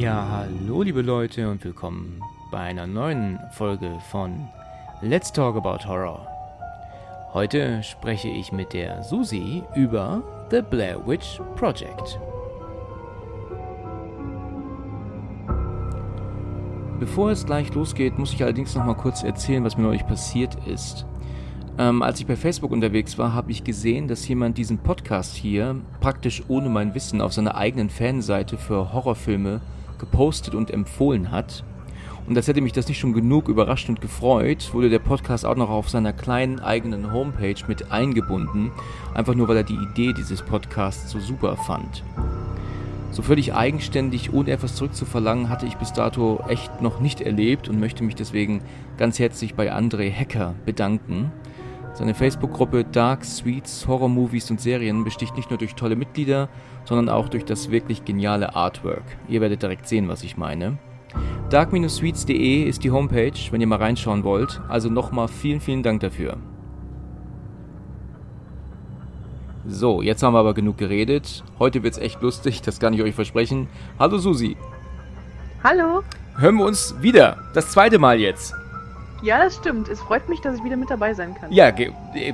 Ja, hallo liebe Leute und willkommen bei einer neuen Folge von Let's Talk About Horror. Heute spreche ich mit der Susi über The Blair Witch Project. Bevor es gleich losgeht, muss ich allerdings noch mal kurz erzählen, was mir neulich passiert ist. Ähm, als ich bei Facebook unterwegs war, habe ich gesehen, dass jemand diesen Podcast hier praktisch ohne mein Wissen auf seiner eigenen Fanseite für Horrorfilme gepostet und empfohlen hat. Und als hätte mich das nicht schon genug überrascht und gefreut, wurde der Podcast auch noch auf seiner kleinen eigenen Homepage mit eingebunden, einfach nur weil er die Idee dieses Podcasts so super fand. So völlig eigenständig, ohne etwas zurückzuverlangen, hatte ich bis dato echt noch nicht erlebt und möchte mich deswegen ganz herzlich bei André Hecker bedanken. Seine Facebook-Gruppe Dark Sweets, Horror Movies und Serien besticht nicht nur durch tolle Mitglieder, sondern auch durch das wirklich geniale Artwork. Ihr werdet direkt sehen, was ich meine. dark-sweets.de ist die Homepage, wenn ihr mal reinschauen wollt. Also nochmal vielen, vielen Dank dafür. So, jetzt haben wir aber genug geredet. Heute wird's echt lustig, das kann ich euch versprechen. Hallo Susi. Hallo. Hören wir uns wieder. Das zweite Mal jetzt. Ja, das stimmt. Es freut mich, dass ich wieder mit dabei sein kann. Ja,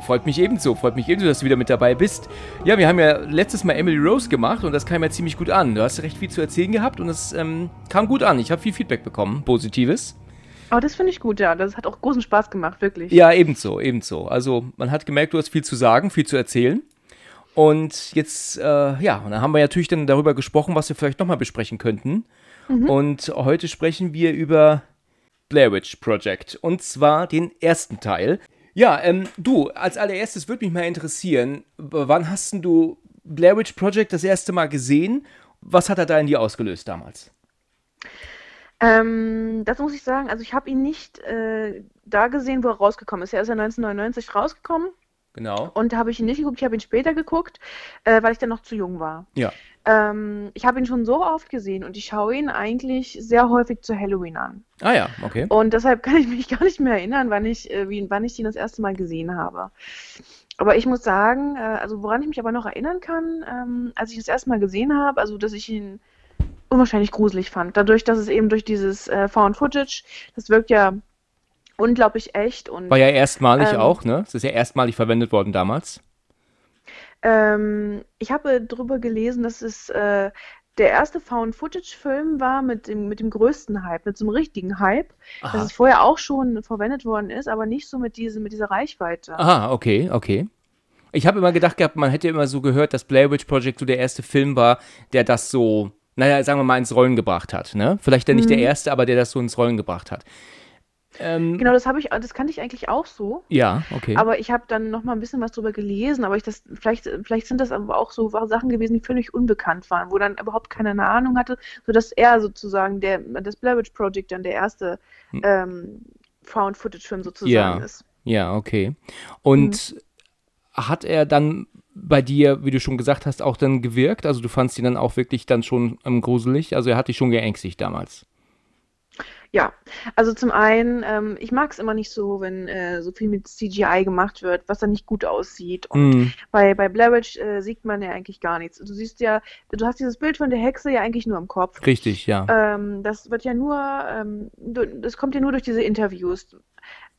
freut mich ebenso. Freut mich ebenso, dass du wieder mit dabei bist. Ja, wir haben ja letztes Mal Emily Rose gemacht und das kam ja ziemlich gut an. Du hast recht viel zu erzählen gehabt und es ähm, kam gut an. Ich habe viel Feedback bekommen, positives. Aber das finde ich gut, ja. Das hat auch großen Spaß gemacht, wirklich. Ja, ebenso, ebenso. Also man hat gemerkt, du hast viel zu sagen, viel zu erzählen. Und jetzt, äh, ja, und dann haben wir natürlich dann darüber gesprochen, was wir vielleicht nochmal besprechen könnten. Mhm. Und heute sprechen wir über Blair Witch Project. Und zwar den ersten Teil. Ja, ähm, du, als allererstes würde mich mal interessieren, wann hast du Blair Witch Project das erste Mal gesehen? Was hat er da in dir ausgelöst damals? Ähm, das muss ich sagen, also ich habe ihn nicht äh, da gesehen, wo er rausgekommen ist. Er ist ja 1999 rausgekommen. Genau. Und da habe ich ihn nicht geguckt, ich habe ihn später geguckt, äh, weil ich dann noch zu jung war. Ja. Ähm, ich habe ihn schon so oft gesehen und ich schaue ihn eigentlich sehr häufig zu Halloween an. Ah ja, okay. Und deshalb kann ich mich gar nicht mehr erinnern, wann ich, äh, wie, wann ich ihn das erste Mal gesehen habe. Aber ich muss sagen, äh, also woran ich mich aber noch erinnern kann, ähm, als ich ihn das erste Mal gesehen habe, also dass ich ihn unwahrscheinlich gruselig fand. Dadurch, dass es eben durch dieses äh, Found Footage, das wirkt ja unglaublich echt und. War ja erstmalig ähm, auch, ne? Es ist ja erstmalig verwendet worden damals. Ähm, ich habe darüber gelesen, dass es äh, der erste Found-Footage-Film war mit dem, mit dem größten Hype, mit so einem richtigen Hype, Aha. dass es vorher auch schon verwendet worden ist, aber nicht so mit, diese, mit dieser Reichweite. Aha, okay, okay. Ich habe immer gedacht gehabt, man hätte immer so gehört, dass Blair Witch Project so der erste Film war, der das so, naja, sagen wir mal, ins Rollen gebracht hat. Ne? Vielleicht dann nicht mhm. der erste, aber der das so ins Rollen gebracht hat. Ähm, genau, das habe ich, das kannte ich eigentlich auch so. Ja, okay. Aber ich habe dann noch mal ein bisschen was drüber gelesen, aber ich das, vielleicht, vielleicht sind das aber auch so Sachen gewesen, die völlig unbekannt waren, wo dann überhaupt keiner eine Ahnung hatte, sodass er sozusagen der, das Blair Witch Project dann der erste hm. ähm, Found-Footage-Film sozusagen ja. ist. Ja, okay. Und mhm. hat er dann bei dir, wie du schon gesagt hast, auch dann gewirkt? Also du fandst ihn dann auch wirklich dann schon ähm, gruselig? Also er hat dich schon geängstigt damals? Ja, also zum einen, ähm, ich mag es immer nicht so, wenn äh, so viel mit CGI gemacht wird, was dann nicht gut aussieht. Und mm. bei, bei Blair Witch äh, sieht man ja eigentlich gar nichts. Du siehst ja, du hast dieses Bild von der Hexe ja eigentlich nur im Kopf. Richtig, ja. Ähm, das wird ja nur, ähm, das kommt ja nur durch diese Interviews.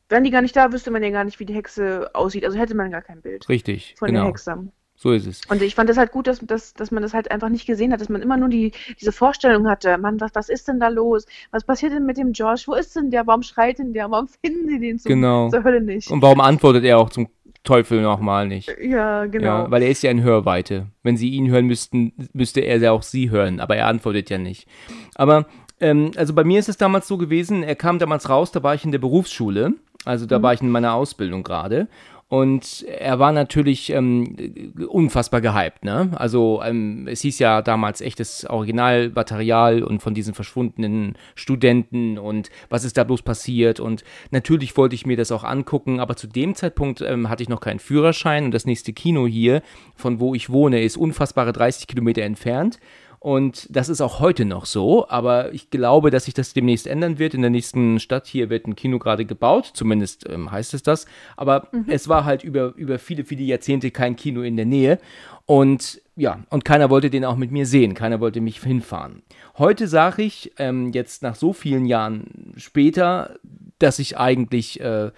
Wären die gar nicht da, wüsste man ja gar nicht, wie die Hexe aussieht. Also hätte man gar kein Bild. Richtig. Von genau. der Hexe. So ist es. Und ich fand das halt gut, dass, dass, dass man das halt einfach nicht gesehen hat, dass man immer nur die, diese Vorstellung hatte, Mann, was, was ist denn da los? Was passiert denn mit dem Josh? Wo ist denn der? Warum schreit denn der? Warum finden die den so genau. zur Hölle nicht? Und warum antwortet er auch zum Teufel nochmal nicht? Ja, genau. Ja, weil er ist ja in Hörweite. Wenn sie ihn hören müssten, müsste er ja auch sie hören, aber er antwortet ja nicht. Aber, ähm, also bei mir ist es damals so gewesen, er kam damals raus, da war ich in der Berufsschule, also da mhm. war ich in meiner Ausbildung gerade. Und er war natürlich ähm, unfassbar gehypt, ne? Also ähm, es hieß ja damals echtes Originalmaterial und von diesen verschwundenen Studenten und was ist da bloß passiert. Und natürlich wollte ich mir das auch angucken, aber zu dem Zeitpunkt ähm, hatte ich noch keinen Führerschein und das nächste Kino hier, von wo ich wohne, ist unfassbare 30 Kilometer entfernt. Und das ist auch heute noch so, aber ich glaube, dass sich das demnächst ändern wird. In der nächsten Stadt hier wird ein Kino gerade gebaut, zumindest ähm, heißt es das. Aber mhm. es war halt über, über viele, viele Jahrzehnte kein Kino in der Nähe. Und ja, und keiner wollte den auch mit mir sehen, keiner wollte mich hinfahren. Heute sage ich, ähm, jetzt nach so vielen Jahren später, dass ich eigentlich, äh,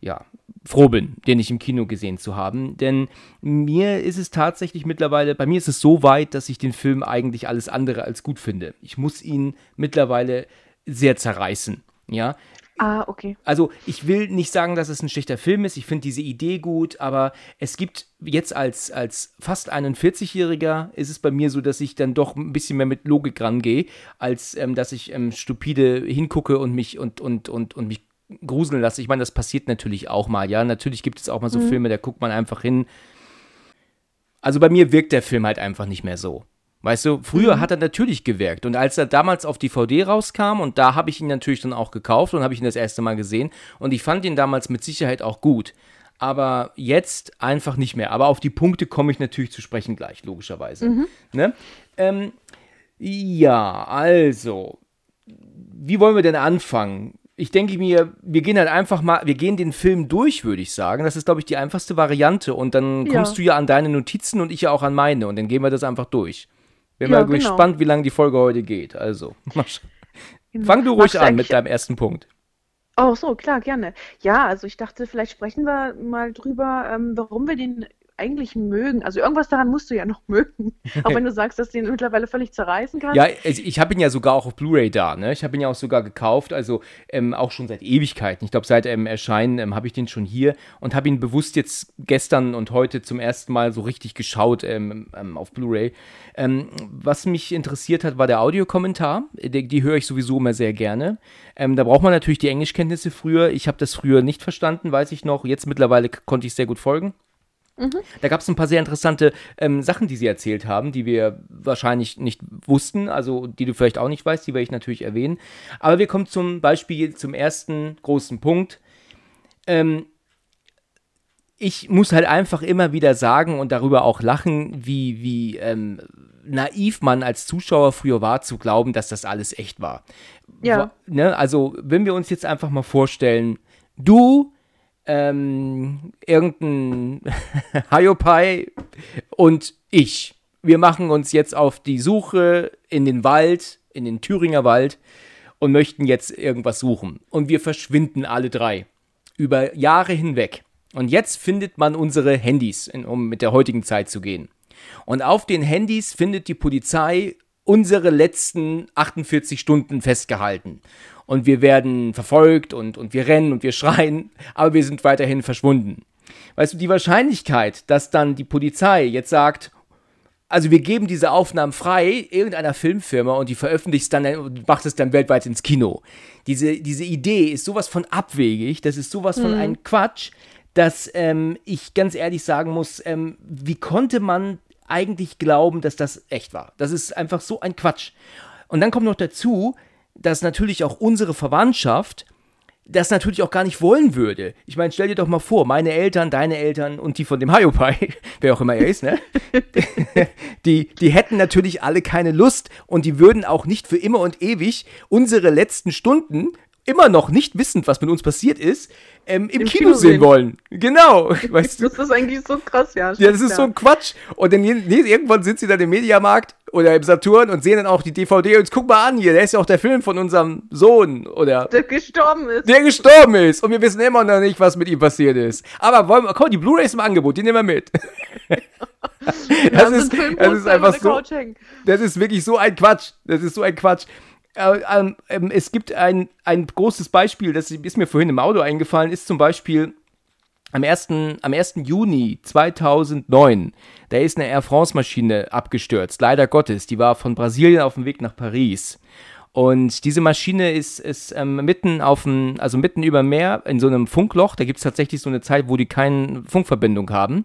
ja, froh bin, den ich im Kino gesehen zu haben. Denn mir ist es tatsächlich mittlerweile, bei mir ist es so weit, dass ich den Film eigentlich alles andere als gut finde. Ich muss ihn mittlerweile sehr zerreißen. Ja, Ah, okay. also ich will nicht sagen, dass es ein schlechter Film ist. Ich finde diese Idee gut, aber es gibt jetzt als, als fast 41-Jähriger ist es bei mir so, dass ich dann doch ein bisschen mehr mit Logik rangehe, als ähm, dass ich ähm, stupide hingucke und mich und, und, und, und mich gruseln lasse. Ich meine, das passiert natürlich auch mal, ja. Natürlich gibt es auch mal so Mhm. Filme, da guckt man einfach hin. Also bei mir wirkt der Film halt einfach nicht mehr so. Weißt du, früher Mhm. hat er natürlich gewirkt. Und als er damals auf DVD rauskam, und da habe ich ihn natürlich dann auch gekauft und habe ich ihn das erste Mal gesehen. Und ich fand ihn damals mit Sicherheit auch gut. Aber jetzt einfach nicht mehr. Aber auf die Punkte komme ich natürlich zu sprechen gleich, logischerweise. Ne? Ähm, ja, also, wie wollen wir denn anfangen? Ich denke mir, wir gehen halt einfach mal, wir gehen den Film durch, würde ich sagen. Das ist, glaube ich, die einfachste Variante. Und dann Ja. kommst du ja an deine Notizen und ich ja auch an meine. Und dann gehen wir das einfach durch. Bin Ja, mal genau. gespannt, wie lange die Folge heute geht. Also, Genau. fang du ruhig du an mit deinem ersten Punkt. Oh, so, klar, gerne. Ja, also ich dachte, vielleicht sprechen wir mal drüber, ähm, warum wir den eigentlich mögen. Also irgendwas daran musst du ja noch mögen. Auch wenn du sagst, dass du ihn mittlerweile völlig zerreißen kannst. Ja, also ich habe ihn ja sogar auch auf Blu-ray da, ne? Ich habe ihn ja auch sogar gekauft, also ähm, auch schon seit Ewigkeiten. Ich glaube, seit ähm, Erscheinen ähm, habe ich den schon hier und habe ihn bewusst jetzt gestern und heute zum ersten Mal so richtig geschaut ähm, ähm, auf Blu-ray. Ähm, was mich interessiert hat, war der Audiokommentar. Die, die höre ich sowieso immer sehr gerne. Da braucht man natürlich die Englischkenntnisse früher. Ich habe das früher nicht verstanden, weiß ich noch. Jetzt mittlerweile konnte ich sehr gut folgen. Da gab es ein paar sehr interessante ähm, Sachen, die sie erzählt haben, die wir wahrscheinlich nicht wussten, also die du vielleicht auch nicht weißt, die werde ich natürlich erwähnen. Aber wir kommen zum Beispiel zum ersten großen Punkt. Ähm, ich muss halt einfach immer wieder sagen und darüber auch lachen, wie, wie ähm, naiv man als Zuschauer früher war, zu glauben, dass das alles echt war. Ja. Ne? Also, wenn wir uns jetzt einfach mal vorstellen, du, ähm, irgendein Hiopai und ich. Wir machen uns jetzt auf die Suche in den Wald, in den Thüringer Wald und möchten jetzt irgendwas suchen. Und wir verschwinden alle drei über Jahre hinweg. Und jetzt findet man unsere Handys, um mit der heutigen Zeit zu gehen. Und auf den Handys findet die Polizei unsere letzten 48 Stunden festgehalten. Und wir werden verfolgt und, und wir rennen und wir schreien, aber wir sind weiterhin verschwunden. Weißt du, die Wahrscheinlichkeit, dass dann die Polizei jetzt sagt, also wir geben diese Aufnahmen frei irgendeiner Filmfirma und die veröffentlicht es dann und macht es dann weltweit ins Kino. Diese, diese Idee ist sowas von abwegig, das ist sowas von ein Quatsch, dass ähm, ich ganz ehrlich sagen muss, ähm, wie konnte man eigentlich glauben, dass das echt war? Das ist einfach so ein Quatsch. Und dann kommt noch dazu, dass natürlich auch unsere Verwandtschaft das natürlich auch gar nicht wollen würde. Ich meine, stell dir doch mal vor, meine Eltern, deine Eltern und die von dem Hiopai, wer auch immer er ist, ne? die, die hätten natürlich alle keine Lust und die würden auch nicht für immer und ewig unsere letzten Stunden immer noch nicht wissend, was mit uns passiert ist, ähm, im, Im Kino, Kino sehen wollen. Genau, weißt du? Das ist eigentlich so krass, ja. Ja, das ist so ein Quatsch. Und dann nee, irgendwann sind sie dann im Mediamarkt oder im Saturn und sehen dann auch die DVD und guck mal an hier, der ist ja auch der Film von unserem Sohn oder der gestorben ist. der gestorben ist und wir wissen immer noch nicht, was mit ihm passiert ist. Aber wollen wir, komm, die Blu-ray ist im Angebot, die nehmen wir mit. das, ist, das ist einfach so, das ist wirklich so ein Quatsch. Das ist so ein Quatsch. Äh, ähm, ähm, es gibt ein, ein großes Beispiel, das ist mir vorhin im Auto eingefallen, ist zum Beispiel am 1. Am 1. Juni 2009, da ist eine Air France-Maschine abgestürzt, leider Gottes. Die war von Brasilien auf dem Weg nach Paris. Und diese Maschine ist, ist ähm, mitten auf dem, also mitten über dem Meer in so einem Funkloch. Da gibt es tatsächlich so eine Zeit, wo die keine Funkverbindung haben,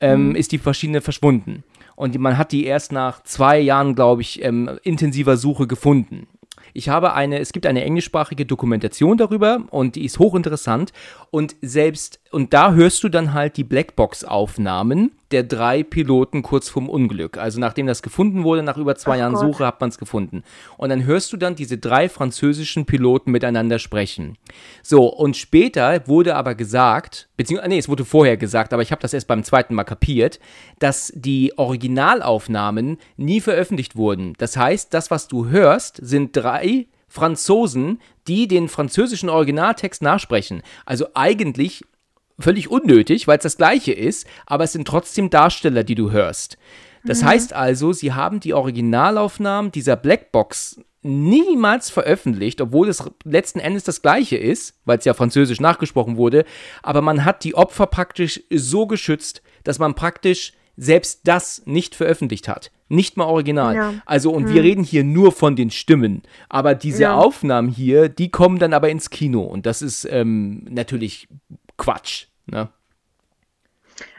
ähm, ist die Maschine verschwunden. Und man hat die erst nach zwei Jahren, glaube ich, ähm, intensiver Suche gefunden. Ich habe eine, es gibt eine englischsprachige Dokumentation darüber und die ist hochinteressant. Und selbst und da hörst du dann halt die Blackbox-Aufnahmen der drei Piloten kurz vorm Unglück. Also nachdem das gefunden wurde, nach über zwei Ach Jahren Gott. Suche hat man es gefunden. Und dann hörst du dann diese drei französischen Piloten miteinander sprechen. So, und später wurde aber gesagt, beziehungsweise, nee, es wurde vorher gesagt, aber ich habe das erst beim zweiten Mal kapiert, dass die Originalaufnahmen nie veröffentlicht wurden. Das heißt, das, was du hörst, sind drei Franzosen, die den französischen Originaltext nachsprechen. Also eigentlich völlig unnötig, weil es das gleiche ist, aber es sind trotzdem Darsteller, die du hörst. Das heißt also, sie haben die Originalaufnahmen dieser Blackbox niemals veröffentlicht, obwohl es letzten Endes das gleiche ist, weil es ja französisch nachgesprochen wurde, aber man hat die Opfer praktisch so geschützt, dass man praktisch selbst das nicht veröffentlicht hat. Nicht mal original. Ja. Also, und wir reden hier nur von den Stimmen. Aber diese Ja. Aufnahmen hier, die kommen dann aber ins Kino. Und das ist ähm, natürlich Quatsch. Ne?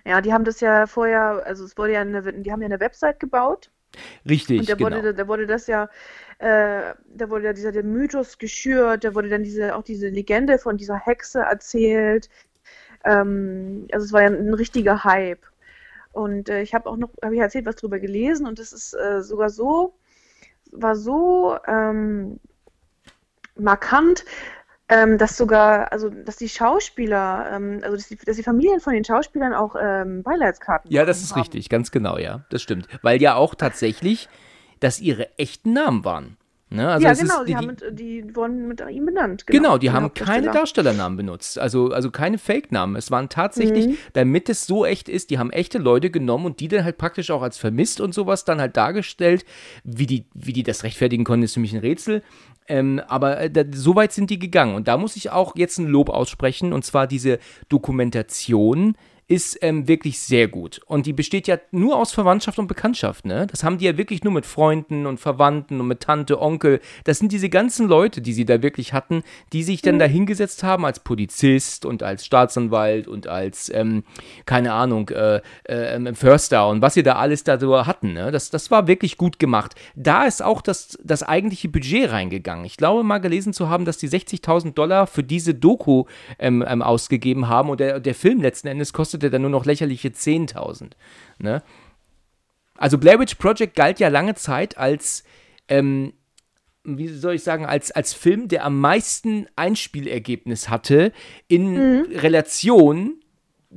Ja, die haben das ja vorher, also es wurde ja eine, die haben ja eine Website gebaut Richtig, und da genau. wurde, da wurde das ja, äh, da wurde ja dieser der Mythos geschürt, da wurde dann diese, auch diese Legende von dieser Hexe erzählt. Ähm, also es war ja ein richtiger Hype. Und äh, ich habe auch noch, habe ich erzählt, was drüber gelesen und es ist äh, sogar so, war so ähm, markant, ähm, dass sogar, also dass die Schauspieler, ähm, also dass die, dass die Familien von den Schauspielern auch ähm, Beileidskarten Ja, das ist haben. richtig, ganz genau, ja. Das stimmt. Weil ja auch tatsächlich das ihre echten Namen waren. Ne? Also ja, genau, ist, die, haben mit, die wurden mit ihm benannt. Genau, die haben Hauptdarsteller. keine Darstellernamen benutzt, also, also keine Fake-Namen. Es waren tatsächlich, Mhm. damit es so echt ist, die haben echte Leute genommen und die dann halt praktisch auch als vermisst und sowas dann halt dargestellt. Wie die, wie die das rechtfertigen konnten, ist für mich ein Rätsel. Ähm, aber äh, da, so weit sind die gegangen. Und da muss ich auch jetzt ein Lob aussprechen, und zwar diese Dokumentation ist ähm, wirklich sehr gut. Und die besteht ja nur aus Verwandtschaft und Bekanntschaft, ne? Das haben die ja wirklich nur mit Freunden und Verwandten und mit Tante, Onkel. Das sind diese ganzen Leute, die sie da wirklich hatten, die sich dann da hingesetzt haben als Polizist und als Staatsanwalt und als, ähm, keine Ahnung, äh, äh, ähm, Förster und was sie da alles da so hatten, ne? Das, das war wirklich gut gemacht. Da ist auch das, das eigentliche Budget reingegangen. Ich glaube mal gelesen zu haben, dass die 60.000 Dollar für diese Doku ähm, ähm, ausgegeben haben und der, der Film letzten Endes kostete dann nur noch lächerliche 10.000. Ne? Also Blair Witch Project galt ja lange Zeit als, ähm, wie soll ich sagen, als, als Film, der am meisten Einspielergebnis hatte in Relation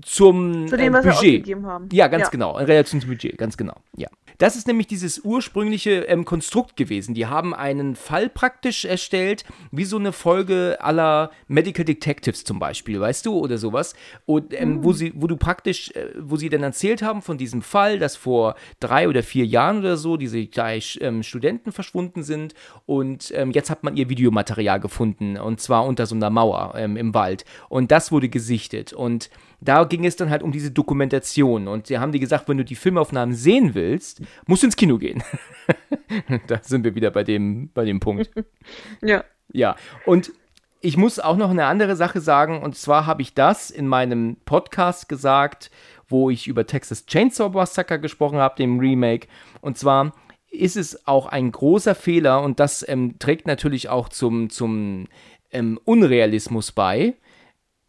zum Mhm. Zu dem, äh, Budget. Ja, ganz Ja. genau, in Relation zum Budget, ganz genau, ja. Das ist nämlich dieses ursprüngliche ähm, Konstrukt gewesen. Die haben einen Fall praktisch erstellt, wie so eine Folge aller Medical Detectives zum Beispiel, weißt du, oder sowas. Und ähm, wo sie, wo du praktisch, äh, wo sie dann erzählt haben von diesem Fall, dass vor drei oder vier Jahren oder so diese drei ähm, Studenten verschwunden sind und ähm, jetzt hat man ihr Videomaterial gefunden und zwar unter so einer Mauer ähm, im Wald. Und das wurde gesichtet und da ging es dann halt um diese Dokumentation. Und sie haben die gesagt, wenn du die Filmaufnahmen sehen willst, musst du ins Kino gehen. da sind wir wieder bei dem, bei dem Punkt. Ja. Ja, und ich muss auch noch eine andere Sache sagen. Und zwar habe ich das in meinem Podcast gesagt, wo ich über Texas Chainsaw Massacre gesprochen habe, dem Remake. Und zwar ist es auch ein großer Fehler und das ähm, trägt natürlich auch zum, zum ähm, Unrealismus bei,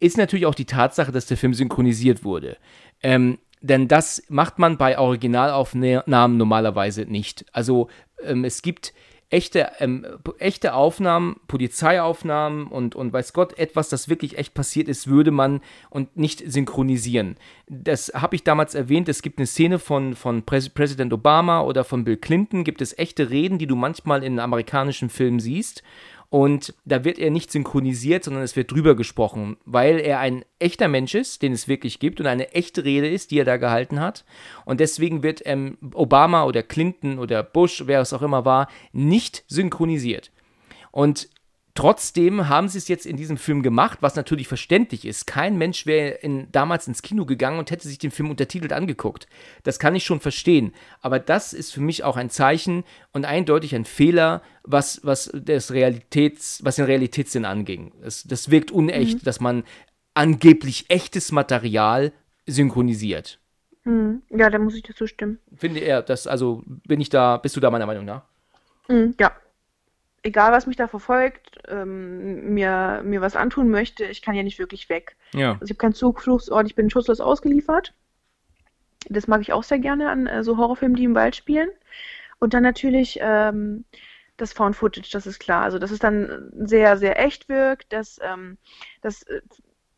ist natürlich auch die Tatsache, dass der Film synchronisiert wurde. Ähm, denn das macht man bei Originalaufnahmen normalerweise nicht. Also ähm, es gibt echte, ähm, echte Aufnahmen, Polizeiaufnahmen und, und weiß Gott, etwas, das wirklich echt passiert ist, würde man und nicht synchronisieren. Das habe ich damals erwähnt. Es gibt eine Szene von, von Präs Präsident Obama oder von Bill Clinton, gibt es echte Reden, die du manchmal in amerikanischen Filmen siehst. Und da wird er nicht synchronisiert, sondern es wird drüber gesprochen, weil er ein echter Mensch ist, den es wirklich gibt und eine echte Rede ist, die er da gehalten hat. Und deswegen wird ähm, Obama oder Clinton oder Bush, wer es auch immer war, nicht synchronisiert. Und Trotzdem haben sie es jetzt in diesem Film gemacht, was natürlich verständlich ist. Kein Mensch wäre in, damals ins Kino gegangen und hätte sich den Film untertitelt angeguckt. Das kann ich schon verstehen. Aber das ist für mich auch ein Zeichen und eindeutig ein Fehler, was, was, das Realitäts, was den Realitätssinn anging. Das, das wirkt unecht, dass man angeblich echtes Material synchronisiert. Hm. Ja, da muss ich dir zustimmen. Finde er, das, also bin ich da, bist du da meiner Meinung nach? Hm, ja. Egal was mich da verfolgt, ähm, mir, mir was antun möchte, ich kann ja nicht wirklich weg. Ja. Also ich habe keinen Zufluchtsort, ich bin schutzlos ausgeliefert. Das mag ich auch sehr gerne an äh, so Horrorfilmen, die im Wald spielen. Und dann natürlich ähm, das Found Footage, das ist klar. Also dass es dann sehr, sehr echt wirkt, dass, ähm, dass äh,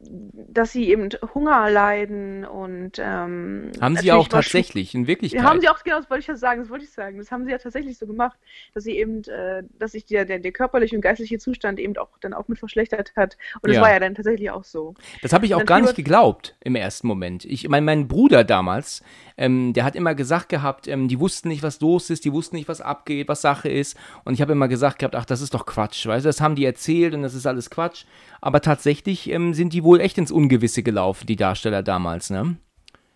dass sie eben Hunger leiden und ähm, haben sie auch tatsächlich in Wirklichkeit haben sie auch genau das wollte ich ja sagen das wollte ich sagen das haben sie ja tatsächlich so gemacht dass sie eben äh, dass sich der, der, der körperliche und geistliche Zustand eben auch dann auch mit verschlechtert hat und das Ja. war ja dann tatsächlich auch so Das habe ich auch gar nicht geglaubt im ersten Moment. Ich mein, mein Bruder damals, ähm, der hat immer gesagt gehabt, ähm, die wussten nicht, was los ist, die wussten nicht, was abgeht, was Sache ist. Und ich habe immer gesagt gehabt, ach, das ist doch Quatsch, weißt du, das haben die erzählt und das ist alles Quatsch. Aber tatsächlich ähm, sind die wohl echt ins Ungewisse gelaufen, die Darsteller damals, ne?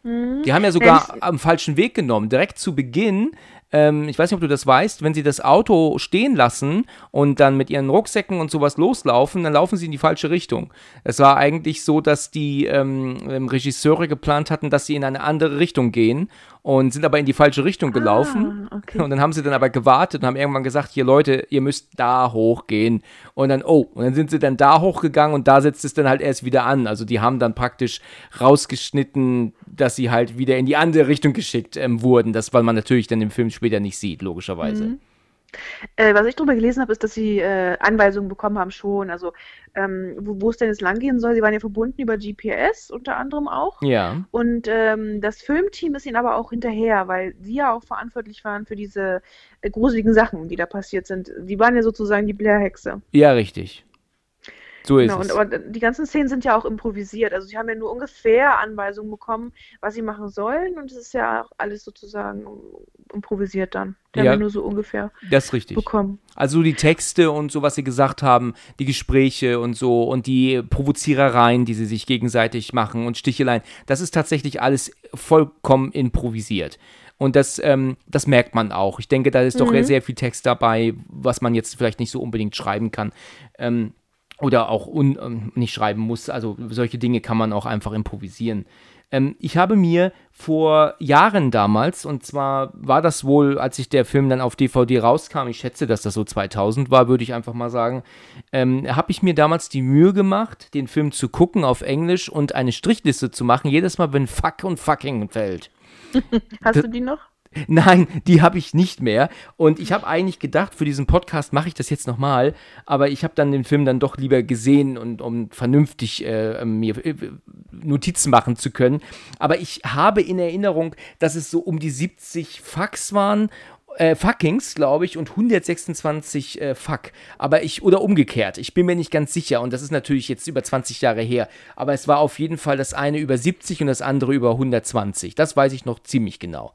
Die haben ja sogar am falschen Weg genommen. Direkt zu Beginn, ähm, ich weiß nicht, ob du das weißt, wenn sie das Auto stehen lassen und dann mit ihren Rucksäcken und sowas loslaufen, dann laufen sie in die falsche Richtung. Es war eigentlich so, dass die ähm, ähm, Regisseure geplant hatten, dass sie in eine andere Richtung gehen und sind aber in die falsche Richtung gelaufen. Ah, okay. Und dann haben sie dann aber gewartet und haben irgendwann gesagt, hier Leute, ihr müsst da hochgehen. Und dann, oh, und dann sind sie dann da hochgegangen und da setzt es dann halt erst wieder an. Also die haben dann praktisch rausgeschnitten, dass sie halt wieder in die andere Richtung geschickt ähm, wurden. Das, weil man natürlich dann im Film später nicht sieht, logischerweise. Mhm. Äh, was ich darüber gelesen habe, ist, dass sie äh, Anweisungen bekommen haben schon, also ähm, wo, es denn jetzt langgehen soll. Sie waren ja verbunden über GPS unter anderem auch. Ja. Und ähm, das Filmteam ist ihnen aber auch hinterher, weil sie ja auch verantwortlich waren für diese äh, gruseligen Sachen, die da passiert sind. Sie waren ja sozusagen die Blair-Hexe. Ja, richtig. So ist Genau, und es. aber die ganzen Szenen sind ja auch improvisiert. Also sie haben ja nur ungefähr Anweisungen bekommen, was sie machen sollen. Und es ist ja auch alles sozusagen improvisiert dann. Die Ja. haben ja nur so ungefähr Das ist richtig. bekommen. Also die Texte und so, was sie gesagt haben, die Gespräche und so und die Provozierereien, die sie sich gegenseitig machen und Sticheleien, das ist tatsächlich alles vollkommen improvisiert. Und das, ähm, das merkt man auch. Ich denke, da ist doch sehr viel Text dabei, was man jetzt vielleicht nicht so unbedingt schreiben kann. Ähm, oder auch un, ähm, nicht schreiben muss. Also solche Dinge kann man auch einfach improvisieren. Ähm, ich habe mir vor Jahren damals, und zwar war das wohl, als sich der Film dann auf DVD rauskam, ich schätze, dass das so 2000 war, würde ich einfach mal sagen, ähm, habe ich mir damals die Mühe gemacht, den Film zu gucken auf Englisch und eine Strichliste zu machen, jedes Mal, wenn Fuck und Fucking fällt. Hast Das- du die noch? Nein, die habe ich nicht mehr. Und ich habe eigentlich gedacht, für diesen Podcast mache ich das jetzt nochmal. Aber ich habe dann den Film dann doch lieber gesehen und um vernünftig äh, mir äh, Notizen machen zu können. Aber ich habe in Erinnerung, dass es so um die 70 Fax waren. Äh, Fuckings, glaube ich, und 126 äh, Fuck. Aber ich, oder umgekehrt, ich bin mir nicht ganz sicher. Und das ist natürlich jetzt über 20 Jahre her. Aber es war auf jeden Fall das eine über 70 und das andere über 120. Das weiß ich noch ziemlich genau.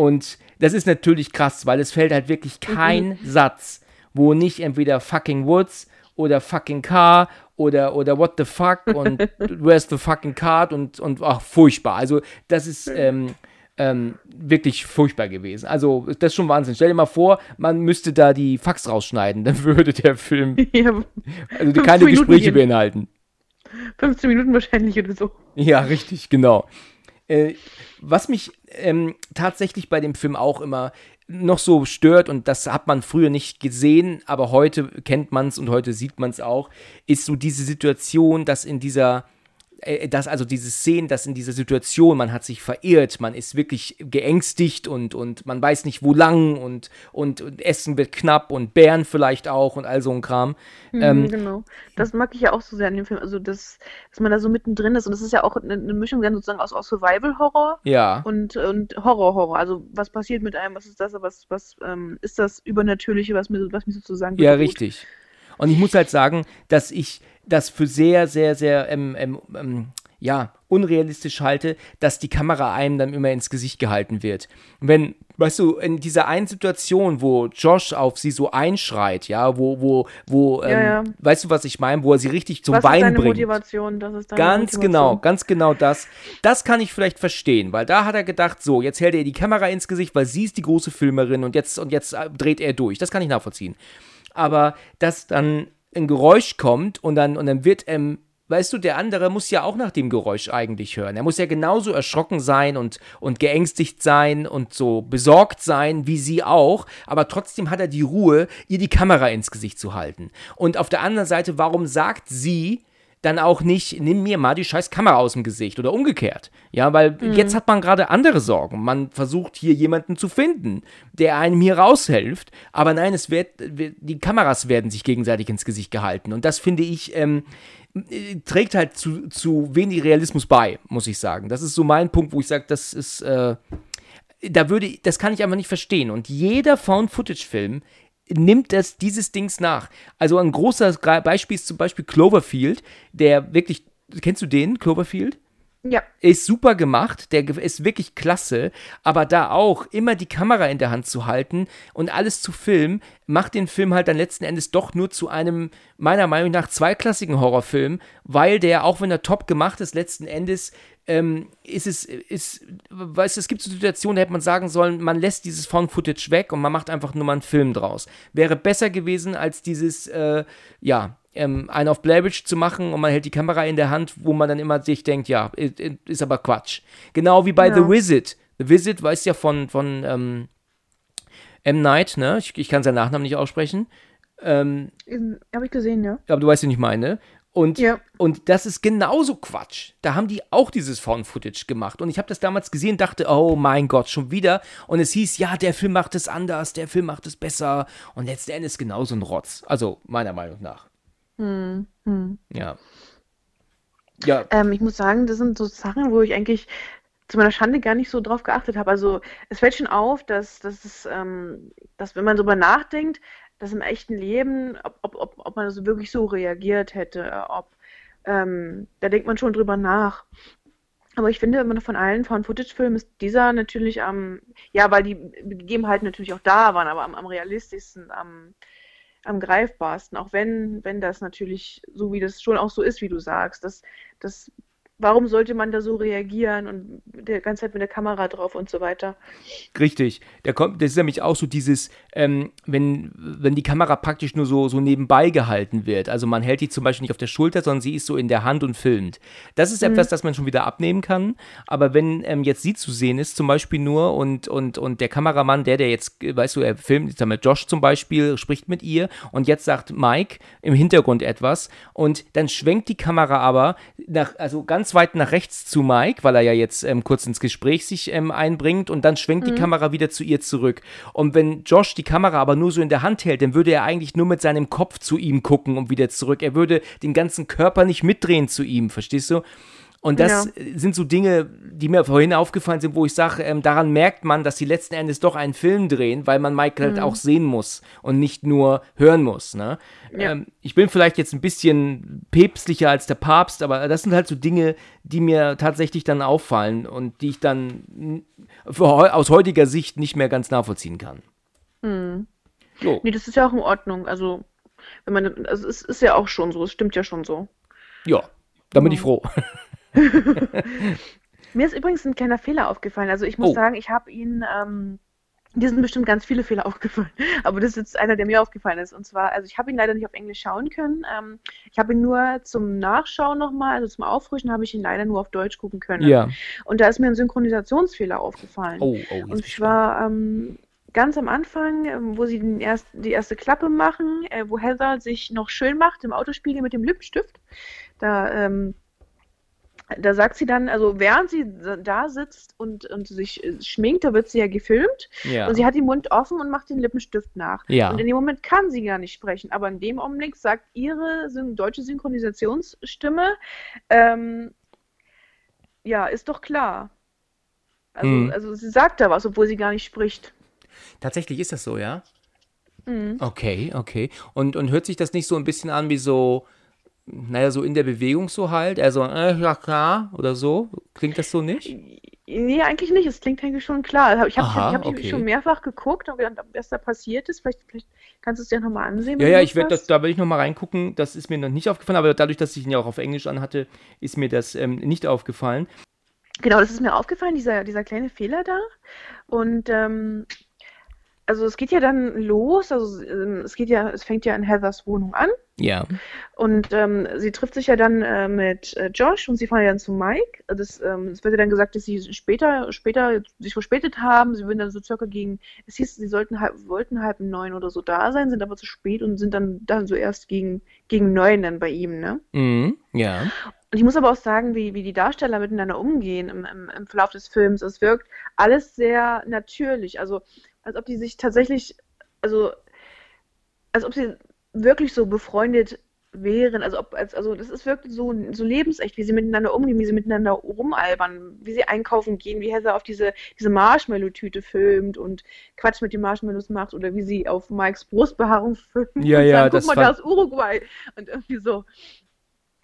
Und das ist natürlich krass, weil es fällt halt wirklich kein Satz, wo nicht entweder fucking Woods oder fucking car oder, oder what the fuck und where's the fucking card und, und ach, furchtbar. Also, das ist ähm, ähm, wirklich furchtbar gewesen. Also, das ist schon Wahnsinn. Stell dir mal vor, man müsste da die Fax rausschneiden, dann würde der Film Ja, also 15 keine Minuten Gespräche gehen. beinhalten. 15 Minuten wahrscheinlich oder so. Ja, richtig, genau. Äh, was mich ähm, tatsächlich bei dem Film auch immer noch so stört, und das hat man früher nicht gesehen, aber heute kennt man es und heute sieht man es auch, ist so diese Situation, dass in dieser dass also diese Szenen, dass in dieser Situation, man hat sich verirrt, man ist wirklich geängstigt und, und man weiß nicht wo lang und, und, und Essen wird knapp und Bären vielleicht auch und all so ein Kram. Mhm, Ähm, genau. Das mag ich ja auch so sehr an dem Film. Also, das, dass man da so mittendrin ist. Und das ist ja auch eine, eine Mischung dann sozusagen aus, aus Survival-Horror ja. und, und Horror-Horror. Also, was passiert mit einem? Was ist das? Was, was ähm, ist das Übernatürliche, was mir, was mich sozusagen Ja, richtig. Und ich muss halt sagen, dass ich das für sehr, sehr, sehr, ähm, ähm, ähm, ja, unrealistisch halte, dass die Kamera einem dann immer ins Gesicht gehalten wird. Wenn, weißt du, in dieser einen Situation, wo Josh auf sie so einschreit, ja, wo, wo, wo, ähm, Ja, weißt du, was ich meine, wo er sie richtig zum Was ist Wein deine bringt. Motivation? Das ist deine Ganz Motivation. genau, ganz genau das. Das kann ich vielleicht verstehen, weil da hat er gedacht, so, jetzt hält er die Kamera ins Gesicht, weil sie ist die große Filmerin und jetzt, und jetzt äh, dreht er durch. Das kann ich nachvollziehen. Aber dass dann ein Geräusch kommt und dann, und dann wird ähm, weißt du, der andere muss ja auch nach dem Geräusch eigentlich hören. Er muss ja genauso erschrocken sein und, und geängstigt sein und so besorgt sein wie sie auch, aber trotzdem hat er die Ruhe, ihr die Kamera ins Gesicht zu halten. Und auf der anderen Seite, warum sagt sie, dann auch nicht, nimm mir mal die scheiß Kamera aus dem Gesicht oder umgekehrt. Ja, weil mhm. jetzt hat man gerade andere Sorgen. Man versucht hier jemanden zu finden, der einem hier raushilft. Aber nein, es wird, die Kameras werden sich gegenseitig ins Gesicht gehalten. Und das finde ich, ähm, trägt halt zu, zu wenig Realismus bei, muss ich sagen. Das ist so mein Punkt, wo ich sage, das ist, äh, da würde, das kann ich einfach nicht verstehen. Und jeder Found-Footage-Film nimmt es dieses Dings nach. Also ein großer Beispiel ist zum Beispiel Cloverfield, der wirklich, kennst du den, Cloverfield? Ja. Ist super gemacht, der ist wirklich klasse, aber da auch immer die Kamera in der Hand zu halten und alles zu filmen, macht den Film halt dann letzten Endes doch nur zu einem, meiner Meinung nach, zweiklassigen Horrorfilm, weil der, auch wenn er top gemacht ist, letzten Endes ähm, ist es, ist, weißt du, es gibt so Situationen, da hätte man sagen sollen, man lässt dieses Found-Footage weg und man macht einfach nur mal einen Film draus. Wäre besser gewesen als dieses, äh, ja, ähm, einen auf Blairwitch zu machen und man hält die Kamera in der Hand, wo man dann immer sich denkt, ja, ist aber Quatsch. Genau wie bei ja. The Visit. The Visit weiß ja von, von ähm, M. Night, ne? Ich, ich kann seinen Nachnamen nicht aussprechen. Ähm, Habe ich gesehen, ja. Aber du weißt, wen ich meine. Und, ja. und das ist genauso Quatsch. Da haben die auch dieses Found-Footage gemacht. Und ich habe das damals gesehen dachte, oh mein Gott, schon wieder. Und es hieß, ja, der Film macht es anders, der Film macht es besser. Und letzten Endes genauso ein Rotz. Also meiner Meinung nach. Hm, hm. Ja. Ja. Ähm, ich muss sagen, das sind so Sachen, wo ich eigentlich zu meiner Schande gar nicht so drauf geachtet habe. Also es fällt schon auf, dass, dass, es, ähm, dass wenn man darüber nachdenkt, dass im echten Leben, ob, ob, ob, ob man also wirklich so reagiert hätte, ob ähm, da denkt man schon drüber nach. Aber ich finde, von allen Found-Footage-Filmen ist dieser natürlich am, ja, weil die Gegebenheiten natürlich auch da waren, aber am, am realistischsten, am, am greifbarsten, auch wenn, wenn das natürlich so wie das schon auch so ist, wie du sagst, dass, dass warum sollte man da so reagieren und die ganze Zeit mit der Kamera drauf und so weiter. Richtig. Der kommt, das ist nämlich auch so dieses, ähm, wenn, wenn die Kamera praktisch nur so, so nebenbei gehalten wird. Also man hält die zum Beispiel nicht auf der Schulter, sondern sie ist so in der Hand und filmt. Das ist mhm. etwas, das man schon wieder abnehmen kann. Aber wenn ähm, jetzt sie zu sehen ist, zum Beispiel nur und, und, und der Kameramann, der, der jetzt, weißt du, er filmt, jetzt wir Josh zum Beispiel, spricht mit ihr und jetzt sagt Mike im Hintergrund etwas und dann schwenkt die Kamera aber nach, also ganz ganz weit nach rechts zu Mike, weil er ja jetzt ähm, kurz ins Gespräch sich ähm, einbringt und dann schwenkt mhm. die Kamera wieder zu ihr zurück. Und wenn Josh die Kamera aber nur so in der Hand hält, dann würde er eigentlich nur mit seinem Kopf zu ihm gucken und wieder zurück. Er würde den ganzen Körper nicht mitdrehen zu ihm, verstehst du? Und das ja. sind so Dinge, die mir vorhin aufgefallen sind, wo ich sage, ähm, daran merkt man, dass sie letzten Endes doch einen Film drehen, weil man Michael halt mhm. halt auch sehen muss und nicht nur hören muss. Ne? Ja. Ähm, ich bin vielleicht jetzt ein bisschen päpstlicher als der Papst, aber das sind halt so Dinge, die mir tatsächlich dann auffallen und die ich dann für, aus heutiger Sicht nicht mehr ganz nachvollziehen kann. Mhm. So. Nee, das ist ja auch in Ordnung. Also, wenn man, also es ist ja auch schon so, es stimmt ja schon so. Ja, da bin ich froh. Mir ist übrigens ein kleiner Fehler aufgefallen. Also ich muss oh. sagen, ich habe ihn, ähm, dir sind bestimmt ganz viele Fehler aufgefallen, aber das ist jetzt einer, der mir aufgefallen ist. Und zwar, also ich habe ihn leider nicht auf Englisch schauen können. Ähm, ich habe ihn nur zum Nachschauen nochmal, also zum Auffrischen, habe ich ihn leider nur auf Deutsch gucken können. Ja. Und da ist mir ein Synchronisationsfehler aufgefallen. Oh, oh, Und zwar ähm, ganz am Anfang, ähm, wo sie den erst, die erste Klappe machen, äh, wo Heather sich noch schön macht im Autospiegel mit dem Lippenstift. Da ähm, da sagt sie dann, also während sie da sitzt und, und sich äh, schminkt, da wird sie ja gefilmt ja. und sie hat den Mund offen und macht den Lippenstift nach. Ja. Und in dem Moment kann sie gar nicht sprechen, aber in dem Augenblick sagt ihre deutsche Synchronisationsstimme, ähm, ja, ist doch klar. Also, hm. also sie sagt da was, obwohl sie gar nicht spricht. Tatsächlich ist das so, ja? Mhm. Okay, okay. Und, und hört sich das nicht so ein bisschen an wie so naja, so in der Bewegung so halt. Also, äh, ja klar, oder so. Klingt das so nicht? Nee, eigentlich nicht. Es klingt eigentlich schon klar. Ich habe hab, okay. schon mehrfach geguckt, was da passiert ist. Vielleicht, vielleicht kannst du es dir nochmal ansehen. Ja, ja, ich werde das, da werde ich nochmal reingucken. Das ist mir noch nicht aufgefallen, aber dadurch, dass ich ihn ja auch auf Englisch anhatte, ist mir das ähm, nicht aufgefallen. Genau, das ist mir aufgefallen, dieser, dieser kleine Fehler da. Und ähm, also es geht ja dann los, also ähm, es geht ja, es fängt ja in Heathers Wohnung an Ja. Und ähm, sie trifft sich ja dann äh, mit äh, Josh und sie fahren ja dann zu Mike. Das, ähm, es wird ja dann gesagt, dass sie später, später sich verspätet haben. Sie würden dann so circa gegen, es hieß, sie sollten halb, wollten halb neun oder so da sein, sind aber zu spät und sind dann, dann so erst gegen, gegen neun dann bei ihm, ne? Mhm, ja. Und ich muss aber auch sagen, wie, wie die Darsteller miteinander umgehen im, im, im Verlauf des Films. Es wirkt alles sehr natürlich. Also, als ob die sich tatsächlich, also, als ob sie wirklich so befreundet wären, also ob, als, also das ist wirklich so, so lebensecht, wie sie miteinander umgehen, wie sie miteinander rumalbern, wie sie einkaufen gehen, wie Heather auf diese, diese Marshmallow-Tüte filmt und Quatsch mit den Marshmallows macht oder wie sie auf Mikes Brustbehaarung filmt ja, und ja, sagt, das guck mal, da ist Uruguay und irgendwie so.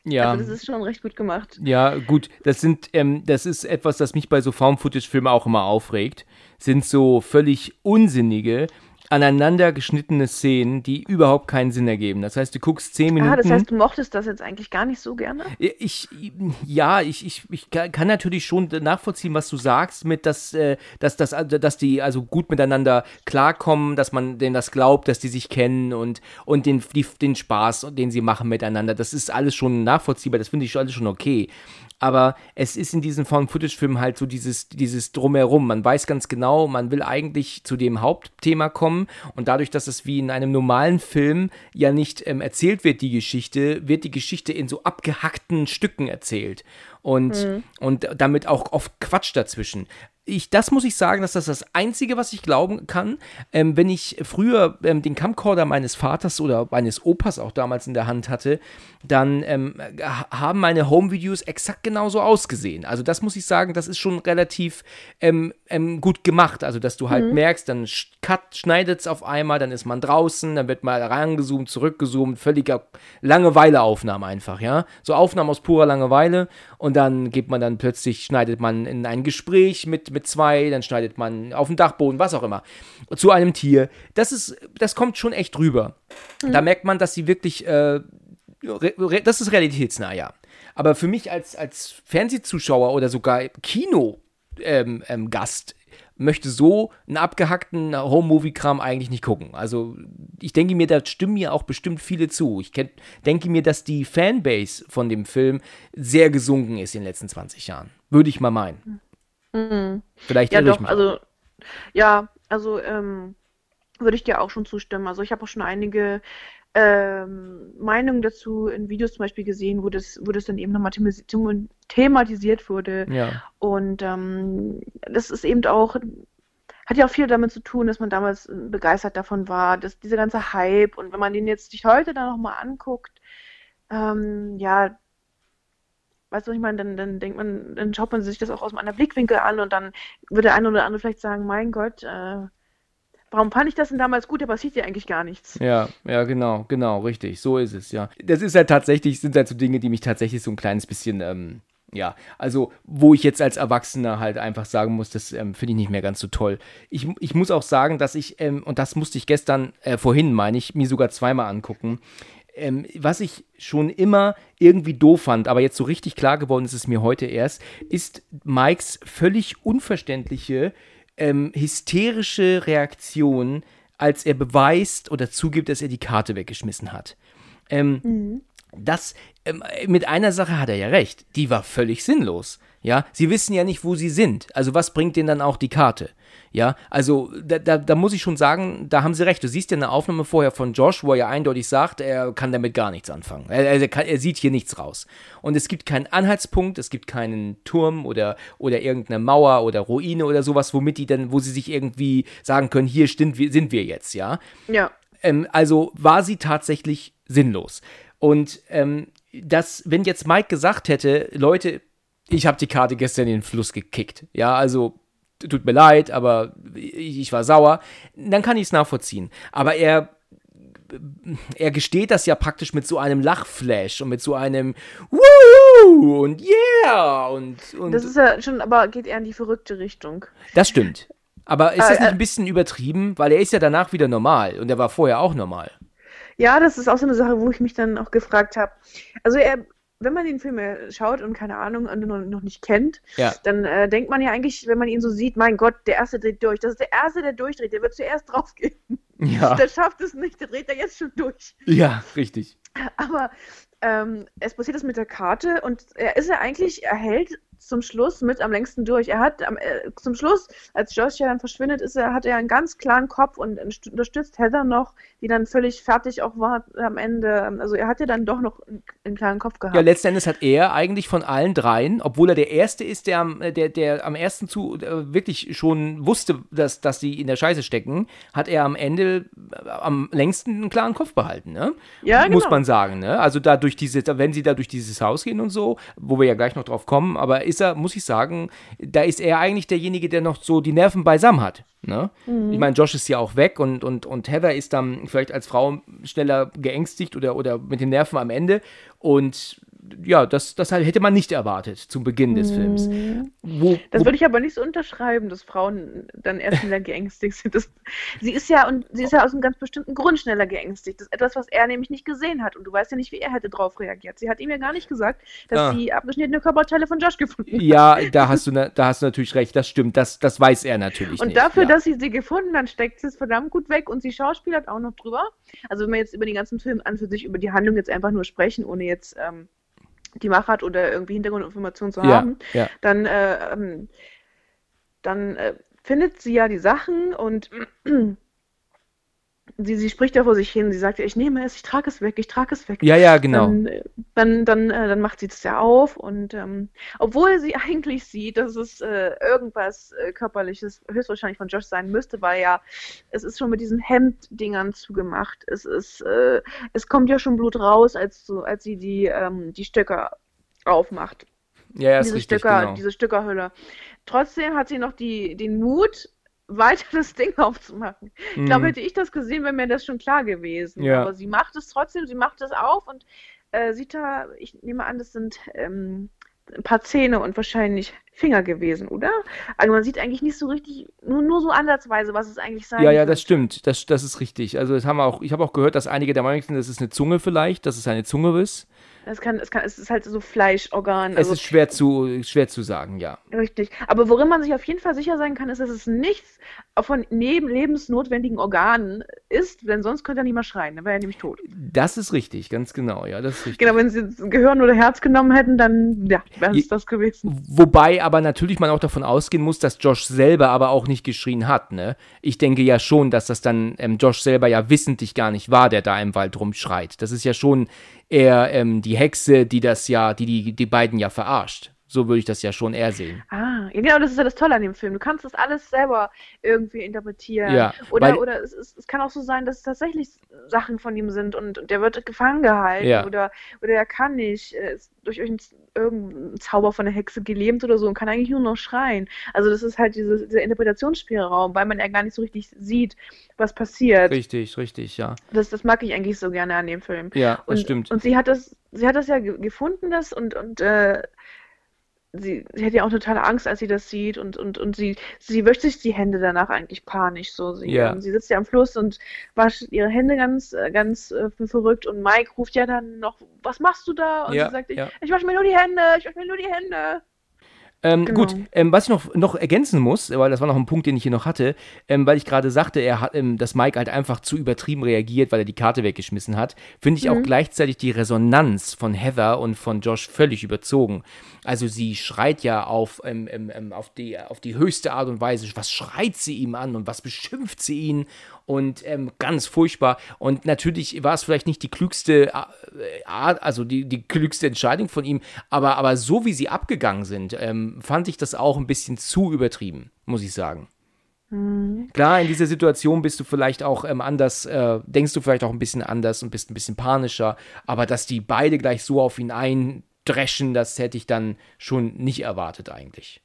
Ja. Also das ist schon recht gut gemacht. Ja, gut, das sind, ähm, das ist etwas, das mich bei so Found-Footage-Filmen auch immer aufregt. Sind so völlig unsinnige, aneinander geschnittene Szenen, die überhaupt keinen Sinn ergeben. Das heißt, du guckst zehn Minuten. Ah, das heißt, du mochtest das jetzt eigentlich gar nicht so gerne? Ich, ja, ich, ich, ich kann natürlich schon nachvollziehen, was du sagst, mit dass, äh, dass, dass, dass die also gut miteinander klarkommen, dass man denen das glaubt, dass die sich kennen und, und den, die, den Spaß, den sie machen miteinander. Das ist alles schon nachvollziehbar, das finde ich alles schon okay. Aber es ist in diesen Found-Footage-Filmen halt so dieses, dieses Drumherum. Man weiß ganz genau, man will eigentlich zu dem Hauptthema kommen und dadurch, dass es wie in einem normalen Film ja nicht ähm, erzählt wird, die Geschichte, wird die Geschichte in so abgehackten Stücken erzählt. Und, und damit auch oft Quatsch dazwischen. Ich, das muss ich sagen, dass das das Einzige, was ich glauben kann. Ähm, wenn ich früher ähm, den Camcorder meines Vaters oder meines Opas auch damals in der Hand hatte, dann ähm, ha- haben meine Home-Videos exakt genauso ausgesehen. Also das muss ich sagen, das ist schon relativ ähm, ähm, gut gemacht. Also dass du halt merkst, dann cut, schneidet es auf einmal, dann ist man draußen, dann wird mal rangezoomt, zurückgezoomt, völliger Langeweileaufnahme einfach, ja. So Aufnahmen aus purer Langeweile und dann geht man dann plötzlich, schneidet man in ein Gespräch mit, mit zwei, dann schneidet man auf dem Dachboden, was auch immer, zu einem Tier. Das ist, das kommt schon echt rüber. Da merkt man, dass sie wirklich, äh, das ist realitätsnah, ja. Aber für mich als, als Fernsehzuschauer oder sogar Kino, ähm, ähm, Gast möchte so einen abgehackten Home-Movie-Kram eigentlich nicht gucken. Also ich denke mir, da stimmen mir auch bestimmt viele zu. Ich denke mir, dass die Fanbase von dem Film sehr gesunken ist in den letzten 20 Jahren. Würde ich mal meinen. Vielleicht Ja, doch, also, ja, also, ähm, würde ich dir auch schon zustimmen. Also, ich habe auch schon einige ähm, Meinungen dazu in Videos zum Beispiel gesehen, wo das, wo das dann eben nochmal thematisiert wurde. Ja. Und ähm, das ist eben auch, hat ja auch viel damit zu tun, dass man damals äh, begeistert davon war, dass dieser ganze Hype und wenn man den jetzt sich heute dann nochmal anguckt, ähm, ja, weißt du, ich meine, dann, dann denkt man, dann schaut man sich das auch aus einem anderen Blickwinkel an und dann wird der eine oder andere vielleicht sagen, mein Gott, äh, warum fand ich das denn damals gut, da passiert ja eigentlich gar nichts. Ja, ja, genau, genau, richtig. So ist es, ja. Das ist halt tatsächlich, sind halt so Dinge, die mich tatsächlich so ein kleines bisschen, ähm, ja, also wo ich jetzt als Erwachsener halt einfach sagen muss, das ähm, finde ich nicht mehr ganz so toll. Ich, ich muss auch sagen, dass ich, ähm, und das musste ich gestern, äh, vorhin meine ich, mir sogar zweimal angucken, ähm, was ich schon immer irgendwie doof fand, aber jetzt so richtig klar geworden ist es mir heute erst, ist Mikes völlig unverständliche, ähm, hysterische Reaktion, als er beweist oder zugibt, dass er die Karte weggeschmissen hat. Ähm, Das, ähm, mit einer Sache hat er ja recht, die war völlig sinnlos. Ja, sie wissen ja nicht, wo sie sind. Also was bringt denen dann auch die Karte? Ja, also da, da, da muss ich schon sagen, da haben sie recht. Du siehst ja eine Aufnahme vorher von Josh, wo er ja eindeutig sagt, er kann damit gar nichts anfangen. Er, er, kann, er sieht hier nichts raus. Und es gibt keinen Anhaltspunkt, es gibt keinen Turm oder, oder irgendeine Mauer oder Ruine oder sowas, womit die dann, wo sie sich irgendwie sagen können, hier stimmt, wir, sind wir jetzt, ja. Ja. Ähm, also war sie tatsächlich sinnlos. Und ähm, das, wenn jetzt Mike gesagt hätte, Leute, ich habe die Karte gestern in den Fluss gekickt, ja, also tut mir leid, aber ich, war sauer, dann kann ich es nachvollziehen. Aber er er gesteht das ja praktisch mit so einem Lachflash und mit so einem Woo und Yeah und, und Das ist ja schon, aber geht eher in die verrückte Richtung. das stimmt. Aber ist Äh, das nicht äh, ein bisschen übertrieben? Weil er ist ja danach wieder normal und er war vorher auch normal. Ja, das ist auch so eine Sache, wo ich mich dann auch gefragt habe. Also er, wenn man den Film äh, schaut und keine Ahnung noch, noch nicht kennt, Ja. dann äh, denkt man ja eigentlich, wenn man ihn so sieht, mein Gott, der erste dreht durch. Das ist der erste, der durchdreht. Der wird zuerst draufgehen. Ja. Der schafft es nicht, der dreht er jetzt schon durch. Ja, richtig. Aber ähm, es passiert das mit der Karte und er ist ja eigentlich, er hält zum Schluss mit am längsten durch. Er hat am, äh, zum Schluss, als Josh ja dann verschwindet, ist er, hat er einen ganz klaren Kopf und unterstützt Heather noch, die dann völlig fertig auch war am Ende. Also er hat ja dann doch noch einen, einen klaren Kopf gehabt. Ja, letzten Endes hat er eigentlich von allen dreien, obwohl er der Erste ist, der am, der, der am ersten zu äh, wirklich schon wusste, dass, dass sie in der Scheiße stecken, hat er am Ende äh, am längsten einen klaren Kopf behalten, ne? Ja, genau. Muss man sagen, ne? Also da durch diese, wenn sie da durch dieses Haus gehen und so, wo wir ja gleich noch drauf kommen, aber ist er, muss ich sagen, da ist er eigentlich derjenige, der noch so die Nerven beisammen hat. Ne? Mhm. Ich meine, Josh ist ja auch weg und, und, und Heather ist dann vielleicht als Frau schneller geängstigt oder, oder mit den Nerven am Ende. Und ja, das, das hätte man nicht erwartet zum Beginn des Films. Mhm. Wo, das würde ich aber nicht so unterschreiben, dass Frauen dann erst schneller geängstigt sind. Das, sie ist ja und sie ist ja aus einem ganz bestimmten Grund schneller geängstigt. Das ist etwas, was er nämlich nicht gesehen hat. Und du weißt ja nicht, wie er hätte darauf reagiert. Sie hat ihm ja gar nicht gesagt, dass ah. sie abgeschnittene Körperteile von Josh gefunden hat. Ja, da hast du, da hast du natürlich recht, das stimmt. Das, das weiß er natürlich und nicht. Dafür, ja. dass sie sie gefunden hat, steckt sie es verdammt gut weg und sie schauspielert auch noch drüber. Also wenn wir jetzt über den ganzen Film an für sich über die Handlung jetzt einfach nur sprechen, ohne jetzt ähm, die Macht oder irgendwie Hintergrundinformationen zu haben, ja. dann, äh, ähm, dann äh, findet sie ja die Sachen und sie, sie spricht ja vor sich hin. Sie sagt ja, ich nehme es, ich trage es weg, ich trage es weg. Ja, ja, genau. Dann, dann, dann, äh, dann macht sie das ja auf und ähm, obwohl sie eigentlich sieht, dass es äh, irgendwas äh, körperliches höchstwahrscheinlich von Josh sein müsste, weil ja es ist schon mit diesen Hemddingern zugemacht. Es ist, äh, es kommt ja schon Blut raus, als so, als sie die ähm, die Stöcker aufmacht. Ja, ja, ist diese richtig, Stöcker, genau. diese Stöckerhülle. Trotzdem hat sie noch die, den Mut, weiter das Ding aufzumachen. Ich glaube, Mhm. hätte ich das gesehen, wäre mir das schon klar gewesen. Ja. Aber sie macht es trotzdem, sie macht es auf und äh, sieht da, ich nehme an, das sind ähm, ein paar Zähne und wahrscheinlich Finger gewesen, oder? Also man sieht eigentlich nicht so richtig, nur, nur so ansatzweise, was es eigentlich sein Ja, ja, das stimmt. Das, das ist richtig. Also das haben wir auch, ich habe auch gehört, dass einige der Meinung sind, das ist eine Zunge vielleicht, dass es eine Zunge ist. Es, kann, es, kann, es ist halt so Fleischorgan. Es Also, ist schwer zu, schwer zu sagen, ja. Richtig. Aber worin man sich auf jeden Fall sicher sein kann, ist, dass es nichts von neben lebensnotwendigen Organen ist, denn sonst könnte er nicht mal schreien, dann wäre er nämlich tot. Das ist richtig, ganz genau, ja, das ist richtig. Genau, wenn sie jetzt Gehirn oder Herz genommen hätten, dann ja, wäre es das gewesen. Wobei aber natürlich man auch davon ausgehen muss, dass Josh selber aber auch nicht geschrien hat, ne? Ich denke ja schon, dass das dann ähm, Josh selber ja wissentlich gar nicht war, der da im Wald rumschreit. Das ist ja schon eher ähm, die Hexe, die das ja, die, die die beiden ja verarscht. So würde ich das ja schon eher sehen. Ah, genau, das ist ja das Tolle an dem Film. Du kannst das alles selber irgendwie interpretieren. Ja, Oder, oder es, ist, es kann auch so sein, dass es tatsächlich Sachen von ihm sind und, und der wird gefangen gehalten Ja. oder, oder er kann nicht, ist durch irgendeinen Zauber von der Hexe gelähmt oder so und kann eigentlich nur noch schreien. Also das ist halt diese, dieser Interpretationsspielraum, weil man ja gar nicht so richtig sieht, was passiert. Richtig, richtig, ja. Das, das mag ich eigentlich so gerne an dem Film. Ja, das Und, stimmt. und sie hat das, sie hat das ja ge- gefunden, das und, und äh, sie, sie hat ja auch totale Angst, als sie das sieht und, und, und sie, sie wäscht sich die Hände danach eigentlich panisch so. Sie, ähm, sie sitzt ja am Fluss und wascht ihre Hände ganz, äh, ganz äh, verrückt und Mike ruft ja dann noch, was machst du da? Und Ja, sie sagt, ich, ich wasche mir nur die Hände, ich wasche mir nur die Hände. Ähm, Genau. Gut, ähm, was ich noch, noch ergänzen muss, weil das war noch ein Punkt, den ich hier noch hatte, ähm, weil ich gerade sagte, er hat, ähm, dass Mike halt einfach zu übertrieben reagiert, weil er die Karte weggeschmissen hat, finde ich auch gleichzeitig die Resonanz von Heather und von Josh völlig überzogen. Also sie schreit ja auf, ähm, ähm, auf, die, auf die höchste Art und Weise, was schreit sie ihm an und was beschimpft sie ihn und ähm, ganz furchtbar. Und natürlich war es vielleicht nicht die klügste äh, Art, also die, die klügste Entscheidung von ihm, aber, aber so wie sie abgegangen sind, ähm, fand ich das auch ein bisschen zu übertrieben, muss ich sagen. Klar, in dieser Situation bist du vielleicht auch ähm, anders, äh, denkst du vielleicht auch ein bisschen anders und bist ein bisschen panischer, aber dass die beide gleich so auf ihn eindreschen, das hätte ich dann schon nicht erwartet eigentlich.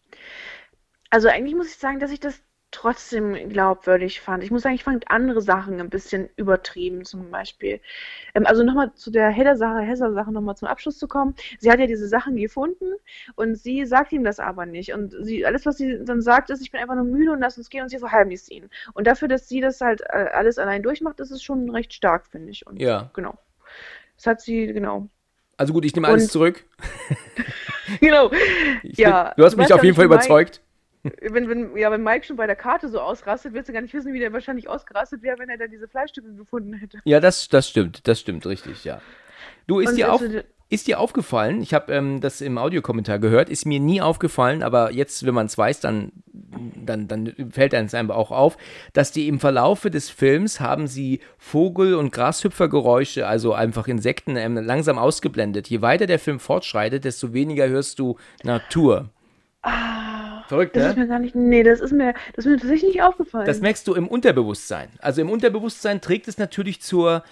Also eigentlich muss ich sagen, dass ich das trotzdem glaubwürdig fand. Ich muss sagen, ich fand andere Sachen ein bisschen übertrieben, zum Beispiel. Ähm, also nochmal zu der Heather-Sache, Heather-Sache nochmal zum Abschluss zu kommen. Sie hat ja diese Sachen gefunden und sie sagt ihm das aber nicht. Und sie, alles, was sie dann sagt, ist, ich bin einfach nur müde und lass uns gehen und sie verheimlicht ihn. Und dafür, dass sie das halt äh, alles allein durchmacht, ist es schon recht stark, finde ich. Und Ja. genau. Das hat sie, genau. Also gut, ich nehme alles Und- zurück. genau. Ich, Ja, du hast mich auf jeden Fall überzeugt. Wenn, wenn, ja, wenn Mike schon bei der Karte so ausrastet, willst du gar nicht wissen, wie der wahrscheinlich ausgerastet wäre, wenn er da diese Fleischstücke gefunden hätte. Ja, das, das stimmt, das stimmt, richtig, ja. Du, ist Und dir, auf, ist dir aufgefallen, ich habe ähm, das im Audiokommentar gehört, ist mir nie aufgefallen, aber jetzt, wenn man es weiß, dann, dann, dann fällt einem es einfach auch auf, dass die im Verlaufe des Films haben sie Vogel- und Grashüpfergeräusche, also einfach Insekten, ähm, langsam ausgeblendet. Je weiter der Film fortschreitet, desto weniger hörst du Natur. Ah, Verrückt, das ne? ist mir gar nicht. Nee, das ist mir, das ist mir tatsächlich nicht aufgefallen. Das merkst du im Unterbewusstsein. Also im Unterbewusstsein trägt es natürlich zur,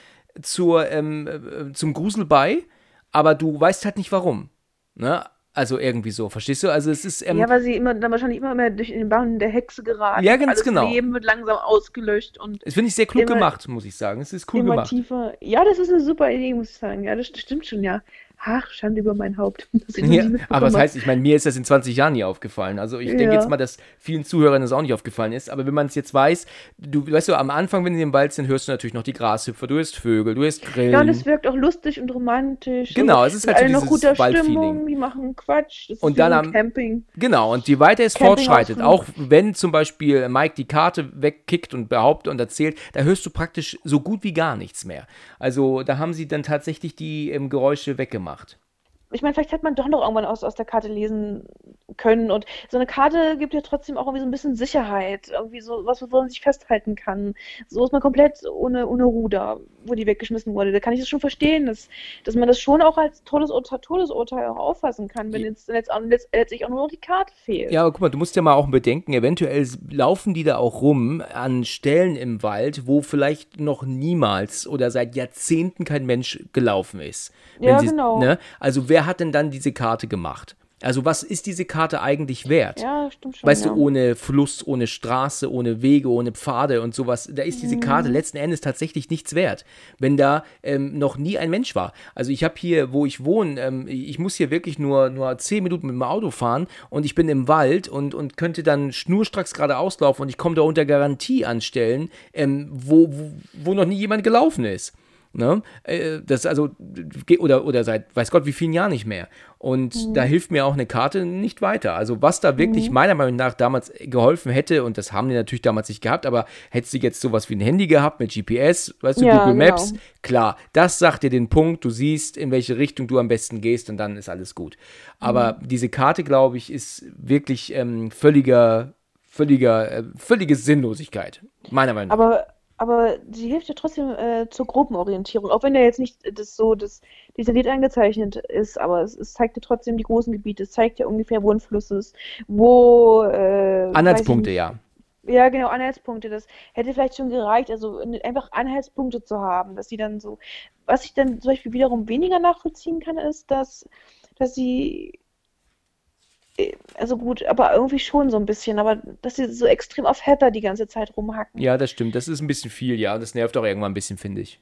zur, ähm, äh, zum Grusel bei, aber du weißt halt nicht warum. Ne? Also irgendwie so, verstehst du? Also es ist. Ähm, ja, weil sie immer dann wahrscheinlich immer mehr durch den Bann der Hexe geraten. Ja, ganz Alles genau. Leben wird langsam ausgelöscht und das finde ich sehr klug immer- gemacht, muss ich sagen. Es ist cool immer gemacht. tiefer. Ja, das ist eine super Idee, muss ich sagen. Ja, das, das stimmt schon, ja. Ach, Schande über mein Haupt. Ja, aber was heißt, ich meine, mir ist das in 20 Jahren nie aufgefallen. Also ich denke Ja. jetzt mal, dass vielen Zuhörern das auch nicht aufgefallen ist. Aber wenn man es jetzt weiß, du weißt du, am Anfang, wenn sie im Wald sind, hörst du natürlich noch die Grashüpfer, du hörst Vögel, du hörst Grillen. Ja, und es wirkt auch lustig und romantisch. Genau, es ist halt so alle noch dieses guter Waldfeeling. Stimmung, die machen Quatsch. Und dann am- Camping. Genau, und je weiter es fortschreitet, auch wenn zum Beispiel Mike die Karte wegkickt und behauptet und erzählt, da hörst du praktisch so gut wie gar nichts mehr. Also da haben sie dann tatsächlich die ähm, Geräusche weggemacht. macht. Ich meine, vielleicht hätte man doch noch irgendwann aus, aus der Karte lesen können. Und so eine Karte gibt ja trotzdem auch irgendwie so ein bisschen Sicherheit. Irgendwie so was, wo man sich festhalten kann. So ist man komplett ohne, ohne Ruder, wo die weggeschmissen wurde. Da kann ich das schon verstehen, dass, dass man das schon auch als Todesurteil, Todesurteil auch auffassen kann, wenn jetzt, letzt, letzt, letztlich auch nur noch die Karte fehlt. Ja, aber guck mal, du musst ja mal auch bedenken, eventuell laufen die da auch rum an Stellen im Wald, wo vielleicht noch niemals oder seit Jahrzehnten kein Mensch gelaufen ist. Wenn Ja, sie, genau. Ne? Also wer hat denn dann diese Karte gemacht? Also was ist diese Karte eigentlich wert? Ja, stimmt schon. Weißt ja. du, ohne Fluss, ohne Straße, ohne Wege, ohne Pfade und sowas, da ist diese Mhm. Karte letzten Endes tatsächlich nichts wert, wenn da ähm, noch nie ein Mensch war. Also ich habe hier, wo ich wohne, ähm, ich muss hier wirklich nur, nur zehn Minuten mit dem Auto fahren und ich bin im Wald und, und könnte dann schnurstracks geradeaus laufen und ich komme da unter Garantie an Stellen, ähm, wo, wo, wo noch nie jemand gelaufen ist. Ne? Äh, Das also, oder, oder seit weiß Gott wie vielen Jahren nicht mehr. Und Mhm. da hilft mir auch eine Karte nicht weiter. Also, was da wirklich meiner Meinung nach damals geholfen hätte, und das haben die natürlich damals nicht gehabt, aber hättest du jetzt sowas wie ein Handy gehabt mit GPS, weißt du, Ja, Google genau. Maps, klar, das sagt dir den Punkt, du siehst, in welche Richtung du am besten gehst und dann ist alles gut. Aber Mhm. diese Karte, glaube ich, ist wirklich ähm, völliger, völliger, äh, völlige Sinnlosigkeit. Meiner Meinung nach. Aber, aber sie hilft ja trotzdem äh, zur Gruppenorientierung, auch wenn da jetzt nicht das so das detailliert eingezeichnet ist, aber es, es zeigt ja trotzdem die großen Gebiete, es zeigt ja ungefähr, wo ein Fluss ist, wo äh, Anhaltspunkte, ja. Ja, genau, Anhaltspunkte. Das hätte vielleicht schon gereicht, also einfach Anhaltspunkte zu haben, dass sie dann so. Was ich dann zum Beispiel wiederum weniger nachvollziehen kann, ist, dass, dass sie. Also gut, aber irgendwie schon so ein bisschen, aber dass sie so extrem auf Heather die ganze Zeit rumhacken. Ja, das stimmt. Das ist ein bisschen viel, ja. Das nervt auch irgendwann ein bisschen, finde ich.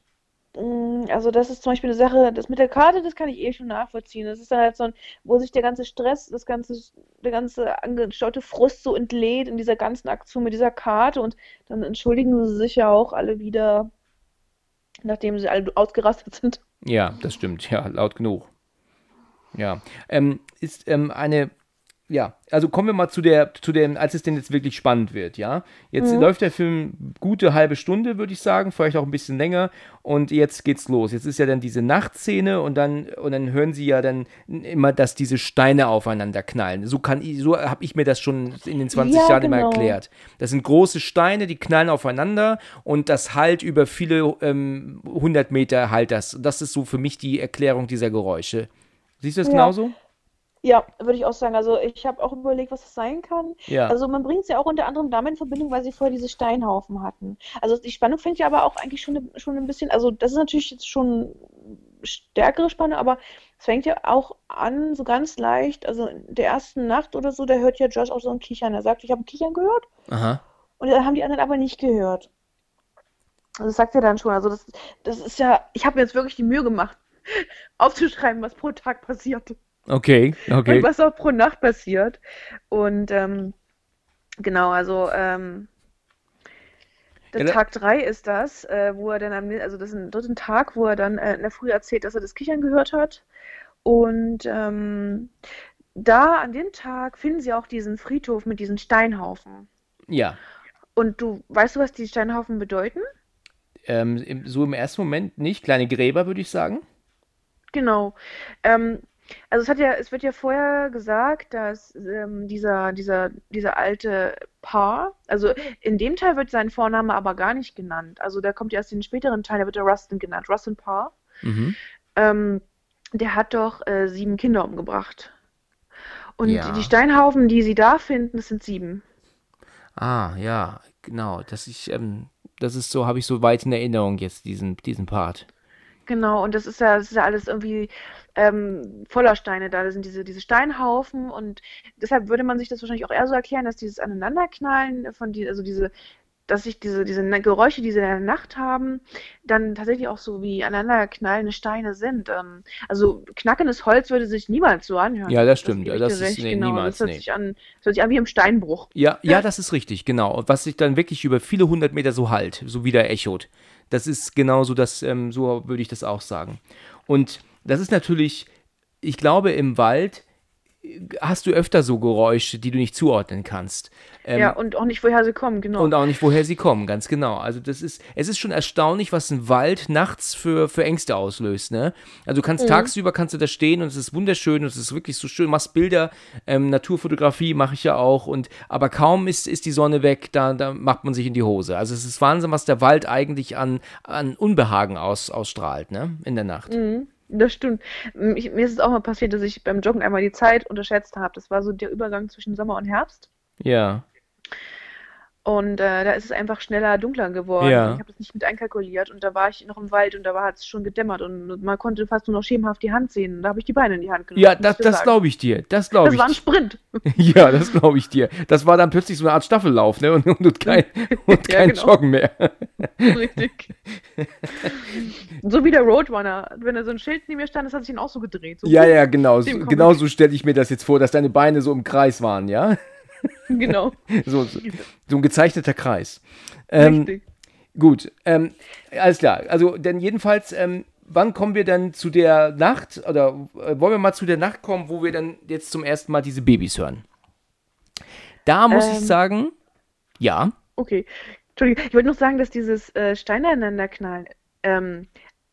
Mm, Also das ist zum Beispiel eine Sache, das mit der Karte, das kann ich eh schon nachvollziehen. Das ist dann halt so ein, wo sich der ganze Stress, das ganze, der ganze angestaute Frust so entlädt in dieser ganzen Aktion mit dieser Karte und dann entschuldigen sie sich ja auch alle wieder, nachdem sie alle ausgerastet sind. Ja, das stimmt. Ja, laut genug. Ja. Ähm, ist ähm, eine. Ja, also kommen wir mal zu der, zu dem, als es denn jetzt wirklich spannend wird, ja. Jetzt läuft der Film gute halbe Stunde, würde ich sagen, vielleicht auch ein bisschen länger. Und jetzt geht's los. Jetzt ist ja dann diese Nachtszene und dann, und dann hören sie ja dann immer, dass diese Steine aufeinander knallen. So kann ich, so habe ich mir das schon in den 20 Ja, Jahren immer genau. erklärt. Das sind große Steine, die knallen aufeinander und das halt über viele ähm, hundert Meter halt das. Das ist so für mich die Erklärung dieser Geräusche. Siehst du das Ja. genauso? Ja, würde ich auch sagen. Also ich habe auch überlegt, was das sein kann. Ja. Also man bringt es ja auch unter anderem damit in Verbindung, weil sie vorher diese Steinhaufen hatten. Also die Spannung fängt ja aber auch eigentlich schon, schon ein bisschen, also das ist natürlich jetzt schon stärkere Spannung, aber es fängt ja auch an, so ganz leicht, also in der ersten Nacht oder so, da hört ja Josh auch so ein Kichern. Er sagt, ich habe ein Kichern gehört Aha. und dann haben die anderen aber nicht gehört. Also das sagt er dann schon. Also das, das ist ja, ich habe mir jetzt wirklich die Mühe gemacht, aufzuschreiben, was pro Tag passiert. Okay, okay. Und was auch pro Nacht passiert. Und ähm, genau, also ähm, der Ja, Tag 3 ist das, äh, wo er dann am, also das ist ein dritten Tag, wo er dann äh, in der Früh erzählt, dass er das Kichern gehört hat. Und ähm, da an dem Tag finden sie auch diesen Friedhof mit diesen Steinhaufen. Ja. Und du weißt du, was die Steinhaufen bedeuten? Ähm, so im ersten Moment nicht. Kleine Gräber, würde ich sagen. Genau. Ähm, also es hat ja, es wird ja vorher gesagt, dass ähm, dieser, dieser, dieser alte Paar, also in dem Teil wird sein Vorname aber gar nicht genannt. Also der kommt ja erst in den späteren Teilen, da wird er Rustin genannt, Rustin Parr. Mhm. Ähm, der hat doch äh, sieben Kinder umgebracht. Und Ja. die Steinhaufen, die sie da finden, das sind sieben. Ah, ja, genau. Das ich, ähm, das ist so, habe ich so weit in Erinnerung jetzt, diesen, diesen Part. Genau, und das ist ja, das ist ja alles irgendwie ähm, voller Steine da. Das sind diese, diese Steinhaufen und deshalb würde man sich das wahrscheinlich auch eher so erklären, dass dieses Aneinanderknallen von die, also diese, dass sich diese, diese Geräusche, die sie in der Nacht haben, dann tatsächlich auch so wie aneinanderknallende Steine sind. Ähm, also knackendes Holz würde sich niemals so anhören. Ja, das stimmt. dir Das ist- nee, genau. niemals, Das hört nee. sich an, das hört sich an wie im Steinbruch. Ja, ja, das ist richtig, genau. Und was sich dann wirklich über viele hundert Meter so halt, so wieder echot. Das ist genauso das, ähm, so würde ich das auch sagen. Und das ist natürlich, ich glaube, im Wald hast du öfter so Geräusche, die du nicht zuordnen kannst. Ähm, ja, und auch nicht, woher sie kommen, genau. Und auch nicht, woher sie kommen, ganz genau. Also das ist, es ist schon erstaunlich, was ein Wald nachts für, für Ängste auslöst, ne? Also du kannst tagsüber kannst du da stehen und es ist wunderschön und es ist wirklich so schön, machst Bilder, ähm, Naturfotografie mache ich ja auch und aber kaum ist, ist die Sonne weg, da, da macht man sich in die Hose. Also es ist Wahnsinn, was der Wald eigentlich an, an Unbehagen aus, ausstrahlt, ne? In der Nacht. Mhm, das stimmt. Ich, mir ist es auch mal passiert, dass ich beim Joggen einmal die Zeit unterschätzt habe. Das war so der Übergang zwischen Sommer und Herbst. Ja. Und äh, da ist es einfach schneller dunkler geworden. Ja. Ich habe das nicht mit einkalkuliert. Und da war ich noch im Wald und da hat es schon gedämmert. Und man konnte fast nur noch schemenhaft die Hand sehen. Und da habe ich die Beine in die Hand genommen. Ja, das, das glaube ich dir. Das glaube Das ich war ein Sprint. Ja, das glaube ich dir. Das war dann plötzlich so eine Art Staffellauf, ne? Und, und kein, und Ja, kein genau. Joggen mehr. Richtig. so wie der Roadrunner. Wenn da so ein Schild neben mir stand, das hat sich dann auch so gedreht. So, Ja, ja, genau. Genau so stelle ich mir das jetzt vor, dass deine Beine so im Kreis waren, ja? Genau. So, so, so ein gezeichneter Kreis. Ähm, Richtig. gut, ähm, alles klar. Also, dann jedenfalls, ähm, wann kommen wir dann zu der Nacht, oder äh, wollen wir mal zu der Nacht kommen, wo wir dann jetzt zum ersten Mal diese Babys hören? Da muss ich Ähm. sagen, ja, Okay. Entschuldigung, ich wollte noch sagen, dass dieses äh, Steine aneinanderknallen ähm,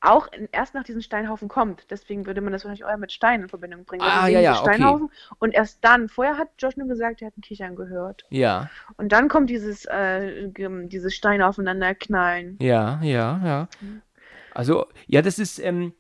auch in, erst nach diesen Steinhaufen kommt. Deswegen würde man das wahrscheinlich eher mit Steinen in Verbindung bringen. Ah, wir ja, ja, diese okay. Steinhaufen und erst dann, vorher hat Josh nur gesagt, er hat ein Kichern gehört. ja, Und dann kommt dieses, äh, dieses Steine aufeinanderknallen. ja, ja, ja. Also, ja, das ist, ähm,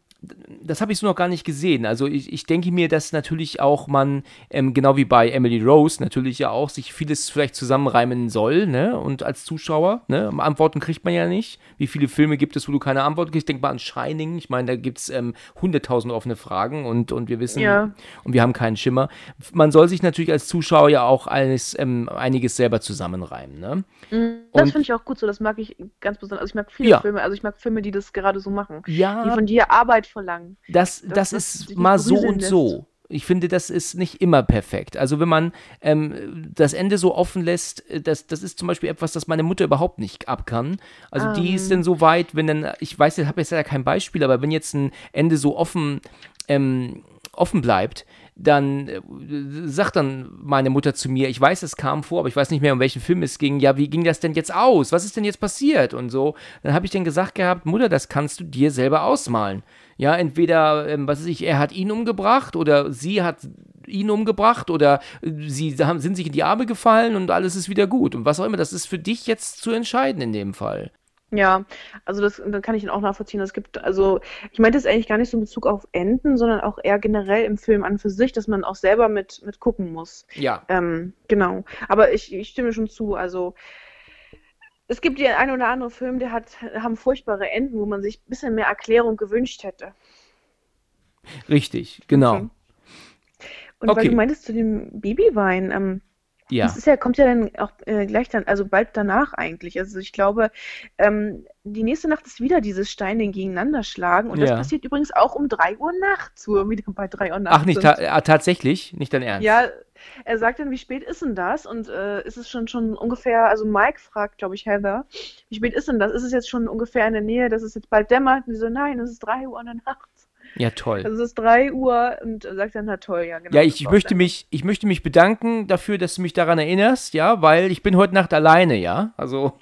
das habe ich so noch gar nicht gesehen. Also ich, ich denke mir, dass natürlich auch man, ähm, genau wie bei Emily Rose, natürlich ja auch sich vieles vielleicht zusammenreimen soll, ne? Und als Zuschauer, ne? Antworten kriegt man ja nicht. Wie viele Filme gibt es, wo du keine Antwort kriegst? Denk mal an Shining. Ich meine, da gibt es ähm, hunderttausend offene Fragen und, und wir wissen, Ja. und wir haben keinen Schimmer. Man soll sich natürlich als Zuschauer ja auch eines, ähm, einiges selber zusammenreimen, ne? Mhm. Das finde ich auch gut so, das mag ich ganz besonders. Also ich mag viele Ja. Filme, also ich mag Filme, die das gerade so machen. Ja, Die von dir Arbeit verlangen. Das, das, das ist mal so und lässt. so. Ich finde, das ist nicht immer perfekt. Also wenn man ähm, das Ende so offen lässt, äh, das, das ist zum Beispiel etwas, das meine Mutter überhaupt nicht ab kann. Also die ist Ähm. dann so weit, wenn dann, ich weiß, ich habe jetzt ja kein Beispiel, aber wenn jetzt ein Ende so offen, ähm, offen bleibt, dann äh, sagt dann meine Mutter zu mir, ich weiß, es kam vor, aber ich weiß nicht mehr, um welchen Film es ging. Ja, wie ging das denn jetzt aus? Was ist denn jetzt passiert? Und so. Dann habe ich dann gesagt gehabt, Mutter, das kannst du dir selber ausmalen. Ja, entweder, ähm, was weiß ich, er hat ihn umgebracht oder sie hat ihn umgebracht oder äh, sie haben, sind sich in die Arme gefallen und alles ist wieder gut. Und was auch immer, das ist für dich jetzt zu entscheiden in dem Fall. Ja, also das, da kann ich ihn auch nachvollziehen. Es gibt, also ich meinte es eigentlich gar nicht so in Bezug auf Enden, sondern auch eher generell im Film an für sich, dass man auch selber mit, mit gucken muss. Ja. Ähm, genau. Aber ich, ich stimme schon zu. Also es gibt ja ein oder andere Film, der hat, haben furchtbare Enden, wo man sich ein bisschen mehr Erklärung gewünscht hätte. Richtig, genau. Schon. Und weil Okay. du meintest zu dem Babywein, ähm, Ja. das ist ja, kommt ja dann auch äh, gleich dann, also bald danach eigentlich. Also ich glaube, ähm, die nächste Nacht ist wieder dieses Steine gegeneinander schlagen und das Ja. passiert übrigens auch um 3 Uhr nachts, wo wir wieder bei 3 Uhr nachts Ach, nicht ta ah, tatsächlich? Nicht dein Ernst? Ja, er sagt dann, wie spät ist denn das? Und äh, ist es schon, schon ungefähr, also Mike fragt, glaube ich, Heather, wie spät ist denn das? Ist es jetzt schon ungefähr in der Nähe, dass es jetzt bald dämmert? Und die so, nein, es ist 3 Uhr in der Nacht. Ja, toll. Also es ist 3 Uhr und sagt dann, na toll, ja, genau. Ja, ich, ich möchte dann. mich, ich möchte mich bedanken dafür, dass du mich daran erinnerst, ja, weil ich bin heute Nacht alleine, ja. Also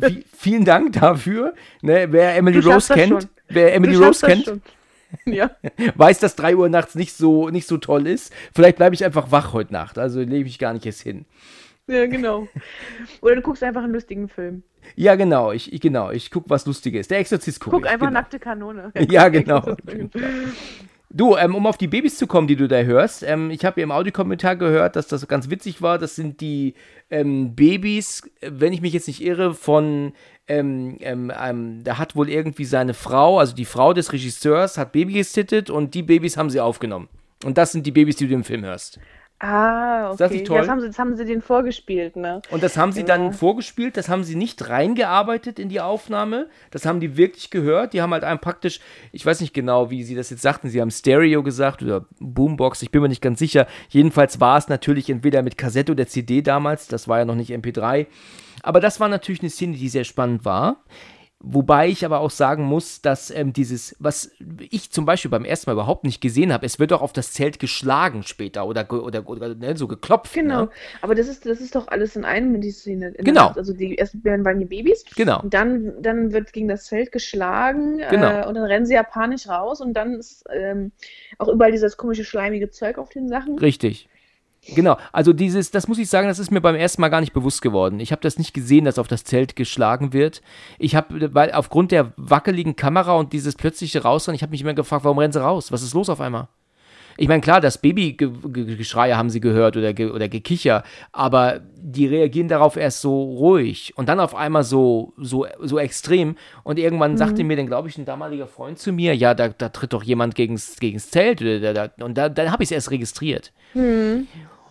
vi- vielen Dank dafür. Ne, wer Emily Du Rose kennt, wer Emily Du Rose kennt. Ja. Weiß, dass 3 Uhr nachts nicht so, nicht so toll ist. Vielleicht bleibe ich einfach wach heute Nacht. Also lege ich gar nicht erst hin. Ja, genau. Oder du guckst einfach einen lustigen Film. Ja, genau. Ich, ich genau. Ich gucke was Lustiges. Der Exorzist gucke Guck ich. einfach genau. nackte Kanone. Ja, genau. Du, ähm, um auf die Babys zu kommen, die du da hörst, ähm, ich habe im Audiokommentar gehört, dass das ganz witzig war. Das sind die ähm, Babys, wenn ich mich jetzt nicht irre, von, ähm, ähm, ähm, da hat wohl irgendwie seine Frau, also die Frau des Regisseurs, hat Baby gesittet und die Babys haben sie aufgenommen. Und das sind die Babys, die du im Film hörst. Ah, okay. das nicht toll? Das, haben sie, das haben sie denen vorgespielt, ne? Und das haben sie Genau. dann vorgespielt, das haben sie nicht reingearbeitet in die Aufnahme, das haben die wirklich gehört. Die haben halt einem praktisch, ich weiß nicht genau, wie sie das jetzt sagten, sie haben Stereo gesagt oder Boombox, ich bin mir nicht ganz sicher. Jedenfalls war es natürlich entweder mit Kassette oder CD damals, das war ja noch nicht MP3. Aber das war natürlich eine Szene, die sehr spannend war. Wobei ich aber auch sagen muss, dass ähm, dieses, was ich zum Beispiel beim ersten Mal überhaupt nicht gesehen habe, es wird auch auf das Zelt geschlagen später oder, oder, oder ne, so geklopft. Genau. Ne? Aber das ist, das ist doch alles in einem mit die Szene. in Genau. Also die erst werden waren die Babys. Genau. Und dann, dann wird gegen das Zelt geschlagen Genau. äh, und dann rennen sie ja panisch raus und dann ist ähm, auch überall dieses komische schleimige Zeug auf den Sachen. Richtig. Genau, also dieses, das muss ich sagen, das ist mir beim ersten Mal gar nicht bewusst geworden. Ich habe das nicht gesehen, dass auf das Zelt geschlagen wird. Ich habe, weil aufgrund der wackeligen Kamera und dieses plötzliche Rausrennen, ich habe mich immer gefragt, warum rennen sie raus? Was ist los auf einmal? Ich meine, klar, das Babygeschreie haben sie gehört oder, ge oder Gekicher, aber die reagieren darauf erst so ruhig und dann auf einmal so, so, so extrem. Und irgendwann sagte mir dann, glaube ich, ein damaliger Freund zu mir, ja, da, da tritt doch jemand gegens, gegens Zelt. Oder da, da, und da, dann habe ich es erst registriert.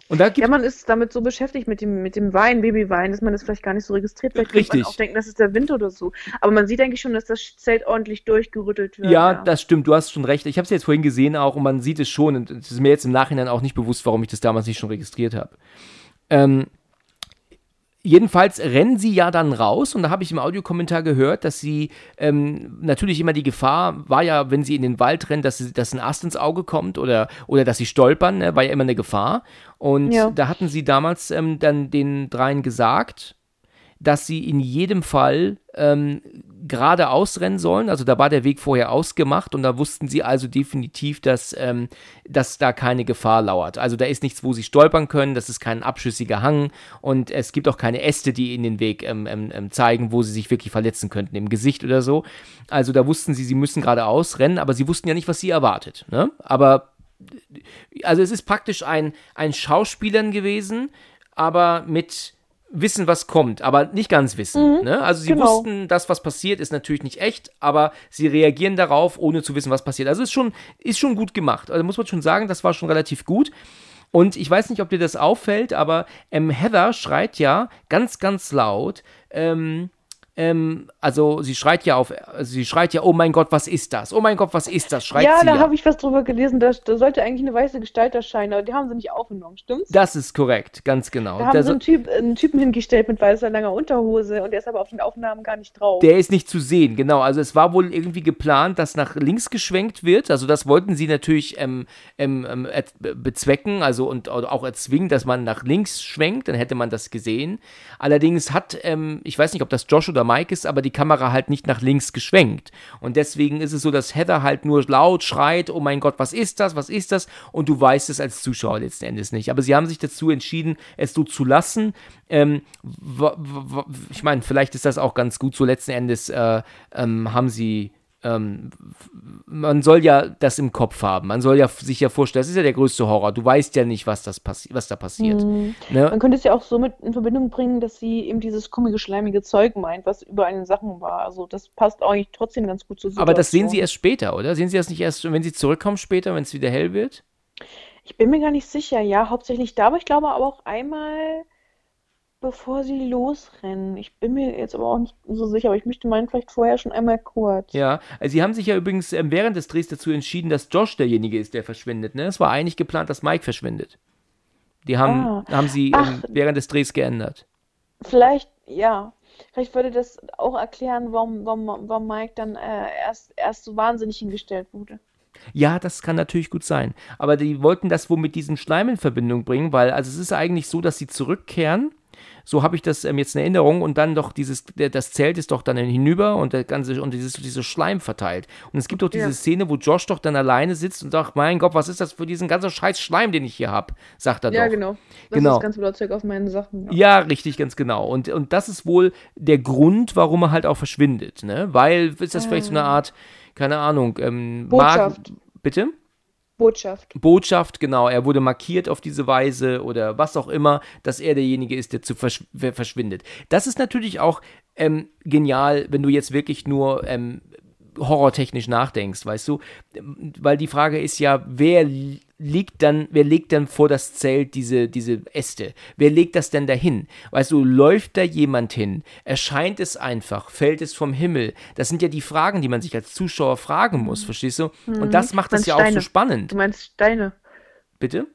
Und da Ja, man ist damit so beschäftigt mit dem, mit dem Wein, Babywein, dass man das vielleicht gar nicht so registriert. Vielleicht Richtig. man auch denken, das ist der Wind oder so. Aber man sieht eigentlich schon, dass das Zelt ordentlich durchgerüttelt wird. Ja, das stimmt, du hast schon recht. Ich habe es jetzt vorhin gesehen auch und man sieht es schon und es ist mir jetzt im Nachhinein auch nicht bewusst, warum ich das damals nicht schon registriert habe. Ähm, jedenfalls rennen sie ja dann raus und da habe ich im Audiokommentar gehört, dass sie ähm, natürlich immer die Gefahr war ja, wenn sie in den Wald rennen, dass, sie, dass ein Ast ins Auge kommt oder, oder dass sie stolpern, ne, war ja immer eine Gefahr. Und Ja. da hatten sie damals ähm, dann den dreien gesagt, dass sie in jedem Fall ähm, geradeaus rennen sollen. Also da war der Weg vorher ausgemacht und da wussten sie also definitiv, dass, ähm, dass da keine Gefahr lauert. Also da ist nichts, wo sie stolpern können, das ist kein abschüssiger Hang und es gibt auch keine Äste, die ihnen den Weg ähm, ähm, ähm, zeigen, wo sie sich wirklich verletzen könnten, im Gesicht oder so. Also da wussten sie, sie müssen geradeaus rennen, aber sie wussten ja nicht, was sie erwartet. Ne? Aber also es ist praktisch ein, ein Schauspielern gewesen, aber mit Wissen, was kommt, aber nicht ganz wissen. ne? Also sie genau. wussten, das, was passiert, ist natürlich nicht echt, aber sie reagieren darauf, ohne zu wissen, was passiert. Also ist schon, ist schon gut gemacht. Also muss man schon sagen, das war schon relativ gut. Und ich weiß nicht, ob dir das auffällt, aber ähm, Heather schreit ja ganz, ganz laut. Ähm, ähm, also sie schreit ja auf, sie schreit ja, oh mein Gott, was ist das? Oh mein Gott, was ist das? Schreit ja, sie da ja. habe ich was drüber gelesen, da, da sollte eigentlich eine weiße Gestalt erscheinen, aber die haben sie nicht aufgenommen, stimmt's? Das ist korrekt, ganz genau. da haben Der, sie einen, typ, einen Typen hingestellt mit weißer langer Unterhose und der ist aber auf den Aufnahmen gar nicht drauf. der ist nicht zu sehen, genau. Also es war wohl irgendwie geplant, dass nach links geschwenkt wird. Also das wollten sie natürlich ähm, ähm, ähm, bezwecken, also und auch erzwingen, dass man nach links schwenkt, dann hätte man das gesehen. Allerdings hat, ähm, ich weiß nicht, ob das Josh oder Mike ist, aber die Kamera halt nicht nach links geschwenkt. Und deswegen ist es so, dass Heather halt nur laut schreit, oh mein Gott, was ist das, was ist das? Und du weißt es als Zuschauer letzten Endes nicht. Aber sie haben sich dazu entschieden, es so zu lassen. Ähm, ich meine, vielleicht ist das auch ganz gut. So letzten Endes äh, ähm, haben sie. Ähm, man soll ja das im Kopf haben. Man soll ja sich ja vorstellen, das ist ja der größte Horror. Du weißt ja nicht, was, das passi was da passiert. Mhm. Ne? Man könnte es ja auch so mit in Verbindung bringen, dass sie eben dieses komische, schleimige Zeug meint, was überall in den Sachen war. Also das passt eigentlich trotzdem ganz gut Situation. Aber das sehen sie erst später, oder? Sehen sie das nicht erst, wenn sie zurückkommen später, wenn es wieder hell wird? Ich bin mir gar nicht sicher, ja, hauptsächlich da, aber ich glaube aber auch einmal, bevor sie losrennen. Ich bin mir jetzt aber auch nicht so sicher, aber ich möchte meinen, vielleicht vorher schon einmal kurz. Ja, also sie haben sich ja übrigens ähm, während des Drehs dazu entschieden, dass Josh derjenige ist, der verschwindet. Ne? Es war eigentlich geplant, dass Mike verschwindet. Die haben, Ah. haben sie Ach. ähm, während des Drehs geändert. Vielleicht, ja, vielleicht würde das auch erklären, warum, warum, warum Mike dann äh, erst, erst so wahnsinnig hingestellt wurde. Ja, das kann natürlich gut sein. Aber die wollten das wohl mit diesem Schleim in Verbindung bringen, weil, also es ist eigentlich so, dass sie zurückkehren So habe ich das ähm, jetzt in Erinnerung. Und dann doch dieses, das Zelt ist doch dann hinüber und der ganze, und dieses, dieses Schleim verteilt. Und es gibt doch diese ja. Szene, wo Josh doch dann alleine sitzt und sagt, mein Gott, was ist das für diesen ganzen scheiß Schleim, den ich hier habe? Sagt er ja, doch. Ja, genau. Das genau. ist ganz Blutzeug auf meinen Sachen. Ja. ja, richtig, ganz genau. Und, und das ist wohl der Grund, warum er halt auch verschwindet, ne? Weil, ist das vielleicht so eine ah. Art, keine Ahnung, ähm, Botschaft. Mag Bitte? Botschaft. Botschaft, genau. Er wurde markiert auf diese Weise oder was auch immer, dass er derjenige ist, der zu verschw verschwindet. Das ist natürlich auch ähm, genial, wenn du jetzt wirklich nur ähm, horrortechnisch nachdenkst, weißt du? Weil die Frage ist ja, wer liegt dann, wer legt dann vor das Zelt diese, diese Äste? Wer legt das denn dahin? Weißt du, läuft da jemand hin? Erscheint es einfach? Fällt es vom Himmel? Das sind ja die Fragen, die man sich als Zuschauer fragen muss, mhm. verstehst du? Und mhm. das macht es ja Steine. auch so spannend. Du meinst Steine. Bitte?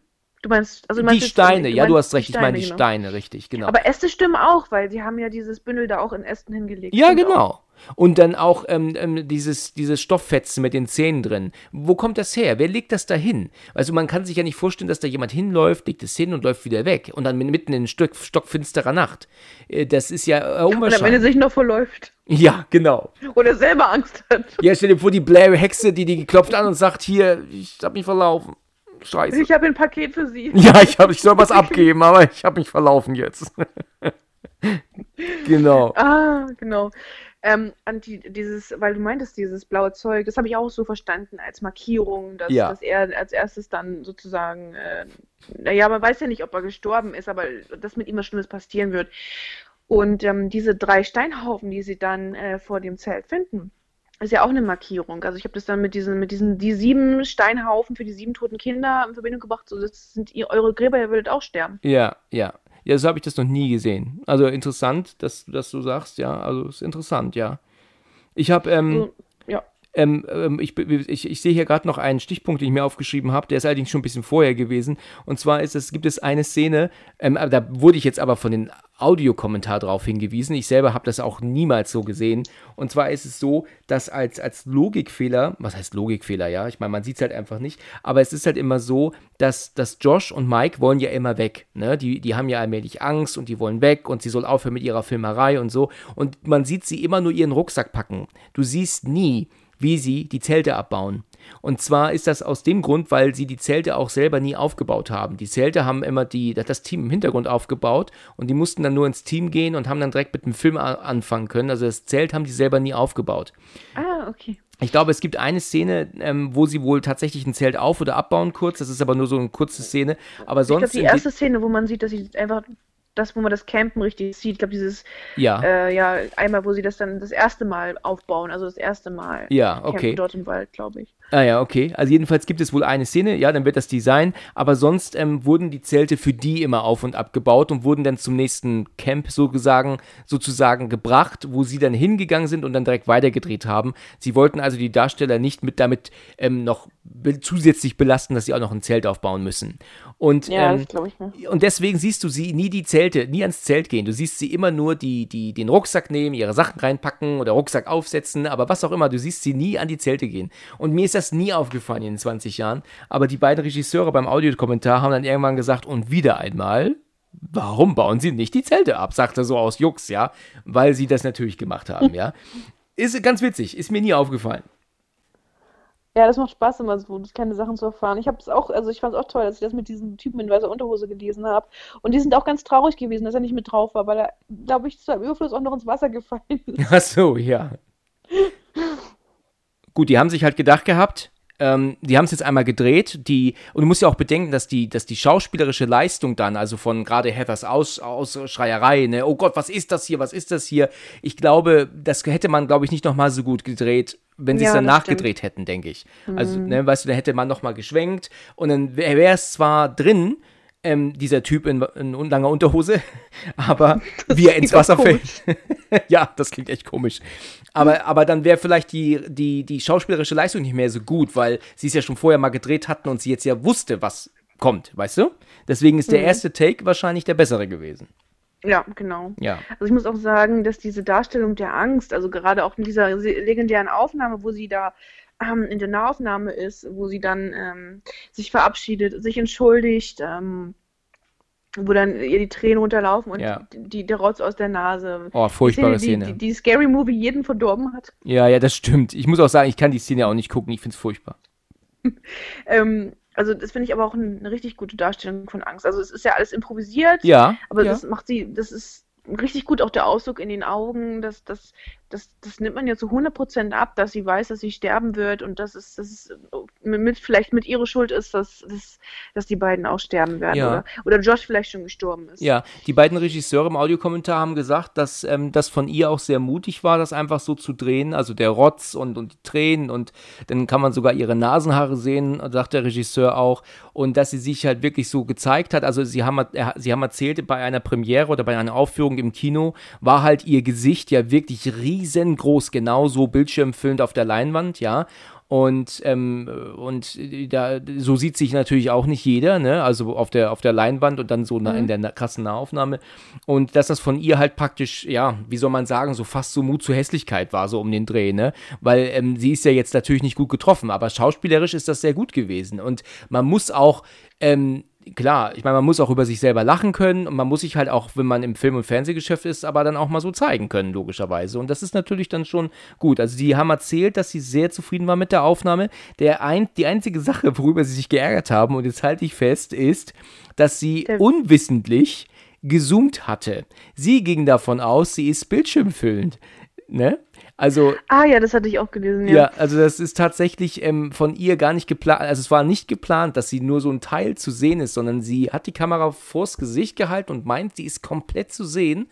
Du meinst, also du meinst die Steine, du ja, du hast recht, ich meine die genau. Steine, richtig, genau. Aber Äste stimmen auch, weil sie haben ja dieses Bündel da auch in Ästen hingelegt. Ja, genau. Auch. Und dann auch ähm, ähm, dieses, dieses Stofffetzen mit den Zähnen drin. Wo kommt das her? Wer legt das da hin? Also man kann sich ja nicht vorstellen, dass da jemand hinläuft, legt es hin und läuft wieder weg. Und dann mitten in Stock, stockfinsterer Nacht. Äh, das ist ja äh, unwahrscheinlich. Wenn er sich noch verläuft. Ja, genau. Oder selber Angst hat. Ja, stell dir vor, die Blair-Hexe, die, die klopft an und sagt, hier, ich hab mich verlaufen. Scheiße. Ich habe ein Paket für Sie. Ja, ich, hab, ich soll was abgeben, aber ich habe mich verlaufen jetzt. genau. Ah, genau. Ähm, die, dieses, weil du meintest, dieses blaue Zeug, das habe ich auch so verstanden als Markierung, dass, ja. dass er als erstes dann sozusagen, äh, naja, man weiß ja nicht, ob er gestorben ist, aber dass mit ihm was Schlimmes passieren wird. Und ähm, diese drei Steinhaufen, die sie dann äh, vor dem Zelt finden, ist ja auch eine Markierung. Also ich habe das dann mit diesen, mit diesen, die sieben Steinhaufen für die sieben toten Kinder in Verbindung gebracht. So, das sind ihr, eure Gräber, ihr würdet auch sterben. Ja, ja. Ja, so habe ich das noch nie gesehen. Also interessant, dass, du sagst, ja. Also ist interessant, ja. Ich habe, ähm, so. Ähm, ähm, ich, ich, ich, sehe hier gerade noch einen Stichpunkt, den ich mir aufgeschrieben habe, der ist allerdings schon ein bisschen vorher gewesen. Und zwar ist es, gibt es eine Szene, ähm, da wurde ich jetzt aber von den Audiokommentar darauf hingewiesen. Ich selber habe das auch niemals so gesehen. Und zwar ist es so, dass als, als Logikfehler, was heißt Logikfehler, ja? Ich meine, man sieht es halt einfach nicht, aber es ist halt immer so, dass, dass Josh und Mike wollen ja immer weg. Ne? Die, die haben ja allmählich Angst und die wollen weg und sie soll aufhören mit ihrer Filmerei und so. Und man sieht sie immer nur ihren Rucksack packen. Du siehst nie, wie sie die Zelte abbauen. Und zwar ist das aus dem Grund, weil sie die Zelte auch selber nie aufgebaut haben. Die Zelte haben immer die, das Team im Hintergrund aufgebaut und die mussten dann nur ins Team gehen und haben dann direkt mit dem Film anfangen können. Also das Zelt haben die selber nie aufgebaut. Ah, okay. Ich glaube, es gibt eine Szene, ähm, wo sie wohl tatsächlich ein Zelt auf- oder abbauen kurz. Das ist aber nur so eine kurze Szene. Aber sonst. Ich glaube, die erste Szene, wo man sieht, dass sie einfach das, wo man das Campen richtig sieht. Ich glaube, dieses, ja. Äh, ja, einmal, wo sie das dann das erste Mal aufbauen, also das erste Mal. Ja, okay. dort im Wald, glaube ich. Ah ja, okay. Also jedenfalls gibt es wohl eine Szene, ja, dann wird das Design, aber sonst ähm, wurden die Zelte für die immer auf und ab gebaut und wurden dann zum nächsten Camp sozusagen, sozusagen gebracht, wo sie dann hingegangen sind und dann direkt weitergedreht haben. Sie wollten also die Darsteller nicht mit damit ähm, noch be zusätzlich belasten, dass sie auch noch ein Zelt aufbauen müssen. Und, ja, ähm, das ich mir. und deswegen siehst du sie nie die Zelte, nie ans Zelt gehen. Du siehst sie immer nur die, die, den Rucksack nehmen, ihre Sachen reinpacken oder Rucksack aufsetzen, aber was auch immer, du siehst sie nie an die Zelte gehen. Und mir ist das nie aufgefallen in 20 Jahren. Aber die beiden Regisseure beim Audiokommentar haben dann irgendwann gesagt, und wieder einmal, warum bauen sie nicht die Zelte ab? Sagt er so aus Jux, ja, weil sie das natürlich gemacht haben, ja. Ist ganz witzig, ist mir nie aufgefallen. Ja, das macht Spaß immer so, kleine Sachen zu erfahren. Ich habe es auch, also ich fand es auch toll, dass ich das mit diesem Typen in weißer Unterhose gelesen habe. Und die sind auch ganz traurig gewesen, dass er nicht mit drauf war, weil er, glaube ich, zu einem Überfluss auch noch ins Wasser gefallen ist. Ach so, ja. Gut, die haben sich halt gedacht gehabt, ähm, die haben es jetzt einmal gedreht, die, und du musst ja auch bedenken, dass die, dass die schauspielerische Leistung dann, also von gerade Heathers Aus, Ausschreierei, ne, oh Gott, was ist das hier, was ist das hier? Ich glaube, das hätte man, glaube ich, nicht nochmal so gut gedreht, wenn sie es dann nachgedreht stimmt. hätten, denke ich. Also, mhm. ne, weißt du, da hätte man nochmal geschwenkt und dann wäre es zwar drin, ähm, dieser Typ in, in langer Unterhose, aber das wie er ins Wasser fällt. ja, das klingt echt komisch. Aber, aber dann wäre vielleicht die, die, die schauspielerische Leistung nicht mehr so gut, weil sie es ja schon vorher mal gedreht hatten und sie jetzt ja wusste, was kommt, weißt du? Deswegen ist der mhm. erste Take wahrscheinlich der bessere gewesen. Ja, genau. Ja. Also ich muss auch sagen, dass diese Darstellung der Angst, also gerade auch in dieser legendären Aufnahme, wo sie da ähm, in der Nahaufnahme ist, wo sie dann ähm, sich verabschiedet, sich entschuldigt, ähm, wo dann ihr die Tränen runterlaufen und Ja. die, der Rotz aus der Nase. Oh, furchtbare die, Szene. Die, die Scary Movie jeden verdorben hat. Ja, ja, das stimmt. Ich muss auch sagen, ich kann die Szene auch nicht gucken. Ich finde es furchtbar. Ähm, also das finde ich aber auch ein- eine richtig gute Darstellung von Angst. Also es ist ja alles improvisiert, Ja, aber ja. das macht sie, das ist richtig gut auch der Ausdruck in den Augen, das, das, das, das nimmt man ja zu 100% ab, dass sie weiß, dass sie sterben wird und dass es, dass es mit, vielleicht mit ihrer Schuld ist, dass, dass, dass die beiden auch sterben werden Ja. oder, oder Josh vielleicht schon gestorben ist. Ja, die beiden Regisseure im Audiokommentar haben gesagt, dass ähm, das von ihr auch sehr mutig war, das einfach so zu drehen. Also der Rotz und, und die Tränen und dann kann man sogar ihre Nasenhaare sehen, sagt der Regisseur auch. Und dass sie sich halt wirklich so gezeigt hat. Also sie haben, sie haben erzählt, bei einer Premiere oder bei einer Aufführung im Kino war halt ihr Gesicht ja wirklich riesengroß, genauso bildschirmfüllend auf der Leinwand, ja. Und, ähm, und da, so sieht sich natürlich auch nicht jeder, ne? Also auf der, auf der Leinwand und dann so na, in der krassen Nahaufnahme. Und dass das von ihr halt praktisch, ja, wie soll man sagen, so fast so Mut zur Hässlichkeit war, so um den Dreh, ne? Weil ähm, sie ist ja jetzt natürlich nicht gut getroffen, aber schauspielerisch ist das sehr gut gewesen. Und man muss auch, ähm, klar, ich meine, man muss auch über sich selber lachen können und man muss sich halt auch, wenn man im Film- und Fernsehgeschäft ist, aber dann auch mal so zeigen können, logischerweise. Und das ist natürlich dann schon gut. Also die haben erzählt, dass sie sehr zufrieden war mit der Aufnahme. Der ein, die einzige Sache, worüber sie sich geärgert haben, und jetzt halte ich fest, ist, dass sie unwissentlich gezoomt hatte. Sie ging davon aus, sie ist bildschirmfüllend. Ne? Also Ah ja, das hatte ich auch gelesen, ja, ja. also das ist tatsächlich ähm, von ihr gar nicht geplant. Also es war nicht geplant, dass sie nur so ein Teil zu sehen ist, sondern sie hat die Kamera vors Gesicht gehalten und meint, sie ist komplett zu sehen.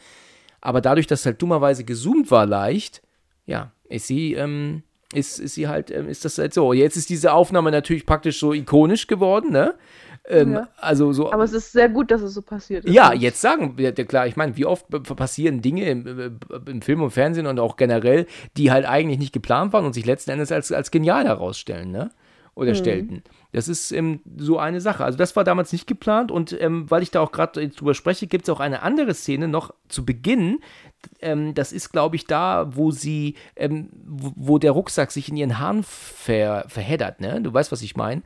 Aber dadurch, dass halt dummerweise gezoomt war leicht, ja, ist sie, ähm, ist, ist sie halt, ähm, ist das halt so. Jetzt ist diese Aufnahme natürlich praktisch so ikonisch geworden, ne? Ähm, Ja. Also so. Aber es ist sehr gut, dass es so passiert ist. Ja, jetzt sagen wir, ja, klar, ich meine, wie oft passieren Dinge im, äh, im Film und Fernsehen und auch generell, die halt eigentlich nicht geplant waren und sich letzten Endes als, als genial herausstellen, ne? Oder stellten. Das ist ähm, so eine Sache. Also das war damals nicht geplant und ähm, weil ich da auch gerade drüber spreche, gibt es auch eine andere Szene noch zu Beginn. Ähm, das ist, glaube ich, da, wo sie, ähm, wo, wo der Rucksack sich in ihren Haaren ver, verheddert, ne? Du weißt, was ich meine.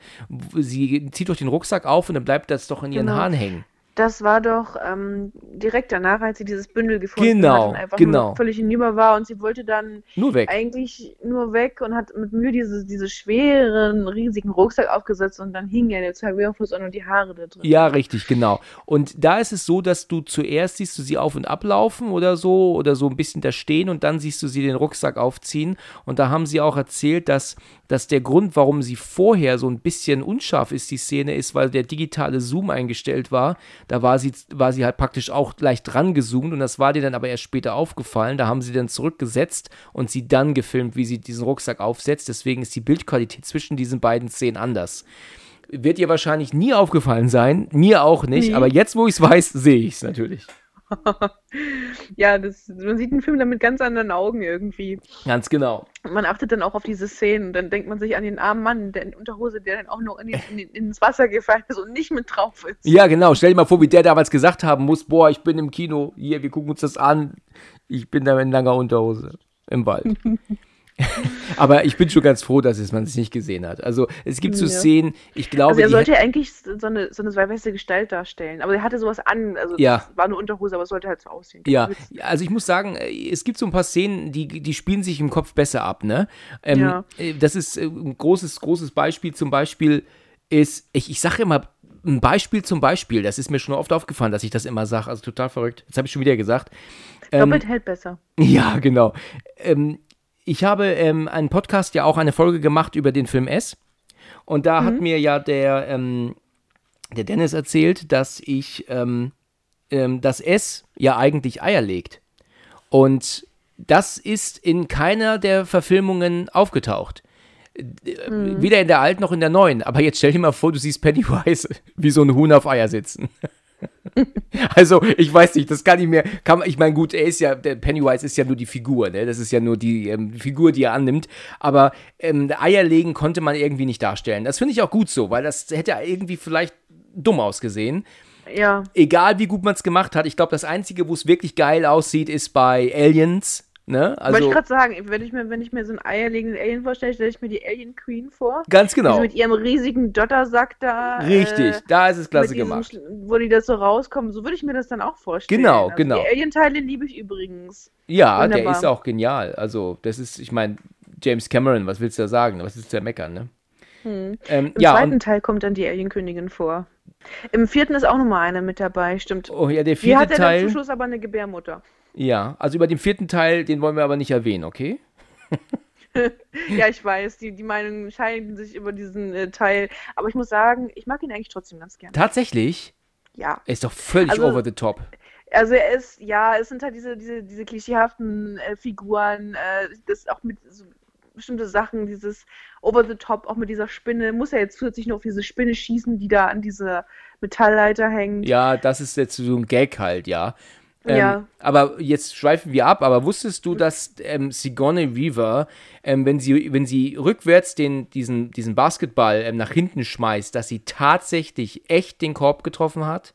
Sie zieht doch den Rucksack auf und dann bleibt das doch in ihren Genau. Haaren hängen. Das war doch ähm, direkt danach, als sie dieses Bündel gefunden Genau, hat und einfach genau. nur völlig hinüber war und sie wollte dann Nur eigentlich nur weg und hat mit Mühe diese, diese schweren, riesigen Rucksack aufgesetzt und dann hing ja der Xavierfuß und die Haare da drin. Ja, richtig, genau. Und da ist es so, dass du zuerst siehst du sie auf und ablaufen oder so oder so ein bisschen da stehen und dann siehst du sie den Rucksack aufziehen. Und da haben sie auch erzählt, dass, dass der Grund, warum sie vorher so ein bisschen unscharf ist, die Szene, ist, weil der digitale Zoom eingestellt war. Da war sie, war sie halt praktisch auch leicht dran gezoomt und das war dir dann aber erst später aufgefallen. Da haben sie dann zurückgesetzt und sie dann gefilmt, wie sie diesen Rucksack aufsetzt. Deswegen ist die Bildqualität zwischen diesen beiden Szenen anders wird ihr wahrscheinlich nie aufgefallen sein, mir auch nicht, Nee. aber jetzt, wo ich es weiß, sehe ich es natürlich. Ja, das, man sieht den Film dann mit ganz anderen Augen irgendwie. Ganz genau. Und man achtet dann auch auf diese Szenen dann denkt man sich an den armen Mann, der in Unterhose, der dann auch noch in den, in den, ins Wasser gefallen ist und nicht mit drauf ist. Ja, genau. Stell dir mal vor, wie der damals gesagt haben muss, boah, ich bin im Kino, hier, wir gucken uns das an. Ich bin da in langer Unterhose im Wald. aber ich bin schon ganz froh, dass es man es nicht gesehen hat. Also es gibt so Ja. Szenen, ich glaube, Also er sollte ja eigentlich so eine, so eine weiße Gestalt darstellen. Aber er hatte sowas an. Also Ja. war eine Unterhose, aber es sollte halt so aussehen. Ja, also ich muss sagen, äh, es gibt so ein paar Szenen, die, die spielen sich im Kopf besser ab, ne? Ähm, Ja. äh, Das ist äh, ein großes, großes Beispiel. Zum Beispiel ist, ich, ich sage immer, ein Beispiel zum Beispiel, das ist mir schon oft aufgefallen, dass ich das immer sage, also total verrückt. Das habe ich schon wieder gesagt. Ähm, Doppelt hält besser. ja, genau. Ähm, ich habe ähm, einen Podcast ja auch eine Folge gemacht über den Film S. Und da hat mir ja der, ähm, der Dennis erzählt, dass ich ähm, ähm, das S ja eigentlich Eier legt. Und das ist in keiner der Verfilmungen aufgetaucht. Äh, Weder in der alten noch in der neuen. Aber jetzt stell dir mal vor, du siehst Pennywise wie so ein Huhn auf Eier sitzen. Also, ich weiß nicht, das kann ich mir, kann, ich meine, gut, er ist ja, der Pennywise ist ja nur die Figur, ne? Das ist ja nur die ähm, Figur, die er annimmt. Aber ähm, Eierlegen konnte man irgendwie nicht darstellen. Das finde ich auch gut so, weil das hätte irgendwie vielleicht dumm ausgesehen. Ja. Egal wie gut man es gemacht hat, ich glaube, das Einzige, wo es wirklich geil aussieht, ist bei Aliens. Ne? Also, Wollte ich gerade sagen, wenn ich, mir, wenn ich mir so einen eierlegenden Alien vorstelle, stelle ich mir die Alien Queen vor. ganz genau. Die so mit ihrem riesigen Dottersack da. Richtig, äh, da ist es klasse diesem gemacht. Wo die das so rauskommen, so würde ich mir das dann auch vorstellen. Genau, also genau. Die Alien-Teile liebe ich übrigens. Ja, der Wunderbar. ist auch genial. Also, das ist, ich meine, James Cameron, was willst du da sagen? Was willst du da meckern, ne? Hm. Ähm, Im ja, zweiten Teil kommt dann die Alienkönigin vor. Im vierten ist auch nochmal eine mit dabei, stimmt. oh ja, der Die vierte hat ja dann Teil. zum Schluss aber eine Gebärmutter. Ja, also über den vierten Teil, den wollen wir aber nicht erwähnen, okay? Ja, ich weiß, die, die Meinungen scheiden sich über diesen äh, Teil. Aber ich muss sagen, ich mag ihn eigentlich trotzdem ganz gern. Tatsächlich, Ja. er ist doch völlig Also- over the top. Also er ist, ja, es sind halt diese, diese, diese klischeehaften äh, Figuren, äh, das auch mit so bestimmte Sachen, dieses over the top, auch mit dieser Spinne, muss er jetzt zusätzlich noch auf diese Spinne schießen, die da an diese Metallleiter hängt. Ja, das ist jetzt so ein Gag halt, ja. Ähm, Ja. Aber jetzt schweifen wir ab. Aber wusstest du, dass ähm, Sigourney Weaver, ähm, wenn sie wenn sie rückwärts den diesen diesen Basketball ähm, nach hinten schmeißt, dass sie tatsächlich echt den Korb getroffen hat?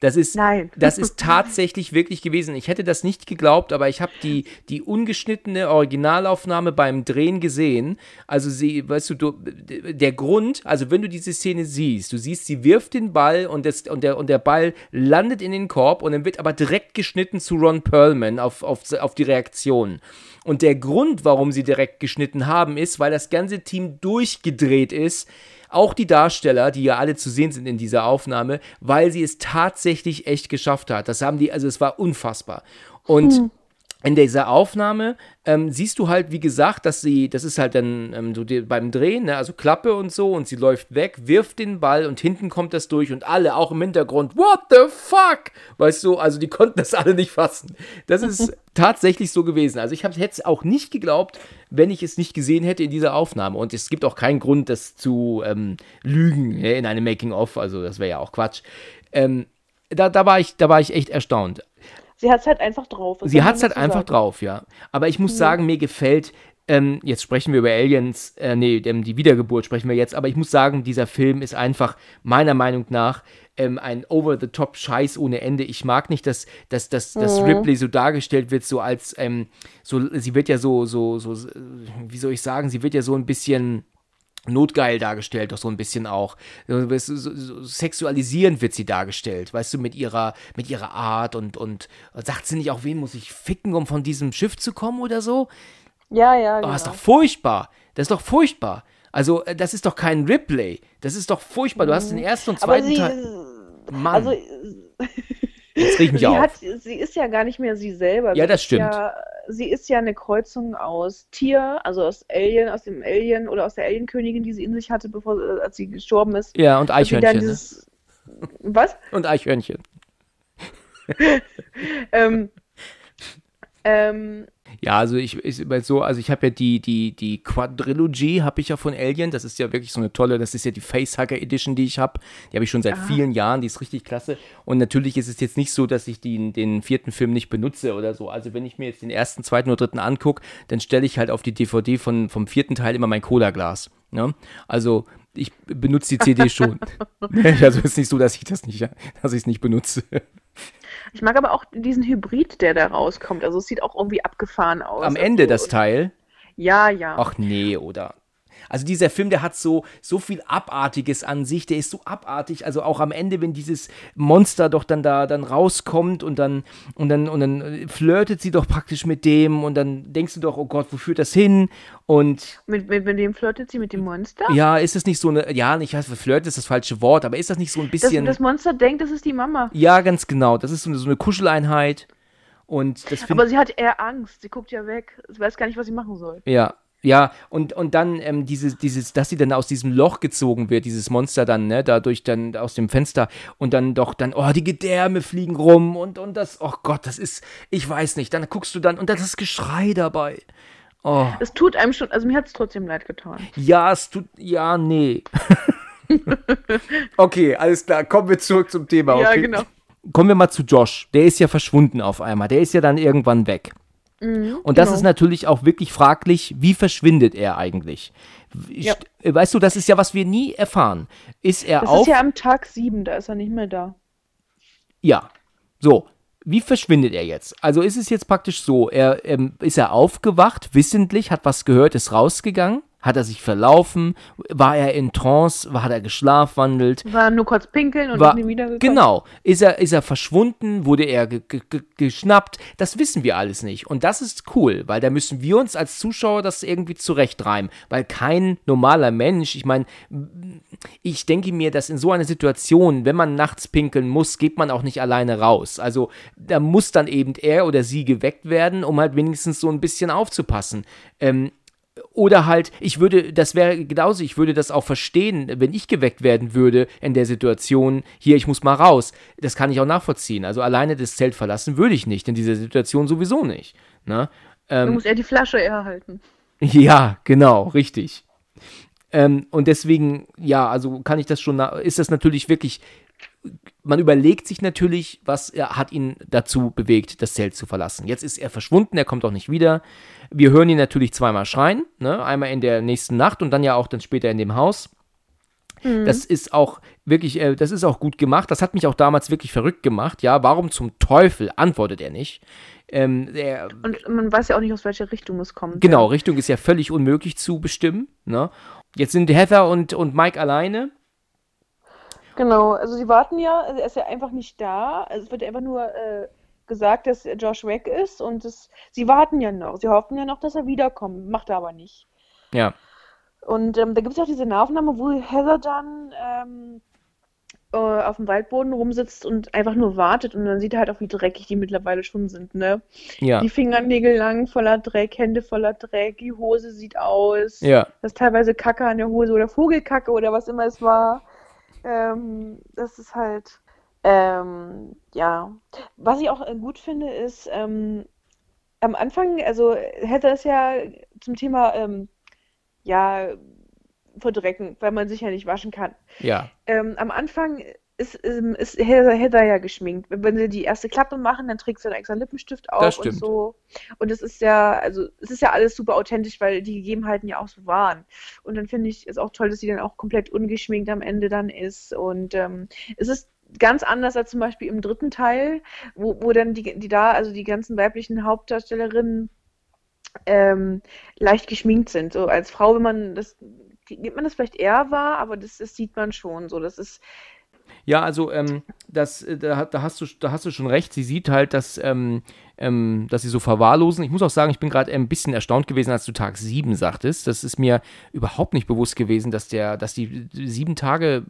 Das ist, Nein. das ist tatsächlich wirklich gewesen. Ich hätte das nicht geglaubt, aber ich habe die, die ungeschnittene Originalaufnahme beim Drehen gesehen. Also sie, weißt du, du, der Grund, also wenn du diese Szene siehst, du siehst, sie wirft den Ball und, das, und, der, und der Ball landet in den Korb und dann wird aber direkt geschnitten zu Ron Perlman auf, auf, auf die Reaktion. Und der Grund, warum sie direkt geschnitten haben, ist, weil das ganze Team durchgedreht ist. Auch die Darsteller, die ja alle zu sehen sind in dieser Aufnahme, weil sie es tatsächlich echt geschafft hat. Das haben die, also es war unfassbar. Und in dieser Aufnahme ähm, siehst du halt, wie gesagt, dass sie, das ist halt dann ähm, so die, beim Drehen, ne, also Klappe und so, und sie läuft weg, wirft den Ball und hinten kommt das durch und alle, auch im Hintergrund, what the fuck? Weißt du, also die konnten das alle nicht fassen. Das ist tatsächlich so gewesen. Also ich hätte es auch nicht geglaubt, wenn ich es nicht gesehen hätte in dieser Aufnahme. Und es gibt auch keinen Grund, das zu ähm, lügen ne, in einem Making-of, also das wäre ja auch Quatsch. Ähm, da, da, war ich, da war ich echt erstaunt. Sie hat es halt einfach drauf. Sie hat es halt einfach sagen? drauf, ja. Aber ich muss sagen, mir gefällt, ähm, jetzt sprechen wir über Aliens, äh, nee, ähm, die Wiedergeburt sprechen wir jetzt, aber ich muss sagen, dieser Film ist einfach meiner Meinung nach ähm, ein Over-the-Top-Scheiß ohne Ende. Ich mag nicht, dass, dass, dass, dass Ripley so dargestellt wird, so als, ähm, so, sie wird ja so, so, so, wie soll ich sagen, sie wird ja so ein bisschen notgeil dargestellt, doch so ein bisschen auch. So, so, sexualisierend wird sie dargestellt, weißt du, mit ihrer, mit ihrer Art und, und sagt sie nicht auch, wen muss ich ficken, um von diesem Schiff zu kommen oder so? Ja, ja, Oh, genau. das ist doch furchtbar. Das ist doch furchtbar. Also, äh, das ist doch kein Ripley. Das ist doch furchtbar. Du hast den ersten und zweiten Teil. Mann, also, jetzt reg ich mich sie, auf. hat, sie ist ja gar nicht mehr sie selber. Ja, das stimmt. Ja, sie ist ja eine Kreuzung aus Tier, also aus Alien, aus dem Alien oder aus der Alienkönigin, die sie in sich hatte, bevor sie- als sie gestorben ist. ja, und Eichhörnchen. Ne? dieses, was? Und Eichhörnchen. Ähm, ähm, Ja, also ich, ich so, also ich habe ja die die die Quadrilogy habe ich ja von Alien, das ist ja wirklich so eine tolle, das ist ja die Facehugger Edition, die ich habe. Die habe ich schon seit vielen Jahren, die ist richtig klasse und natürlich ist es jetzt nicht so, dass ich den den vierten Film nicht benutze oder so. Also wenn ich mir jetzt den ersten, zweiten oder dritten angucke, dann stelle ich halt auf die DVD von vom vierten Teil immer mein Cola Glas, ne? Also ich benutze die CD schon. also ist nicht so, dass ich das nicht, dass ich es nicht benutze. ich mag aber auch diesen Hybrid, der da rauskommt. Also es sieht auch irgendwie abgefahren aus. Am Ende also, das Teil. Ja, ja. Ach nee, oder? Also dieser Film, der hat so, so viel Abartiges an sich, der ist so abartig, also auch am Ende, wenn dieses Monster doch dann da dann rauskommt und dann und dann und dann äh, flirtet sie doch praktisch mit dem und dann denkst du doch, oh Gott, wo führt das hin? Und Mit, mit, mit dem flirtet sie mit dem Monster? ja, ist es nicht so eine, ja, nicht Flirt ist das falsche Wort, aber ist das nicht so ein Das, bisschen, das Monster denkt, das ist die Mama. ja, ganz genau, das ist so eine, so eine Kuscheleinheit und das Aber sie hat eher Angst. Sie guckt ja weg. Sie weiß gar nicht, was sie machen soll. Ja, ja, und, und dann ähm, dieses, dieses, dass sie dann aus diesem Loch gezogen wird, dieses Monster dann, ne, dadurch dann aus dem Fenster und dann doch dann, oh, die Gedärme fliegen rum und, und das, oh Gott, das ist, ich weiß nicht, dann guckst du dann und dann das Geschrei dabei. Oh, Es tut einem schon, also mir hat es trotzdem leid getan. ja, es tut, ja, nee. okay, alles klar, kommen wir zurück zum Thema. Ja, okay? genau. Kommen wir mal zu Josh. Der ist ja verschwunden auf einmal. Der ist ja dann irgendwann weg. Und das genau. ist natürlich auch wirklich fraglich, wie verschwindet er eigentlich? Ja. Äh, Weißt du, das ist ja, was wir nie erfahren. Ist er Das auf. ist ja am Tag 7, da ist er nicht mehr da. ja. So. wie verschwindet er jetzt? Also ist es jetzt praktisch so, er ähm, ist er aufgewacht, wissentlich, hat was gehört, ist rausgegangen hat er sich verlaufen? War er in Trance? Hat er geschlafwandelt? War nur kurz pinkeln und war, ist nie wiedergekommen? Genau. Ist er, ist er verschwunden? Wurde er ge ge geschnappt? Das wissen wir alles nicht. Und das ist cool, weil da müssen wir uns als Zuschauer das irgendwie zurechtreimen. Weil kein normaler Mensch, ich meine, ich denke mir, dass in so einer Situation, wenn man nachts pinkeln muss, geht man auch nicht alleine raus. Also da muss dann eben er oder sie geweckt werden, um halt wenigstens so ein bisschen aufzupassen. Ähm, oder halt, ich würde, das wäre genauso, ich würde das auch verstehen, wenn ich geweckt werden würde in der Situation, hier, ich muss mal raus. Das kann ich auch nachvollziehen. Also alleine das Zelt verlassen würde ich nicht, in dieser Situation sowieso nicht. Ne? Ähm, du musst eher die Flasche erhalten. Ja, genau, richtig. Ähm, und deswegen, ja, also kann ich das schon, ist das natürlich wirklich man überlegt sich natürlich, was er hat ihn dazu bewegt, das Zelt zu verlassen. Jetzt ist er verschwunden, er kommt auch nicht wieder. Wir hören ihn natürlich zweimal schreien, ne? einmal in der nächsten Nacht und dann ja auch dann später in dem Haus. Mhm. Das ist auch wirklich, äh, das ist auch gut gemacht. Das hat mich auch damals wirklich verrückt gemacht. Ja, warum zum Teufel antwortet er nicht? Ähm, der, und man weiß ja auch nicht, aus welcher Richtung es kommt. Genau, ja. Richtung ist ja völlig unmöglich zu bestimmen. Ne? Jetzt sind Heather und, und Mike alleine. Genau, also sie warten ja, also er ist ja einfach nicht da. Also es wird einfach nur äh, gesagt, dass Josh weg ist und das, sie warten ja noch. Sie hoffen ja noch, dass er wiederkommt. Macht er aber nicht. Ja. Und ähm, da gibt es auch diese Nahaufnahme, wo Heather dann ähm, äh, auf dem Waldboden rumsitzt und einfach nur wartet und dann sieht er halt auch, wie dreckig die mittlerweile schon sind, ne? Ja. Die Fingernägel lang voller Dreck, Hände voller Dreck, die Hose sieht aus. Ja. Das ist teilweise Kacke an der Hose oder Vogelkacke oder was immer es war. Ähm, das ist halt, ähm, ja. Was ich auch äh, gut finde, ist, ähm, am Anfang, also hätte es ja zum Thema, ähm, ja, verdrecken, weil man sich ja nicht waschen kann. Ja. Ähm, am Anfang ist, ähm, ist, ist Heather ja geschminkt. Wenn sie die erste Klappe machen, dann trägt sie einen extra Lippenstift auf und so. Und es ist ja, also es ist ja alles super authentisch, weil die Gegebenheiten ja auch so waren. Und dann finde ich es auch toll, dass sie dann auch komplett ungeschminkt am Ende dann ist. Und ähm, es ist ganz anders als zum Beispiel im dritten Teil, wo, wo dann die, die da, also die ganzen weiblichen Hauptdarstellerinnen ähm, leicht geschminkt sind. So als Frau, wenn man das, gibt man das vielleicht eher wahr, aber das, das sieht man schon so. Das ist ja, also ähm, das, äh, da, da, hast du, da hast du schon recht. Sie sieht halt, dass, ähm, ähm, dass sie so verwahrlosen. Ich muss auch sagen, ich bin gerade ein bisschen erstaunt gewesen, als du Tag 7 sagtest. Das ist mir überhaupt nicht bewusst gewesen, dass der, dass die sieben Tage,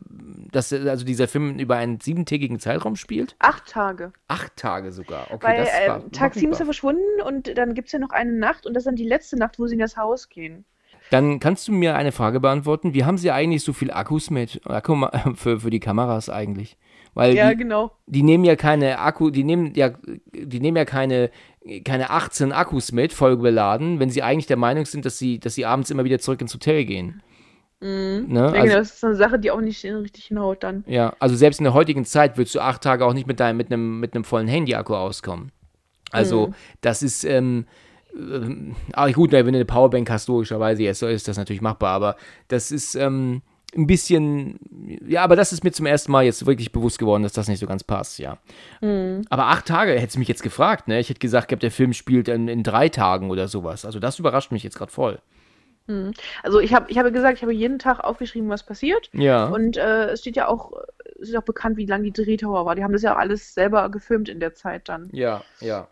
dass also dieser Film über einen siebentägigen Zeitraum spielt. Acht Tage. Acht Tage sogar. Okay, Weil äh, Tag 7 ist ja verschwunden und dann gibt es ja noch eine Nacht und das ist dann die letzte Nacht, wo sie in das Haus gehen. Dann kannst du mir eine Frage beantworten. Wie haben sie eigentlich so viel Akkus mit Akku für, für die Kameras eigentlich? Weil ja, die, genau. Die nehmen ja keine Akku, die nehmen ja, die nehmen ja keine, keine 18 Akkus mit, voll beladen, wenn sie eigentlich der Meinung sind, dass sie, dass sie abends immer wieder zurück ins Hotel gehen. Mhm. Ne? Ja, also, das ist eine Sache, die auch nicht richtig hinhaut dann. Ja, also selbst in der heutigen Zeit würdest du acht Tage auch nicht mit deinem, mit einem, mit einem vollen Handy-Akku auskommen. Also, mhm. das ist, ähm, äh, aber gut, wenn du eine Powerbank hast, logischerweise, jetzt ist das natürlich machbar, aber das ist ähm, ein bisschen, ja, aber das ist mir zum ersten Mal jetzt wirklich bewusst geworden, dass das nicht so ganz passt, ja. Mhm. Aber acht Tage hättest du mich jetzt gefragt, ne? Ich hätte gesagt, der Film spielt in, in drei Tagen oder sowas. Also das überrascht mich jetzt gerade voll. Mhm. Also ich habe ich habe gesagt, ich habe jeden Tag aufgeschrieben, was passiert. Ja. Und äh, es steht ja auch, es ist auch bekannt, wie lang die Drehtauer war. Die haben das ja alles selber gefilmt in der Zeit dann. Ja, ja.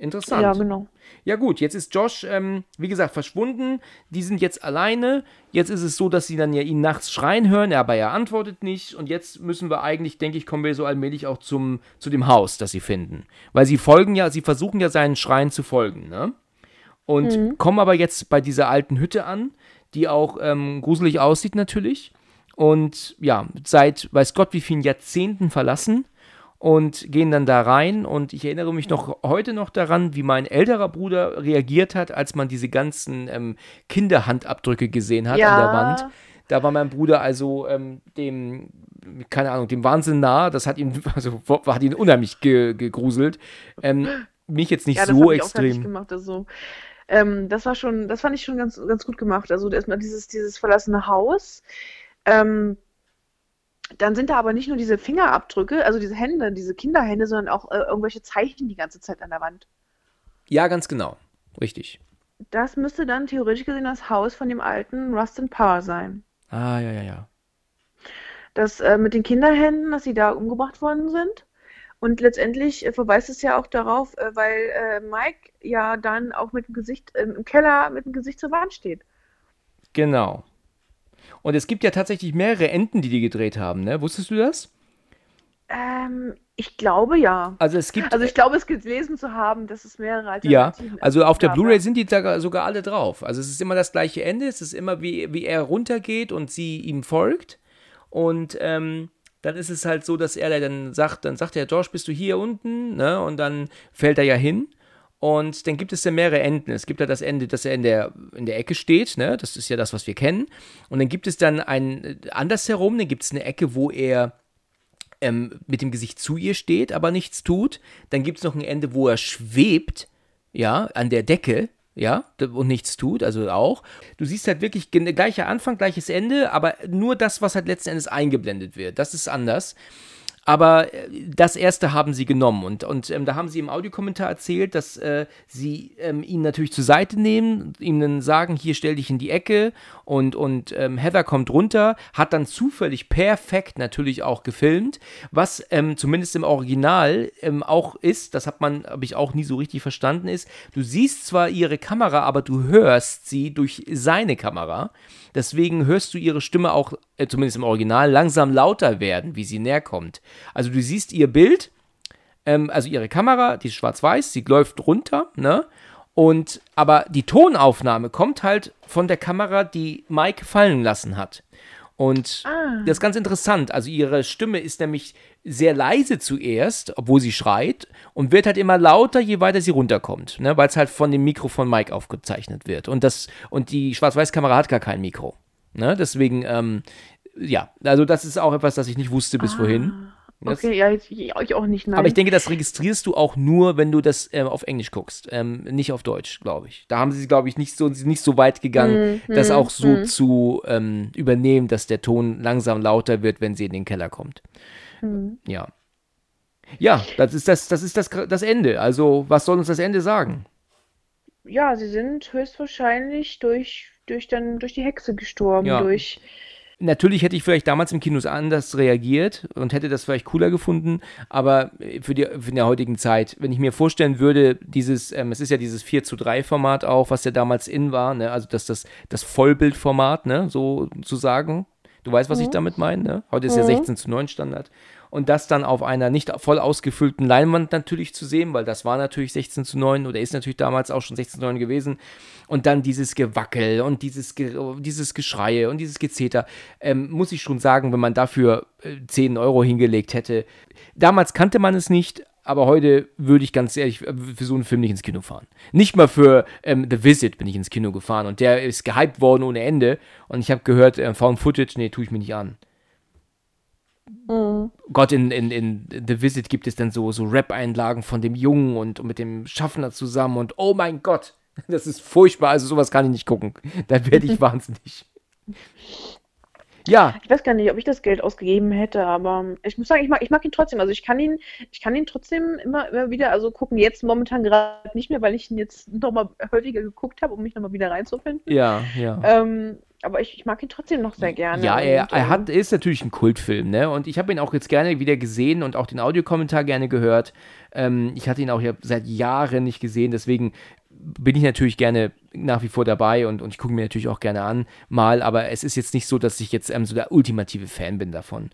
Interessant. Ja, genau. Ja gut, jetzt ist Josh, ähm, wie gesagt, verschwunden. Die sind jetzt alleine. Jetzt ist es so, dass sie dann ja ihn nachts schreien hören, aber er antwortet nicht. Und jetzt müssen wir eigentlich, denke ich, kommen wir so allmählich auch zum, zu dem Haus, das sie finden. Weil sie folgen ja, sie versuchen ja seinen Schreien zu folgen, ne? Und mhm. kommen aber jetzt bei dieser alten Hütte an, die auch ähm, gruselig aussieht natürlich. Und ja, seit weiß Gott wie vielen Jahrzehnten verlassen und gehen dann da rein. Und ich erinnere mich noch heute noch daran, wie mein älterer Bruder reagiert hat, als man diese ganzen ähm, Kinderhandabdrücke gesehen hat ja. an der Wand. Da war mein Bruder also ähm, dem, keine Ahnung, dem Wahnsinn nah. Das hat ihn, also hat ihn unheimlich ge, gegruselt. Ähm, mich jetzt nicht ja, so extrem. Gemacht, also, ähm, das war schon, das fand ich schon ganz, ganz gut gemacht. Also erstmal dieses, dieses verlassene Haus. Ähm, dann sind da aber nicht nur diese Fingerabdrücke, also diese Hände, diese Kinderhände, sondern auch äh, irgendwelche Zeichen die ganze Zeit an der Wand. Ja, ganz genau. Richtig. Das müsste dann theoretisch gesehen das Haus von dem alten Rustin Power sein. Ah, ja, ja, ja. Das äh, mit den Kinderhänden, dass sie da umgebracht worden sind. Und letztendlich äh, verweist es ja auch darauf, äh, weil äh, Mike ja dann auch mit dem Gesicht ähm, im Keller mit dem Gesicht zur Wand steht. Genau. Und es gibt ja tatsächlich mehrere Enden, die die gedreht haben, ne? Wusstest du das? Ähm, ich glaube ja. Also es gibt. Also ich glaube, es gelesen zu haben, dass es mehrere Ja, also auf der Blu-ray sind die da sogar alle drauf. Also es ist immer das gleiche Ende, es ist immer wie, wie er runtergeht und sie ihm folgt. Und ähm, dann ist es halt so, dass er dann sagt, dann sagt er, George, bist du hier unten? Ne? Und dann fällt er ja hin. Und dann gibt es ja mehrere Enden. Es gibt ja das Ende, dass er in der, in der Ecke steht, ne? Das ist ja das, was wir kennen. Und dann gibt es dann ein andersherum, dann gibt es eine Ecke, wo er ähm, mit dem Gesicht zu ihr steht, aber nichts tut. Dann gibt es noch ein Ende, wo er schwebt, ja, an der Decke, ja, und nichts tut, also auch. Du siehst halt wirklich gleicher Anfang, gleiches Ende, aber nur das, was halt letzten Endes eingeblendet wird. Das ist anders. Aber äh, das erste haben sie genommen. Und, und ähm, da haben sie im Audiokommentar erzählt, dass äh, sie ähm, ihn natürlich zur Seite nehmen, ihm dann sagen, hier stell dich in die Ecke. Und, und ähm, Heather kommt runter, hat dann zufällig perfekt natürlich auch gefilmt, was ähm, zumindest im Original ähm, auch ist, das hat man, habe ich auch nie so richtig verstanden, ist, du siehst zwar ihre Kamera, aber du hörst sie durch seine Kamera. Deswegen hörst du ihre Stimme auch, äh, zumindest im Original, langsam lauter werden, wie sie näher kommt. Also du siehst ihr Bild, ähm, also ihre Kamera, die ist schwarz-weiß, sie läuft runter, ne? Und aber die Tonaufnahme kommt halt von der Kamera, die Mike fallen lassen hat. Und ah. das ist ganz interessant. Also ihre Stimme ist nämlich sehr leise zuerst, obwohl sie schreit, und wird halt immer lauter, je weiter sie runterkommt, ne? weil es halt von dem Mikro von Mike aufgezeichnet wird. Und, das, und die Schwarz-Weiß-Kamera hat gar kein Mikro. Ne? Deswegen, ähm, ja, also das ist auch etwas, das ich nicht wusste bis ah. vorhin. Das, okay, ja, ich, ich, auch nicht. Nein. Aber ich denke, das registrierst du auch nur, wenn du das ähm, auf Englisch guckst, ähm, nicht auf Deutsch, glaube ich. Da haben sie, glaube ich, nicht so, nicht so weit gegangen, mm, das mm, auch so mm. zu ähm, übernehmen, dass der Ton langsam lauter wird, wenn sie in den Keller kommt. Mm. Ja. Ja, das ist, das, das, ist das, das Ende. Also, was soll uns das Ende sagen? Ja, sie sind höchstwahrscheinlich durch, durch, dann, durch die Hexe gestorben, ja. durch Natürlich hätte ich vielleicht damals im Kino anders reagiert und hätte das vielleicht cooler gefunden, aber für die, für die heutigen Zeit, wenn ich mir vorstellen würde, dieses, ähm, es ist ja dieses 4 zu 3 Format auch, was ja damals in war, ne? also das, das, das Vollbildformat, ne? so zu sagen. Du weißt, was mhm. ich damit meine, ne? Heute ist mhm. ja 16 zu 9 Standard und das dann auf einer nicht voll ausgefüllten Leinwand natürlich zu sehen, weil das war natürlich 16 zu 9 oder ist natürlich damals auch schon 16 zu 9 gewesen. Und dann dieses Gewackel und dieses, dieses Geschreie und dieses Gezeter, ähm, muss ich schon sagen, wenn man dafür äh, 10 Euro hingelegt hätte. Damals kannte man es nicht, aber heute würde ich ganz ehrlich äh, für so einen Film nicht ins Kino fahren. Nicht mal für ähm, The Visit bin ich ins Kino gefahren und der ist gehypt worden ohne Ende. Und ich habe gehört, äh, Found Footage, nee, tue ich mir nicht an. Mhm. Gott, in, in, in The Visit gibt es dann so, so Rap-Einlagen von dem Jungen und, und mit dem Schaffner zusammen und oh mein Gott, das ist furchtbar, also sowas kann ich nicht gucken. Da werde ich wahnsinnig. Ja. Ich weiß gar nicht, ob ich das Geld ausgegeben hätte, aber ich muss sagen, ich mag, ich mag ihn trotzdem. Also ich kann ihn, ich kann ihn trotzdem immer, immer wieder, also gucken. Jetzt momentan gerade nicht mehr, weil ich ihn jetzt nochmal häufiger geguckt habe, um mich nochmal wieder reinzufinden. Ja, ja. Ähm, aber ich, ich, mag ihn trotzdem noch sehr gerne. Ja, er, er hat, ähm, ist natürlich ein Kultfilm, ne? Und ich habe ihn auch jetzt gerne wieder gesehen und auch den Audiokommentar gerne gehört. Ähm, ich hatte ihn auch ja seit Jahren nicht gesehen, deswegen bin ich natürlich gerne nach wie vor dabei und, und ich gucke mir natürlich auch gerne an, mal, aber es ist jetzt nicht so, dass ich jetzt ähm, so der ultimative Fan bin davon.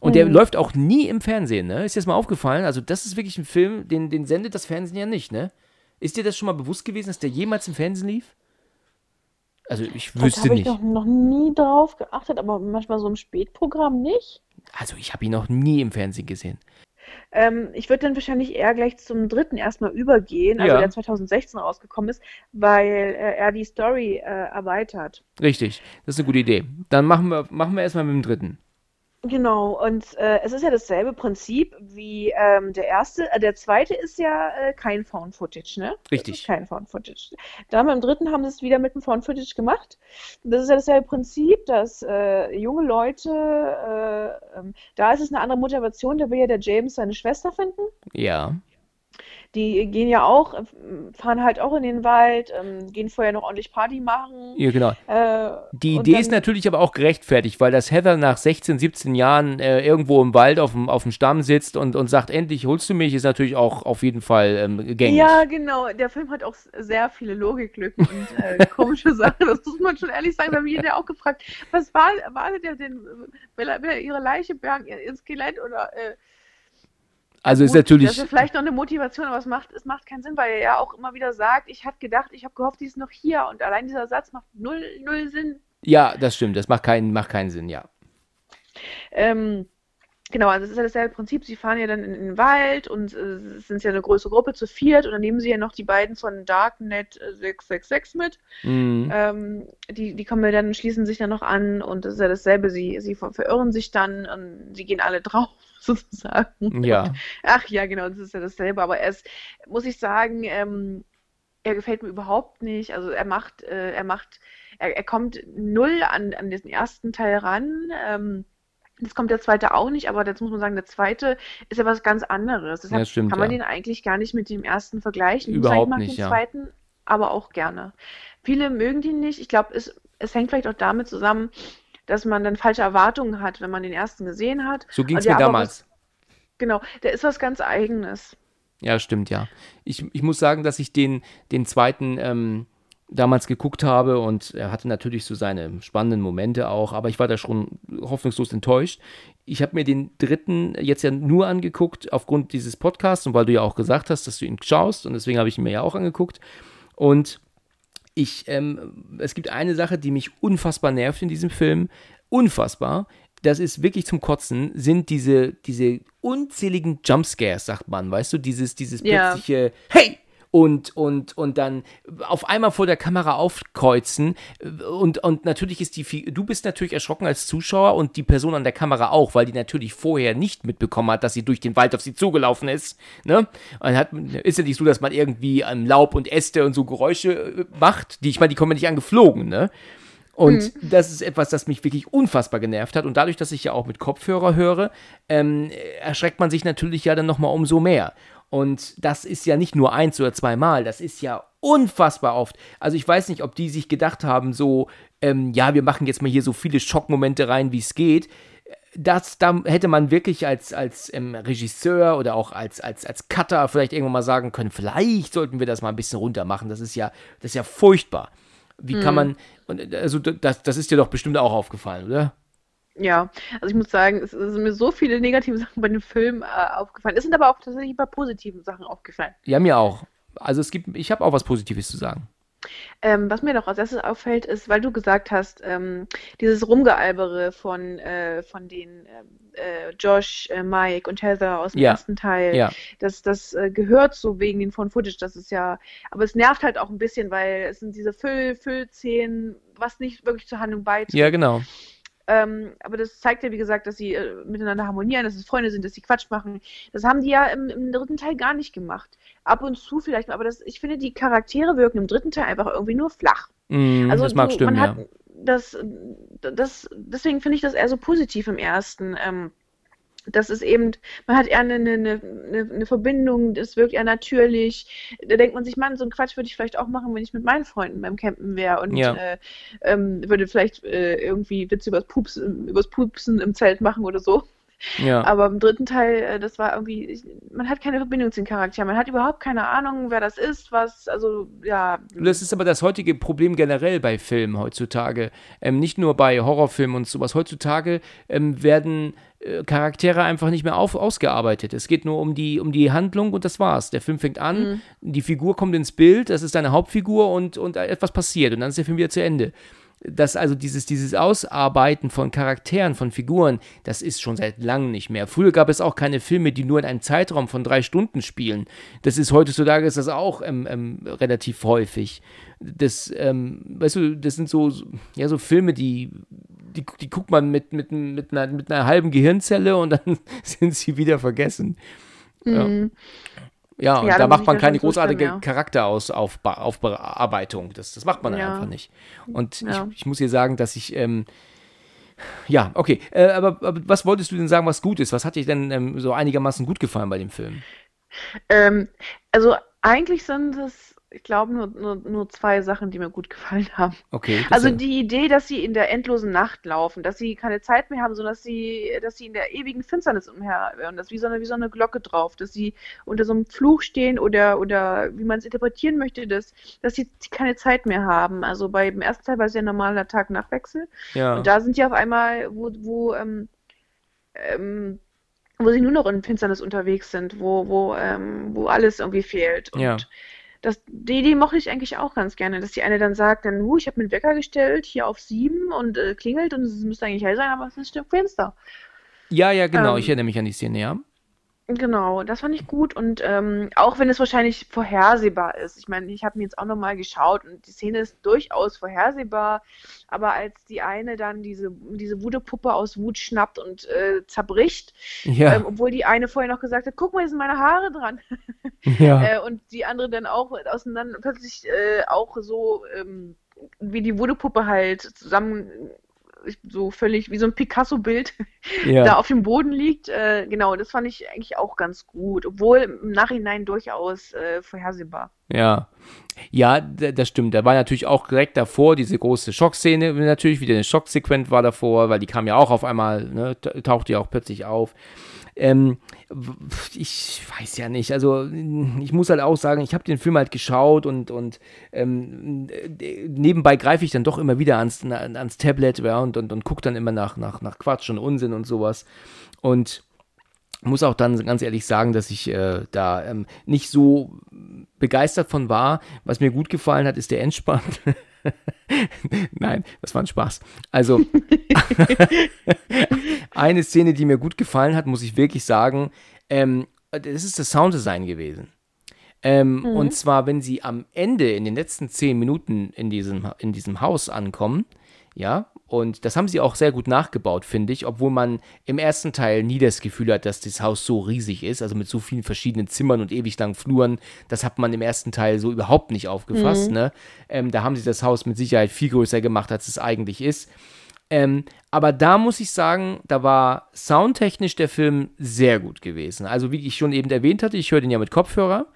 Und mhm. der läuft auch nie im Fernsehen, ne? Ist dir das mal aufgefallen? Also, das ist wirklich ein Film, den, den sendet das Fernsehen ja nicht, ne? Ist dir das schon mal bewusst gewesen, dass der jemals im Fernsehen lief? Also ich das wüsste nicht. Ich habe noch, noch nie drauf geachtet, aber manchmal so im Spätprogramm nicht. Also ich habe ihn noch nie im Fernsehen gesehen. Ähm, ich würde dann wahrscheinlich eher gleich zum dritten erstmal übergehen, also ja. der 2016 rausgekommen ist, weil äh, er die Story äh, erweitert. Richtig, das ist eine gute Idee. Dann machen wir, machen wir erstmal mit dem dritten. Genau, und äh, es ist ja dasselbe Prinzip wie ähm, der erste. Äh, der zweite ist ja äh, kein Found Footage, ne? Richtig. kein Found Footage. Da beim dritten haben sie es wieder mit dem Found Footage gemacht. Das ist ja dasselbe Prinzip, dass äh, junge Leute, äh, ähm, da ist es eine andere Motivation, da will ja der James seine Schwester finden. Ja. Die gehen ja auch, äh, fahren halt auch in den Wald, ähm, gehen vorher noch ordentlich Party machen. Ja, genau. Äh, Die Idee ist natürlich aber auch gerechtfertigt, weil das Heather nach 16, 17 Jahren äh, irgendwo im Wald auf dem, auf dem Stamm sitzt und, und sagt, endlich holst du mich, ist natürlich auch auf jeden Fall ähm, gängig. Ja, genau. Der Film hat auch sehr viele Logiklücken und äh, komische Sachen. Das muss man schon ehrlich sagen. Wir haben jeden ja auch gefragt, was war, wartet er denn? Will er, will er ihre Leiche bergen, ihr, ihr Skelett oder äh, also ist gut, natürlich, Das ist vielleicht noch eine Motivation, aber es macht, es macht keinen Sinn, weil er ja auch immer wieder sagt, ich habe gedacht, ich habe gehofft, die ist noch hier und allein dieser Satz macht null, null Sinn. ja, das stimmt, das macht keinen, macht keinen Sinn, ja. Ähm, genau, also es ist ja dasselbe Prinzip. Sie fahren ja dann in, in den Wald und äh, es sind ja eine größere Gruppe zu viert und dann nehmen sie ja noch die beiden von Darknet äh, 666 mit. Mhm. Ähm, die, die kommen ja dann, schließen sich dann noch an und das ist ja dasselbe. Sie, sie ver verirren sich dann und sie gehen alle drauf, sozusagen. Ja. Ach ja, genau, das ist ja dasselbe. Aber er ist, muss ich sagen, ähm, er gefällt mir überhaupt nicht. Also er macht, äh, er macht, er, er kommt null an, an diesen ersten Teil ran. Ähm, das kommt der zweite auch nicht, aber jetzt muss man sagen, der zweite ist ja was ganz anderes. Deshalb Ja, stimmt, kann man ja. den eigentlich gar nicht mit dem ersten vergleichen. Überhaupt ich mag nicht, den ja. zweiten aber auch gerne. Viele mögen den nicht. Ich glaube, es, es hängt vielleicht auch damit zusammen, dass man dann falsche Erwartungen hat, wenn man den ersten gesehen hat. So ging es mir damals. Genau, der ist was ganz Eigenes. Ja, stimmt, ja. Ich, ich muss sagen, dass ich den, den zweiten ähm, damals geguckt habe und er hatte natürlich so seine spannenden Momente auch, aber ich war da schon hoffnungslos enttäuscht. Ich habe mir den dritten jetzt ja nur angeguckt aufgrund dieses Podcasts und weil du ja auch gesagt hast, dass du ihn schaust und deswegen habe ich ihn mir ja auch angeguckt. Und ich, ähm, es gibt eine Sache, die mich unfassbar nervt in diesem Film. Unfassbar. Das ist wirklich zum Kotzen, sind diese, diese unzähligen Jumpscares, sagt man, weißt du, dieses, dieses Ja. plötzliche Hey! Und, und, und dann auf einmal vor der Kamera aufkreuzen. Und, und natürlich ist die, Fi- du bist natürlich erschrocken als Zuschauer und die Person an der Kamera auch, weil die natürlich vorher nicht mitbekommen hat, dass sie durch den Wald auf sie zugelaufen ist. Ne? Und hat, ist ja nicht so, dass man irgendwie am Laub und Äste und so Geräusche äh, macht, die, ich meine, die kommen ja nicht angeflogen, ne? Und das ist etwas, das mich wirklich unfassbar genervt hat. Und dadurch, dass ich ja auch mit Kopfhörer höre, ähm, erschreckt man sich natürlich ja dann nochmal umso mehr. Und das ist ja nicht nur eins oder zweimal, das ist ja unfassbar oft. Also ich weiß nicht, ob die sich gedacht haben, so, ähm, ja, wir machen jetzt mal hier so viele Schockmomente rein, wie es geht. Das, da hätte man wirklich als, als ähm, Regisseur oder auch als, als, als Cutter vielleicht irgendwann mal sagen können, vielleicht sollten wir das mal ein bisschen runter machen. Das ist ja, das ist ja furchtbar. Wie kann man, und, äh, also das, das ist dir doch bestimmt auch aufgefallen, oder? Ja, also ich muss sagen, es sind mir so viele negative Sachen bei dem Film äh, aufgefallen. Es sind aber auch tatsächlich ein paar positive Sachen aufgefallen. Ja, mir auch. Also es gibt, ich habe auch was Positives zu sagen. Ähm, was mir noch als erstes auffällt, ist, weil du gesagt hast, ähm, dieses Rumgealbere von, äh, von den äh, Josh, äh, Mike und Heather aus dem Ja, ersten Teil, ja. das, das äh, gehört so wegen den von Footage, das ist ja, aber es nervt halt auch ein bisschen, weil es sind diese Füll, Füllszenen, was nicht wirklich zur Handlung beiträgt. Ja, genau. Ähm, aber das zeigt ja, wie gesagt, dass sie äh, miteinander harmonieren, dass es Freunde sind, dass sie Quatsch machen. Das haben die ja im, im dritten Teil gar nicht gemacht. Ab und zu vielleicht, aber das, ich finde, die Charaktere wirken im dritten Teil einfach irgendwie nur flach. Mm, Also das mag du, stimmen, man ja. hat das, das, deswegen finde ich das eher so positiv im ersten. Ähm, das ist eben, man hat eher eine, eine, eine, eine Verbindung, das wirkt eher natürlich. Da denkt man sich, Mann, so einen Quatsch würde ich vielleicht auch machen, wenn ich mit meinen Freunden beim Campen wäre und Ja. äh, ähm, würde vielleicht äh, irgendwie Witze übers, Pups, übers Pupsen im Zelt machen oder so. Ja. Aber im dritten Teil, äh, das war irgendwie, man hat keine Verbindung zu den Charakteren, man hat überhaupt keine Ahnung, wer das ist, was, also, ja. Das ist aber das heutige Problem generell bei Filmen heutzutage. Ähm, nicht nur bei Horrorfilmen und sowas. Heutzutage ähm, werden äh, Charaktere einfach nicht mehr auf, ausgearbeitet. Es geht nur um die, um die Handlung und das war's. Der Film fängt an, die Figur kommt ins Bild, das ist deine Hauptfigur und, und etwas passiert und dann ist der Film wieder zu Ende. Das also dieses, dieses Ausarbeiten von Charakteren, von Figuren, das ist schon seit langem nicht mehr. Früher gab es auch keine Filme, die nur in einem Zeitraum von drei Stunden spielen. Das ist heutzutage ist das auch ähm, ähm, relativ häufig. Das, ähm, weißt du, das sind so, so- ja, so Filme, die, die, die guckt man mit, mit, mit, einer, mit einer halben Gehirnzelle und dann sind sie wieder vergessen. Mhm. Ja. Ja, und ja, da macht man keine großartige ja. Charakteraufbearbeitung. Das, das macht man ja. einfach nicht. Und ich, ich, muss hier sagen, dass ich. Ähm, ja, okay. Äh, aber, aber, was wolltest du denn sagen, was gut ist? Was hat dir denn ähm, so einigermaßen gut gefallen bei dem Film? Ähm, also eigentlich sind es ich glaube, nur, nur, nur zwei Sachen, die mir gut gefallen haben. Okay. Also die Idee, dass sie in der endlosen Nacht laufen, dass sie keine Zeit mehr haben, sondern dass sie, dass sie in der ewigen Finsternis umherhören, das ist wie so, eine, wie so eine Glocke drauf, dass sie unter so einem Fluch stehen oder, oder wie man es interpretieren möchte, dass, dass sie keine Zeit mehr haben. Also beim ersten Teil war es ja normaler Tag-Nacht-Wechsel. Ja. Und da sind sie auf einmal, wo, wo ähm, ähm, wo sie nur noch in Finsternis unterwegs sind, wo, wo, ähm, wo alles irgendwie fehlt. Und ja das, die Idee mochte ich eigentlich auch ganz gerne, dass die eine dann sagt, dann, ich habe mir Wecker gestellt, hier auf sieben und äh, klingelt und es müsste eigentlich hell sein, aber es ist ein Fenster. Ja, ja, genau, ähm, ich erinnere mich an die Szene, ja. Genau, das fand ich gut und ähm, auch wenn es wahrscheinlich vorhersehbar ist. Ich meine, ich habe mir jetzt auch nochmal geschaut und die Szene ist durchaus vorhersehbar, aber als die eine dann diese, diese Wudepuppe aus Wut schnappt und äh, zerbricht, ja. ähm, obwohl die eine vorher noch gesagt hat, guck mal, hier sind meine Haare dran. Ja. äh, und die andere dann auch auseinander plötzlich äh, auch so ähm, wie die Wudepuppe halt zusammen so völlig wie so ein Picasso-Bild ja. da auf dem Boden liegt. Äh, genau, das fand ich eigentlich auch ganz gut, obwohl im Nachhinein durchaus äh, vorhersehbar. Ja. Ja, das stimmt. Da war natürlich auch direkt davor diese große Schockszene, natürlich wieder eine Schocksequenz war davor, weil die kam ja auch auf einmal, ne, tauchte ja auch plötzlich auf. Ähm, ich weiß ja nicht. Also ich muss halt auch sagen, ich habe den Film halt geschaut und, und ähm, nebenbei greife ich dann doch immer wieder ans, ans Tablet ja, und, und, und gucke dann immer nach, nach, nach Quatsch und Unsinn und sowas. Und muss auch dann ganz ehrlich sagen, dass ich äh, da ähm, nicht so begeistert von war. Was mir gut gefallen hat, ist der Endspann. Nein, das war ein Spaß. Also, eine Szene, die mir gut gefallen hat, muss ich wirklich sagen, ähm, das ist das Sounddesign gewesen. Ähm, mhm. Und zwar, wenn sie am Ende in den letzten zehn Minuten in diesem, in diesem Haus ankommen, ja, und das haben sie auch sehr gut nachgebaut, finde ich, obwohl man im ersten Teil nie das Gefühl hat, dass das Haus so riesig ist, also mit so vielen verschiedenen Zimmern und ewig langen Fluren. Das hat man im ersten Teil so überhaupt nicht aufgefasst. Mhm. Ne? Ähm, da haben sie das Haus mit Sicherheit viel größer gemacht, als es eigentlich ist. Ähm, aber da muss ich sagen, da war soundtechnisch der Film sehr gut gewesen. Also wie ich schon eben erwähnt hatte, ich höre den ja mit Kopfhörer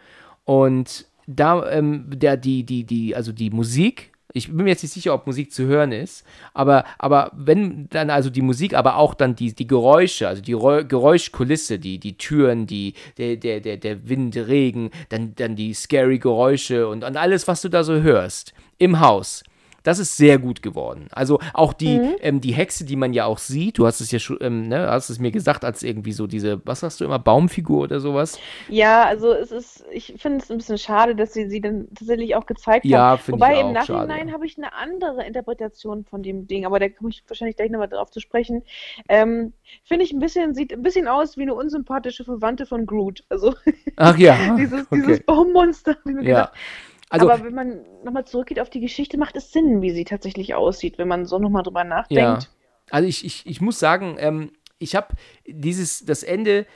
und da ähm, der die die die also die Musik ich bin mir jetzt nicht sicher, ob Musik zu hören ist, aber, aber wenn dann also die Musik, aber auch dann die, die Geräusche, also die Geräuschkulisse, die, die Türen, die, der, der, der, der Wind, Regen, dann, dann die scary Geräusche und, und alles, was du da so hörst im Haus das ist sehr gut geworden. Also auch die, mhm. ähm, die Hexe, die man ja auch sieht, du hast es ja schon, ähm, ne, hast es mir gesagt, als irgendwie so diese, was sagst du immer, Baumfigur oder sowas? Ja, also es ist, ich finde es ein bisschen schade, dass sie sie dann tatsächlich auch gezeigt ja, haben. Wobei ich auch im Nachhinein habe ich eine andere Interpretation von dem Ding, aber da komme ich wahrscheinlich gleich nochmal drauf zu sprechen. Ähm, finde ich ein bisschen, sieht ein bisschen aus wie eine unsympathische Verwandte von Groot. Also Ach ja. dieses, okay. dieses Baummonster. Ja. Gedacht, also, aber wenn man nochmal zurückgeht auf die Geschichte, macht es Sinn, wie sie tatsächlich aussieht, wenn man so nochmal drüber nachdenkt. Ja. Also ich, ich, ich muss sagen, ähm, ich habe dieses, das Ende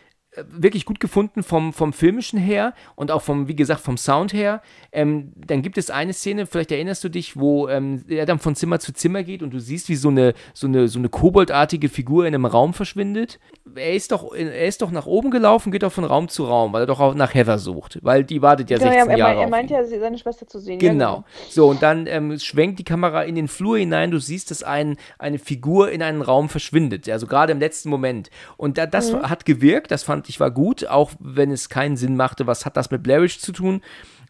wirklich gut gefunden vom, vom Filmischen her und auch vom, wie gesagt, vom Sound her. Ähm, dann gibt es eine Szene, vielleicht erinnerst du dich, wo ähm, er dann von Zimmer zu Zimmer geht und du siehst, wie so eine, so eine, so eine koboldartige Figur in einem Raum verschwindet. Er ist doch, er ist doch nach oben gelaufen, geht doch von Raum zu Raum, weil er doch auch nach Heather sucht, weil die wartet ja 16 ja, er, Jahre. Er meint ja, seine Schwester zu sehen. Genau. Ja, genau. So, und dann ähm, schwenkt die Kamera in den Flur hinein, du siehst, dass ein, eine Figur in einen Raum verschwindet, also gerade im letzten Moment. Und da, das mhm. hat gewirkt, das fand ich war gut, auch wenn es keinen Sinn machte, was hat das mit Blairish zu tun?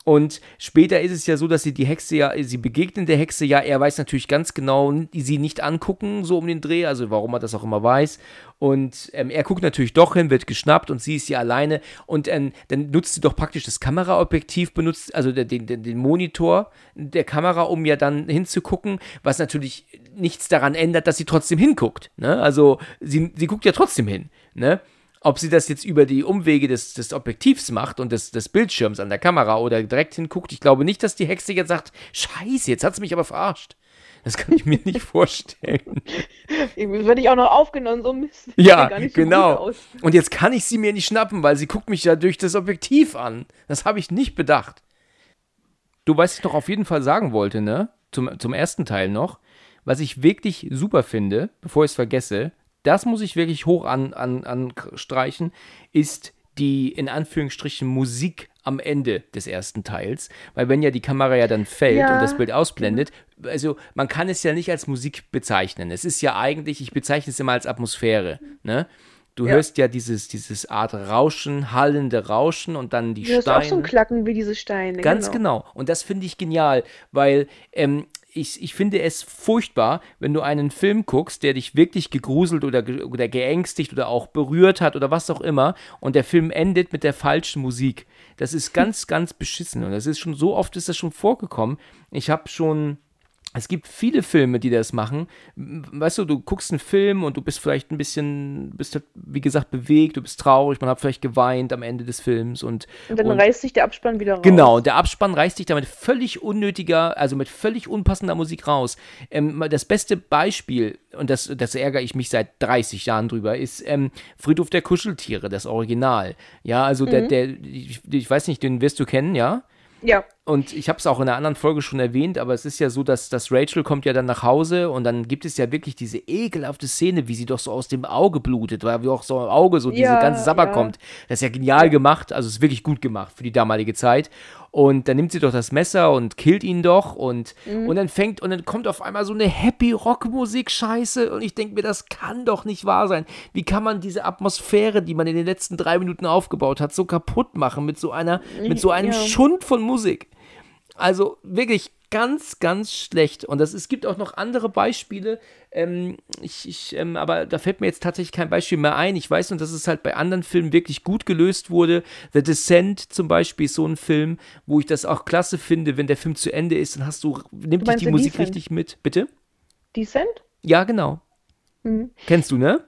Und später ist es ja so, dass sie die Hexe ja, sie begegnen der Hexe ja, er weiß natürlich ganz genau, sie nicht angucken, so um den Dreh, also warum er das auch immer weiß. Und ähm, er guckt natürlich doch hin, wird geschnappt und sie ist ja alleine. Und ähm, dann nutzt sie doch praktisch das Kameraobjektiv, benutzt, also den, den, den Monitor der Kamera, um ja dann hinzugucken, was natürlich nichts daran ändert, dass sie trotzdem hinguckt. Ne? Also sie, sie guckt ja trotzdem hin. Ne? Ob sie das jetzt über die Umwege des, des Objektivs macht und des, des Bildschirms an der Kamera oder direkt hinguckt, ich glaube nicht, dass die Hexe jetzt sagt, scheiße, jetzt hat sie mich aber verarscht. Das kann ich mir nicht vorstellen. Werde ich auch noch aufgenommen, so Mist. Ja, so genau. Und jetzt kann ich sie mir nicht schnappen, weil sie guckt mich ja durch das Objektiv an. Das habe ich nicht bedacht. Du weißt, was ich doch auf jeden Fall sagen wollte, ne? Zum, zum ersten Teil noch. Was ich wirklich super finde, bevor ich es vergesse, das muss ich wirklich hoch an, an, anstreichen, ist die in Anführungsstrichen Musik am Ende des ersten Teils, weil wenn ja die Kamera ja dann fällt ja. und das Bild ausblendet, also man kann es ja nicht als Musik bezeichnen. Es ist ja eigentlich, ich bezeichne es immer als Atmosphäre, ne? Du ja. hörst ja dieses, dieses Art Rauschen, hallende Rauschen und dann die du Steine. Du hörst auch so ein Klacken wie diese Steine. Ganz genau. genau. Und das finde ich genial, weil ähm, ich, ich finde es furchtbar, wenn du einen Film guckst, der dich wirklich gegruselt oder, oder geängstigt oder auch berührt hat oder was auch immer und der Film endet mit der falschen Musik. Das ist ganz, ganz beschissen und das ist schon so oft ist das schon vorgekommen. Ich habe schon es gibt viele Filme, die das machen. Weißt du, du guckst einen Film und du bist vielleicht ein bisschen, bist halt, wie gesagt, bewegt, du bist traurig, man hat vielleicht geweint am Ende des Films und. Und dann und, reißt sich der Abspann wieder raus. Genau, der Abspann reißt sich damit völlig unnötiger, also mit völlig unpassender Musik raus. Ähm, das beste Beispiel, und das, das ärgere ich mich seit 30 Jahren drüber, ist ähm, Friedhof der Kuscheltiere, das Original. Ja, also mhm. der, der ich, ich weiß nicht, den wirst du kennen, ja? Ja. Und ich habe es auch in einer anderen Folge schon erwähnt, aber es ist ja so, dass, dass Rachel kommt ja dann nach Hause und dann gibt es ja wirklich diese ekelhafte Szene, wie sie doch so aus dem Auge blutet, weil wie auch so im Auge so ja, diese ganze Sabber ja. kommt. Das ist ja genial gemacht, also ist wirklich gut gemacht für die damalige Zeit. Und dann nimmt sie doch das Messer und killt ihn doch und, mhm. und dann fängt und dann kommt auf einmal so eine Happy Rock Musik Scheiße und ich denke mir, das kann doch nicht wahr sein. Wie kann man diese Atmosphäre, die man in den letzten drei Minuten aufgebaut hat, so kaputt machen mit so einer, mit so einem ja. Schund von Musik? Also wirklich ganz, ganz schlecht. Und das, es gibt auch noch andere Beispiele. Ähm, ich, ich, ähm, aber da fällt mir jetzt tatsächlich kein Beispiel mehr ein. Ich weiß nur, dass es halt bei anderen Filmen wirklich gut gelöst wurde. The Descent zum Beispiel ist so ein Film, wo ich das auch klasse finde, wenn der Film zu Ende ist, dann hast du, nimmt dich die Musik Descent? richtig mit. Bitte? Descent? Ja, genau. Mhm. Kennst du, ne?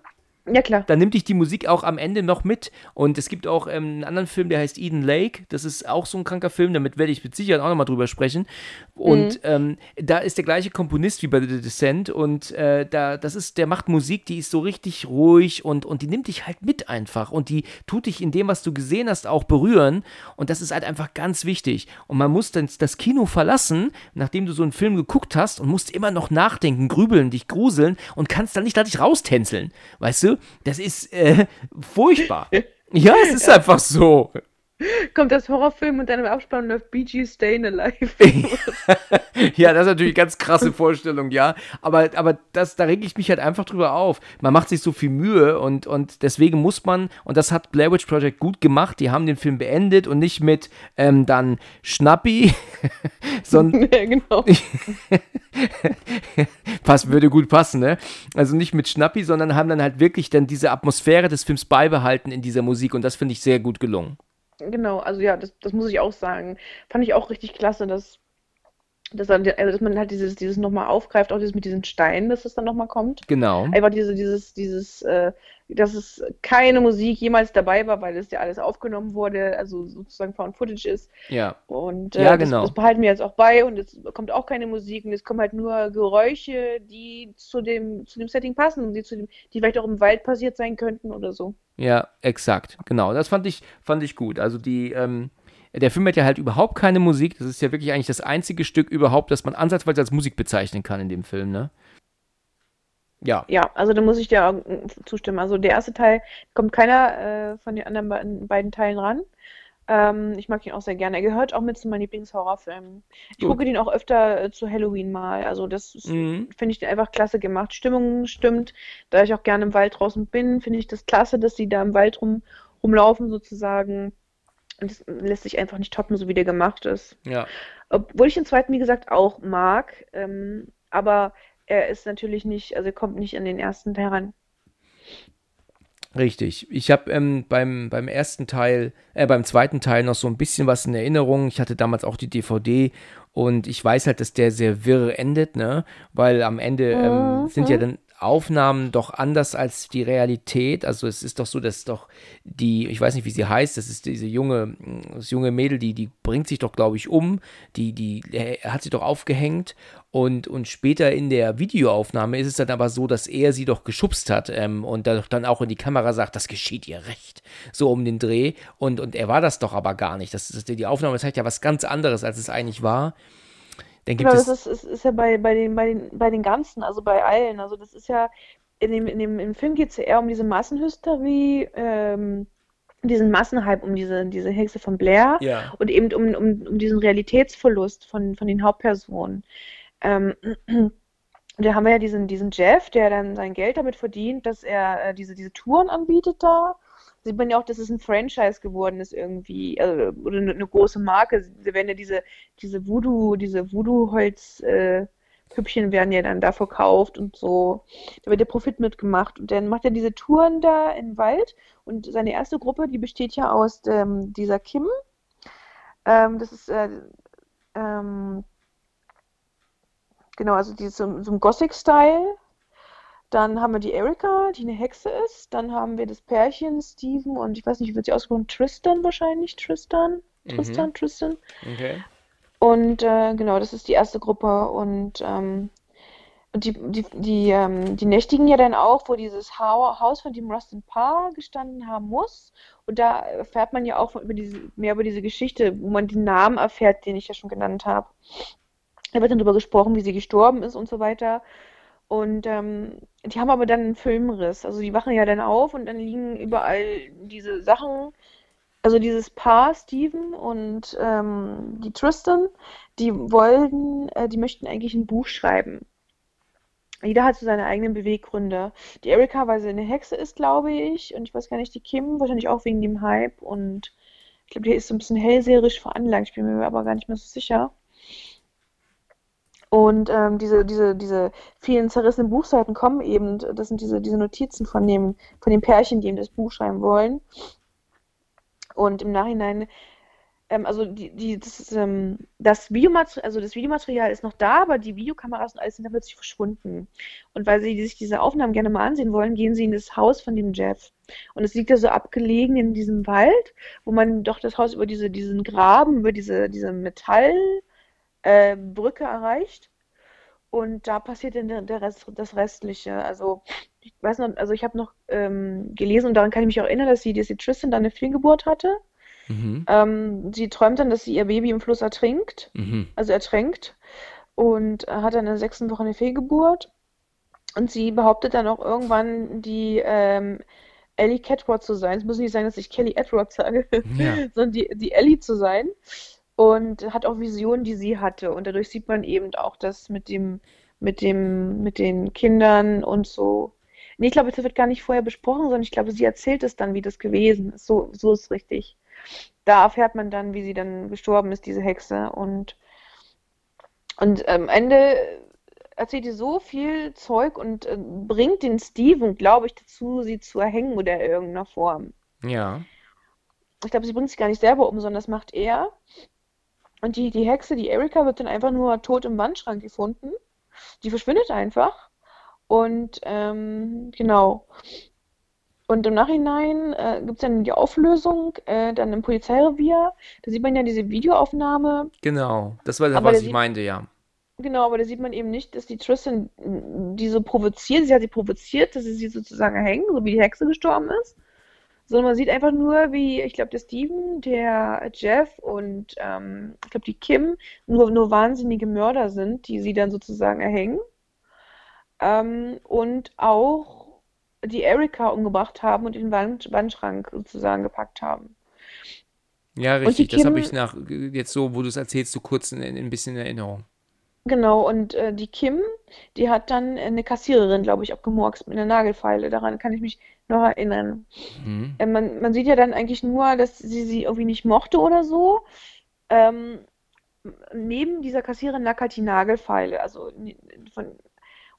Ja, klar. Dann nimmt dich die Musik auch am Ende noch mit. Und es gibt auch ähm, einen anderen Film, der heißt Eden Lake. Das ist auch so ein kranker Film, damit werde ich mit Sicherheit auch nochmal drüber sprechen. Und mhm. ähm, da ist der gleiche Komponist wie bei The Descent. Und äh, da, das ist, der macht Musik, die ist so richtig ruhig und, und die nimmt dich halt mit einfach. Und die tut dich in dem, was du gesehen hast, auch berühren. Und das ist halt einfach ganz wichtig. Und man muss dann das Kino verlassen, nachdem du so einen Film geguckt hast und musst immer noch nachdenken, grübeln, dich gruseln und kannst dann nicht da dich raustänzeln. Weißt du? Das ist äh, furchtbar. ja, es ist einfach so. Kommt das Horrorfilm und dann im Abspann läuft Bee Gees Stayin' Alive. ja, das ist natürlich eine ganz krasse Vorstellung, ja. Aber, aber das, da reg ich mich halt einfach drüber auf. Man macht sich so viel Mühe und, und deswegen muss man, und das hat Blair Witch Project gut gemacht, die haben den Film beendet und nicht mit ähm, dann Schnappi, sondern. ja, genau. Pass, würde gut passen, ne? Also nicht mit Schnappi, sondern haben dann halt wirklich dann diese Atmosphäre des Films beibehalten in dieser Musik und das finde ich sehr gut gelungen. Genau, also ja, das, das muss ich auch sagen. Fand ich auch richtig klasse, dass, dass, dann, also dass man halt dieses, dieses nochmal aufgreift, auch dieses mit diesen Steinen, dass das dann nochmal kommt. Genau. Einfach diese, dieses, dieses, äh, dass es keine Musik jemals dabei war, weil es ja alles aufgenommen wurde, also sozusagen Found Footage ist. Ja. Und äh, ja, genau. das, das, behalten wir jetzt auch bei und es kommt auch keine Musik und es kommen halt nur Geräusche, die zu dem, zu dem Setting passen und die, zu dem, die vielleicht auch im Wald passiert sein könnten oder so. Ja, exakt, genau. Das fand ich, fand ich gut. Also die, ähm, der Film hat ja halt überhaupt keine Musik. Das ist ja wirklich eigentlich das einzige Stück überhaupt, das man ansatzweise als Musik bezeichnen kann in dem Film, ne? Ja. Ja, also da muss ich dir auch zustimmen. Also der erste Teil kommt keiner äh, von den anderen beiden Teilen ran. Ähm, ich mag ihn auch sehr gerne. Er gehört auch mit zu meinen Lieblingshorrorfilmen. Ich Gut. gucke den auch öfter äh, zu Halloween mal. Also das mhm. finde ich einfach klasse gemacht. Stimmung stimmt. Da ich auch gerne im Wald draußen bin, finde ich das klasse, dass die da im Wald rum, rumlaufen sozusagen. Und das lässt sich einfach nicht toppen, so wie der gemacht ist. Ja. Obwohl ich den zweiten, wie gesagt, auch mag. Ähm, aber er ist natürlich nicht, also er kommt nicht an den ersten heran. Richtig. Ich habe ähm, beim, beim ersten Teil, äh, beim zweiten Teil noch so ein bisschen was in Erinnerung. Ich hatte damals auch die DVD und ich weiß halt, dass der sehr wirr endet, ne? Weil am Ende ähm, mhm. sind ja dann Aufnahmen doch anders als die Realität. Also es ist doch so, dass doch die, ich weiß nicht, wie sie heißt, das ist diese junge, das junge Mädel, die, die bringt sich doch, glaube ich, um, die, die er hat sie doch aufgehängt und, und später in der Videoaufnahme ist es dann aber so, dass er sie doch geschubst hat ähm, und dann auch in die Kamera sagt, das geschieht ihr recht, so um den Dreh und, und er war das doch aber gar nicht. Das, das, die Aufnahme zeigt ja was ganz anderes, als es eigentlich war. Dann gibt genau, es das ist, ist, ist ja bei, bei, den, bei, den, bei den Ganzen, also bei allen. Also das ist ja, in dem, in dem, im Film geht es ja eher um diese Massenhysterie, ähm, diesen Massenhype um diese, diese Hexe von Blair ja. und eben um, um, um diesen Realitätsverlust von, von den Hauptpersonen. Ähm, da haben wir ja diesen, diesen Jeff, der dann sein Geld damit verdient, dass er äh, diese, diese Touren anbietet da sieht man ja auch, dass es ein Franchise geworden ist irgendwie, also, oder eine, große Marke. Sie werden ja diese, diese Voodoo, diese Voodoo-Holz, äh, Püppchen werden ja dann da verkauft und so. Da wird der Profit mitgemacht. Und dann macht er diese Touren da im Wald. Und seine erste Gruppe, die besteht ja aus ähm, dieser Kim. Ähm, das ist, äh, ähm, genau, also die so, so ein Gothic-Style. Dann haben wir die Erika, die eine Hexe ist. Dann haben wir das Pärchen Steven und ich weiß nicht, wie wird sie ausgesprochen? Tristan wahrscheinlich. Tristan? Tristan, mhm. Tristan. Okay. Und äh, genau, das ist die erste Gruppe. Und, ähm, die, die, die, ähm, die nächtigen ja dann auch, wo dieses ha Haus von dem Rustin Parr gestanden haben muss. Und da erfährt man ja auch über diese, mehr über diese Geschichte, wo man den Namen erfährt, den ich ja schon genannt habe. Da wird dann darüber gesprochen, wie sie gestorben ist und so weiter. Und ähm, die haben aber dann einen Filmriss. Also die wachen ja dann auf und dann liegen überall diese Sachen. Also dieses Paar, Steven und ähm, die Tristan, die wollen, äh, die möchten eigentlich ein Buch schreiben. Jeder hat so seine eigenen Beweggründe. Die Erika, weil sie eine Hexe ist, glaube ich. Und ich weiß gar nicht, die Kim, wahrscheinlich auch wegen dem Hype. Und ich glaube, die ist so ein bisschen hellseherisch veranlagt. Ich bin mir aber gar nicht mehr so sicher. Und ähm, diese, diese, diese vielen zerrissenen Buchseiten kommen eben, das sind diese, diese Notizen von dem, von dem Pärchen, die eben das Buch schreiben wollen. Und im Nachhinein, ähm, also die, die, das, ähm, das Videomaterial, also das Videomaterial ist noch da, aber die Videokameras und alles sind da plötzlich verschwunden. Und weil sie sich diese Aufnahmen gerne mal ansehen wollen, gehen sie in das Haus von dem Jeff. Und es liegt ja so abgelegen in diesem Wald, wo man doch das Haus über diese, diesen Graben, über diese, diese Metall äh, Brücke erreicht. Und da passiert dann der Rest, das Restliche. Also, ich weiß noch, also ich habe noch ähm, gelesen und daran kann ich mich auch erinnern, dass sie, dass die Tristan dann eine Fehlgeburt hatte. Mhm. Ähm, sie träumt dann, dass sie ihr Baby im Fluss ertrinkt, mhm. also ertränkt, und hat dann in der sechsten Woche eine Fehlgeburt. Und sie behauptet dann auch irgendwann, die ähm, Ellie Catward zu sein. Es muss nicht sein, dass ich Kelly Edward sage, ja. sondern die, die Ellie zu sein und hat auch Visionen, die sie hatte. Und dadurch sieht man eben auch das mit dem, mit dem, mit den Kindern und so. Nee, ich glaube, das wird gar nicht vorher besprochen, sondern ich glaube, sie erzählt es dann, wie das gewesen ist. So, so ist richtig. Da erfährt man dann, wie sie dann gestorben ist, diese Hexe. Und, und am Ende erzählt sie so viel Zeug und äh, bringt den Steven, glaube ich, dazu, sie zu erhängen oder in irgendeiner Form. Ja. Ich glaube, sie bringt sich gar nicht selber um, sondern das macht er. Und die, die Hexe, die Erika, wird dann einfach nur tot im Wandschrank gefunden. Die verschwindet einfach. Und ähm, genau. Und im Nachhinein äh, gibt es dann die Auflösung, äh, dann im Polizeirevier. Da sieht man ja diese Videoaufnahme. Genau, das war das, was ich meinte, ja. Genau, aber da sieht man eben nicht, dass die Tristan die so provoziert. Sie hat sie provoziert, dass sie sie sozusagen hängen, so wie die Hexe gestorben ist sondern man sieht einfach nur, wie, ich glaube, der Steven, der Jeff und ähm, ich glaube, die Kim nur, nur wahnsinnige Mörder sind, die sie dann sozusagen erhängen. Ähm, und auch die Erika umgebracht haben und in den Wand, Wandschrank sozusagen gepackt haben. Ja, richtig. Das habe ich nach, jetzt so, wo du es erzählst, so kurz in, in ein bisschen in Erinnerung. Genau, und äh, die Kim, die hat dann eine Kassiererin, glaube ich, abgemurkst mit einer Nagelfeile. Daran kann ich mich noch erinnern. Mhm. Äh, man, man sieht ja dann eigentlich nur, dass sie sie irgendwie nicht mochte oder so. Ähm, neben dieser Kassiererin lag halt die Nagelfeile, also von,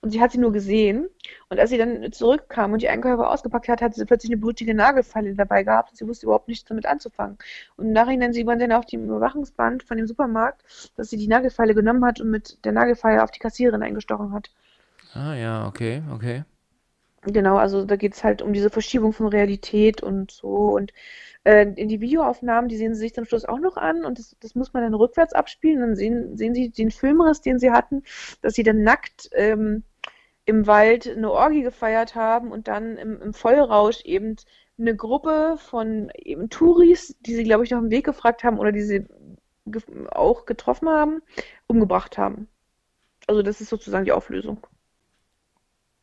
und sie hat sie nur gesehen. Und als sie dann zurückkam und die Einkäufer ausgepackt hat, hat sie plötzlich eine blutige Nagelfeile dabei gehabt und sie wusste überhaupt nichts damit anzufangen. Und im Nachhinein sieht man dann auf dem Überwachungsband von dem Supermarkt, dass sie die Nagelfeile genommen hat und mit der Nagelfeile auf die Kassiererin eingestochen hat. Ah ja, okay, okay. Genau, also da geht es halt um diese Verschiebung von Realität und so. Und äh, in die Videoaufnahmen, die sehen sie sich zum Schluss auch noch an und das, das muss man dann rückwärts abspielen. Dann sehen, sehen sie den Filmriss, den sie hatten, dass sie dann nackt ähm, im Wald eine Orgie gefeiert haben und dann im, im Vollrausch eben eine Gruppe von eben Touris, die sie, glaube ich, auf dem Weg gefragt haben oder die sie ge auch getroffen haben, umgebracht haben. Also das ist sozusagen die Auflösung.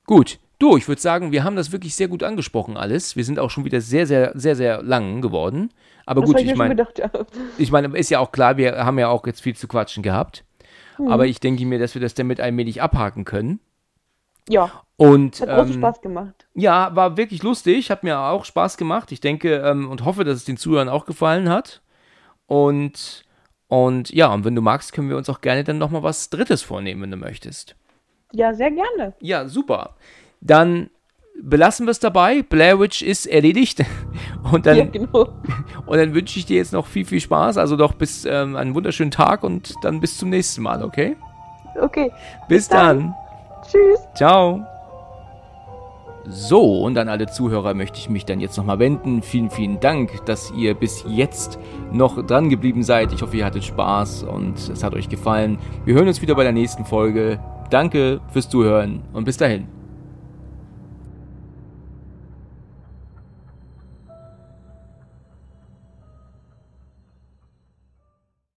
Gut, du, ich würde sagen, wir haben das wirklich sehr gut angesprochen alles. Wir sind auch schon wieder sehr, sehr, sehr, sehr lang geworden. Aber das gut, ich meine, ja. ich meine, ist ja auch klar, wir haben ja auch jetzt viel zu quatschen gehabt. Hm. Aber ich denke mir, dass wir das damit allmählich abhaken können. Ja. Und, hat großen ähm, Spaß gemacht. Ja, war wirklich lustig, hat mir auch Spaß gemacht. Ich denke ähm, und hoffe, dass es den Zuhörern auch gefallen hat. Und, und ja, und wenn du magst, können wir uns auch gerne dann nochmal was Drittes vornehmen, wenn du möchtest. Ja, sehr gerne. Ja, super. Dann belassen wir es dabei. Blair Witch ist erledigt. Und dann, ja, genau. und dann wünsche ich dir jetzt noch viel, viel Spaß. Also doch bis ähm, einen wunderschönen Tag und dann bis zum nächsten Mal, okay? Okay. Bis, bis dann. dann. Tschüss. Ciao. So, und an alle Zuhörer möchte ich mich dann jetzt nochmal wenden. Vielen, vielen Dank, dass ihr bis jetzt noch dran geblieben seid. Ich hoffe, ihr hattet Spaß und es hat euch gefallen. Wir hören uns wieder bei der nächsten Folge. Danke fürs Zuhören und bis dahin.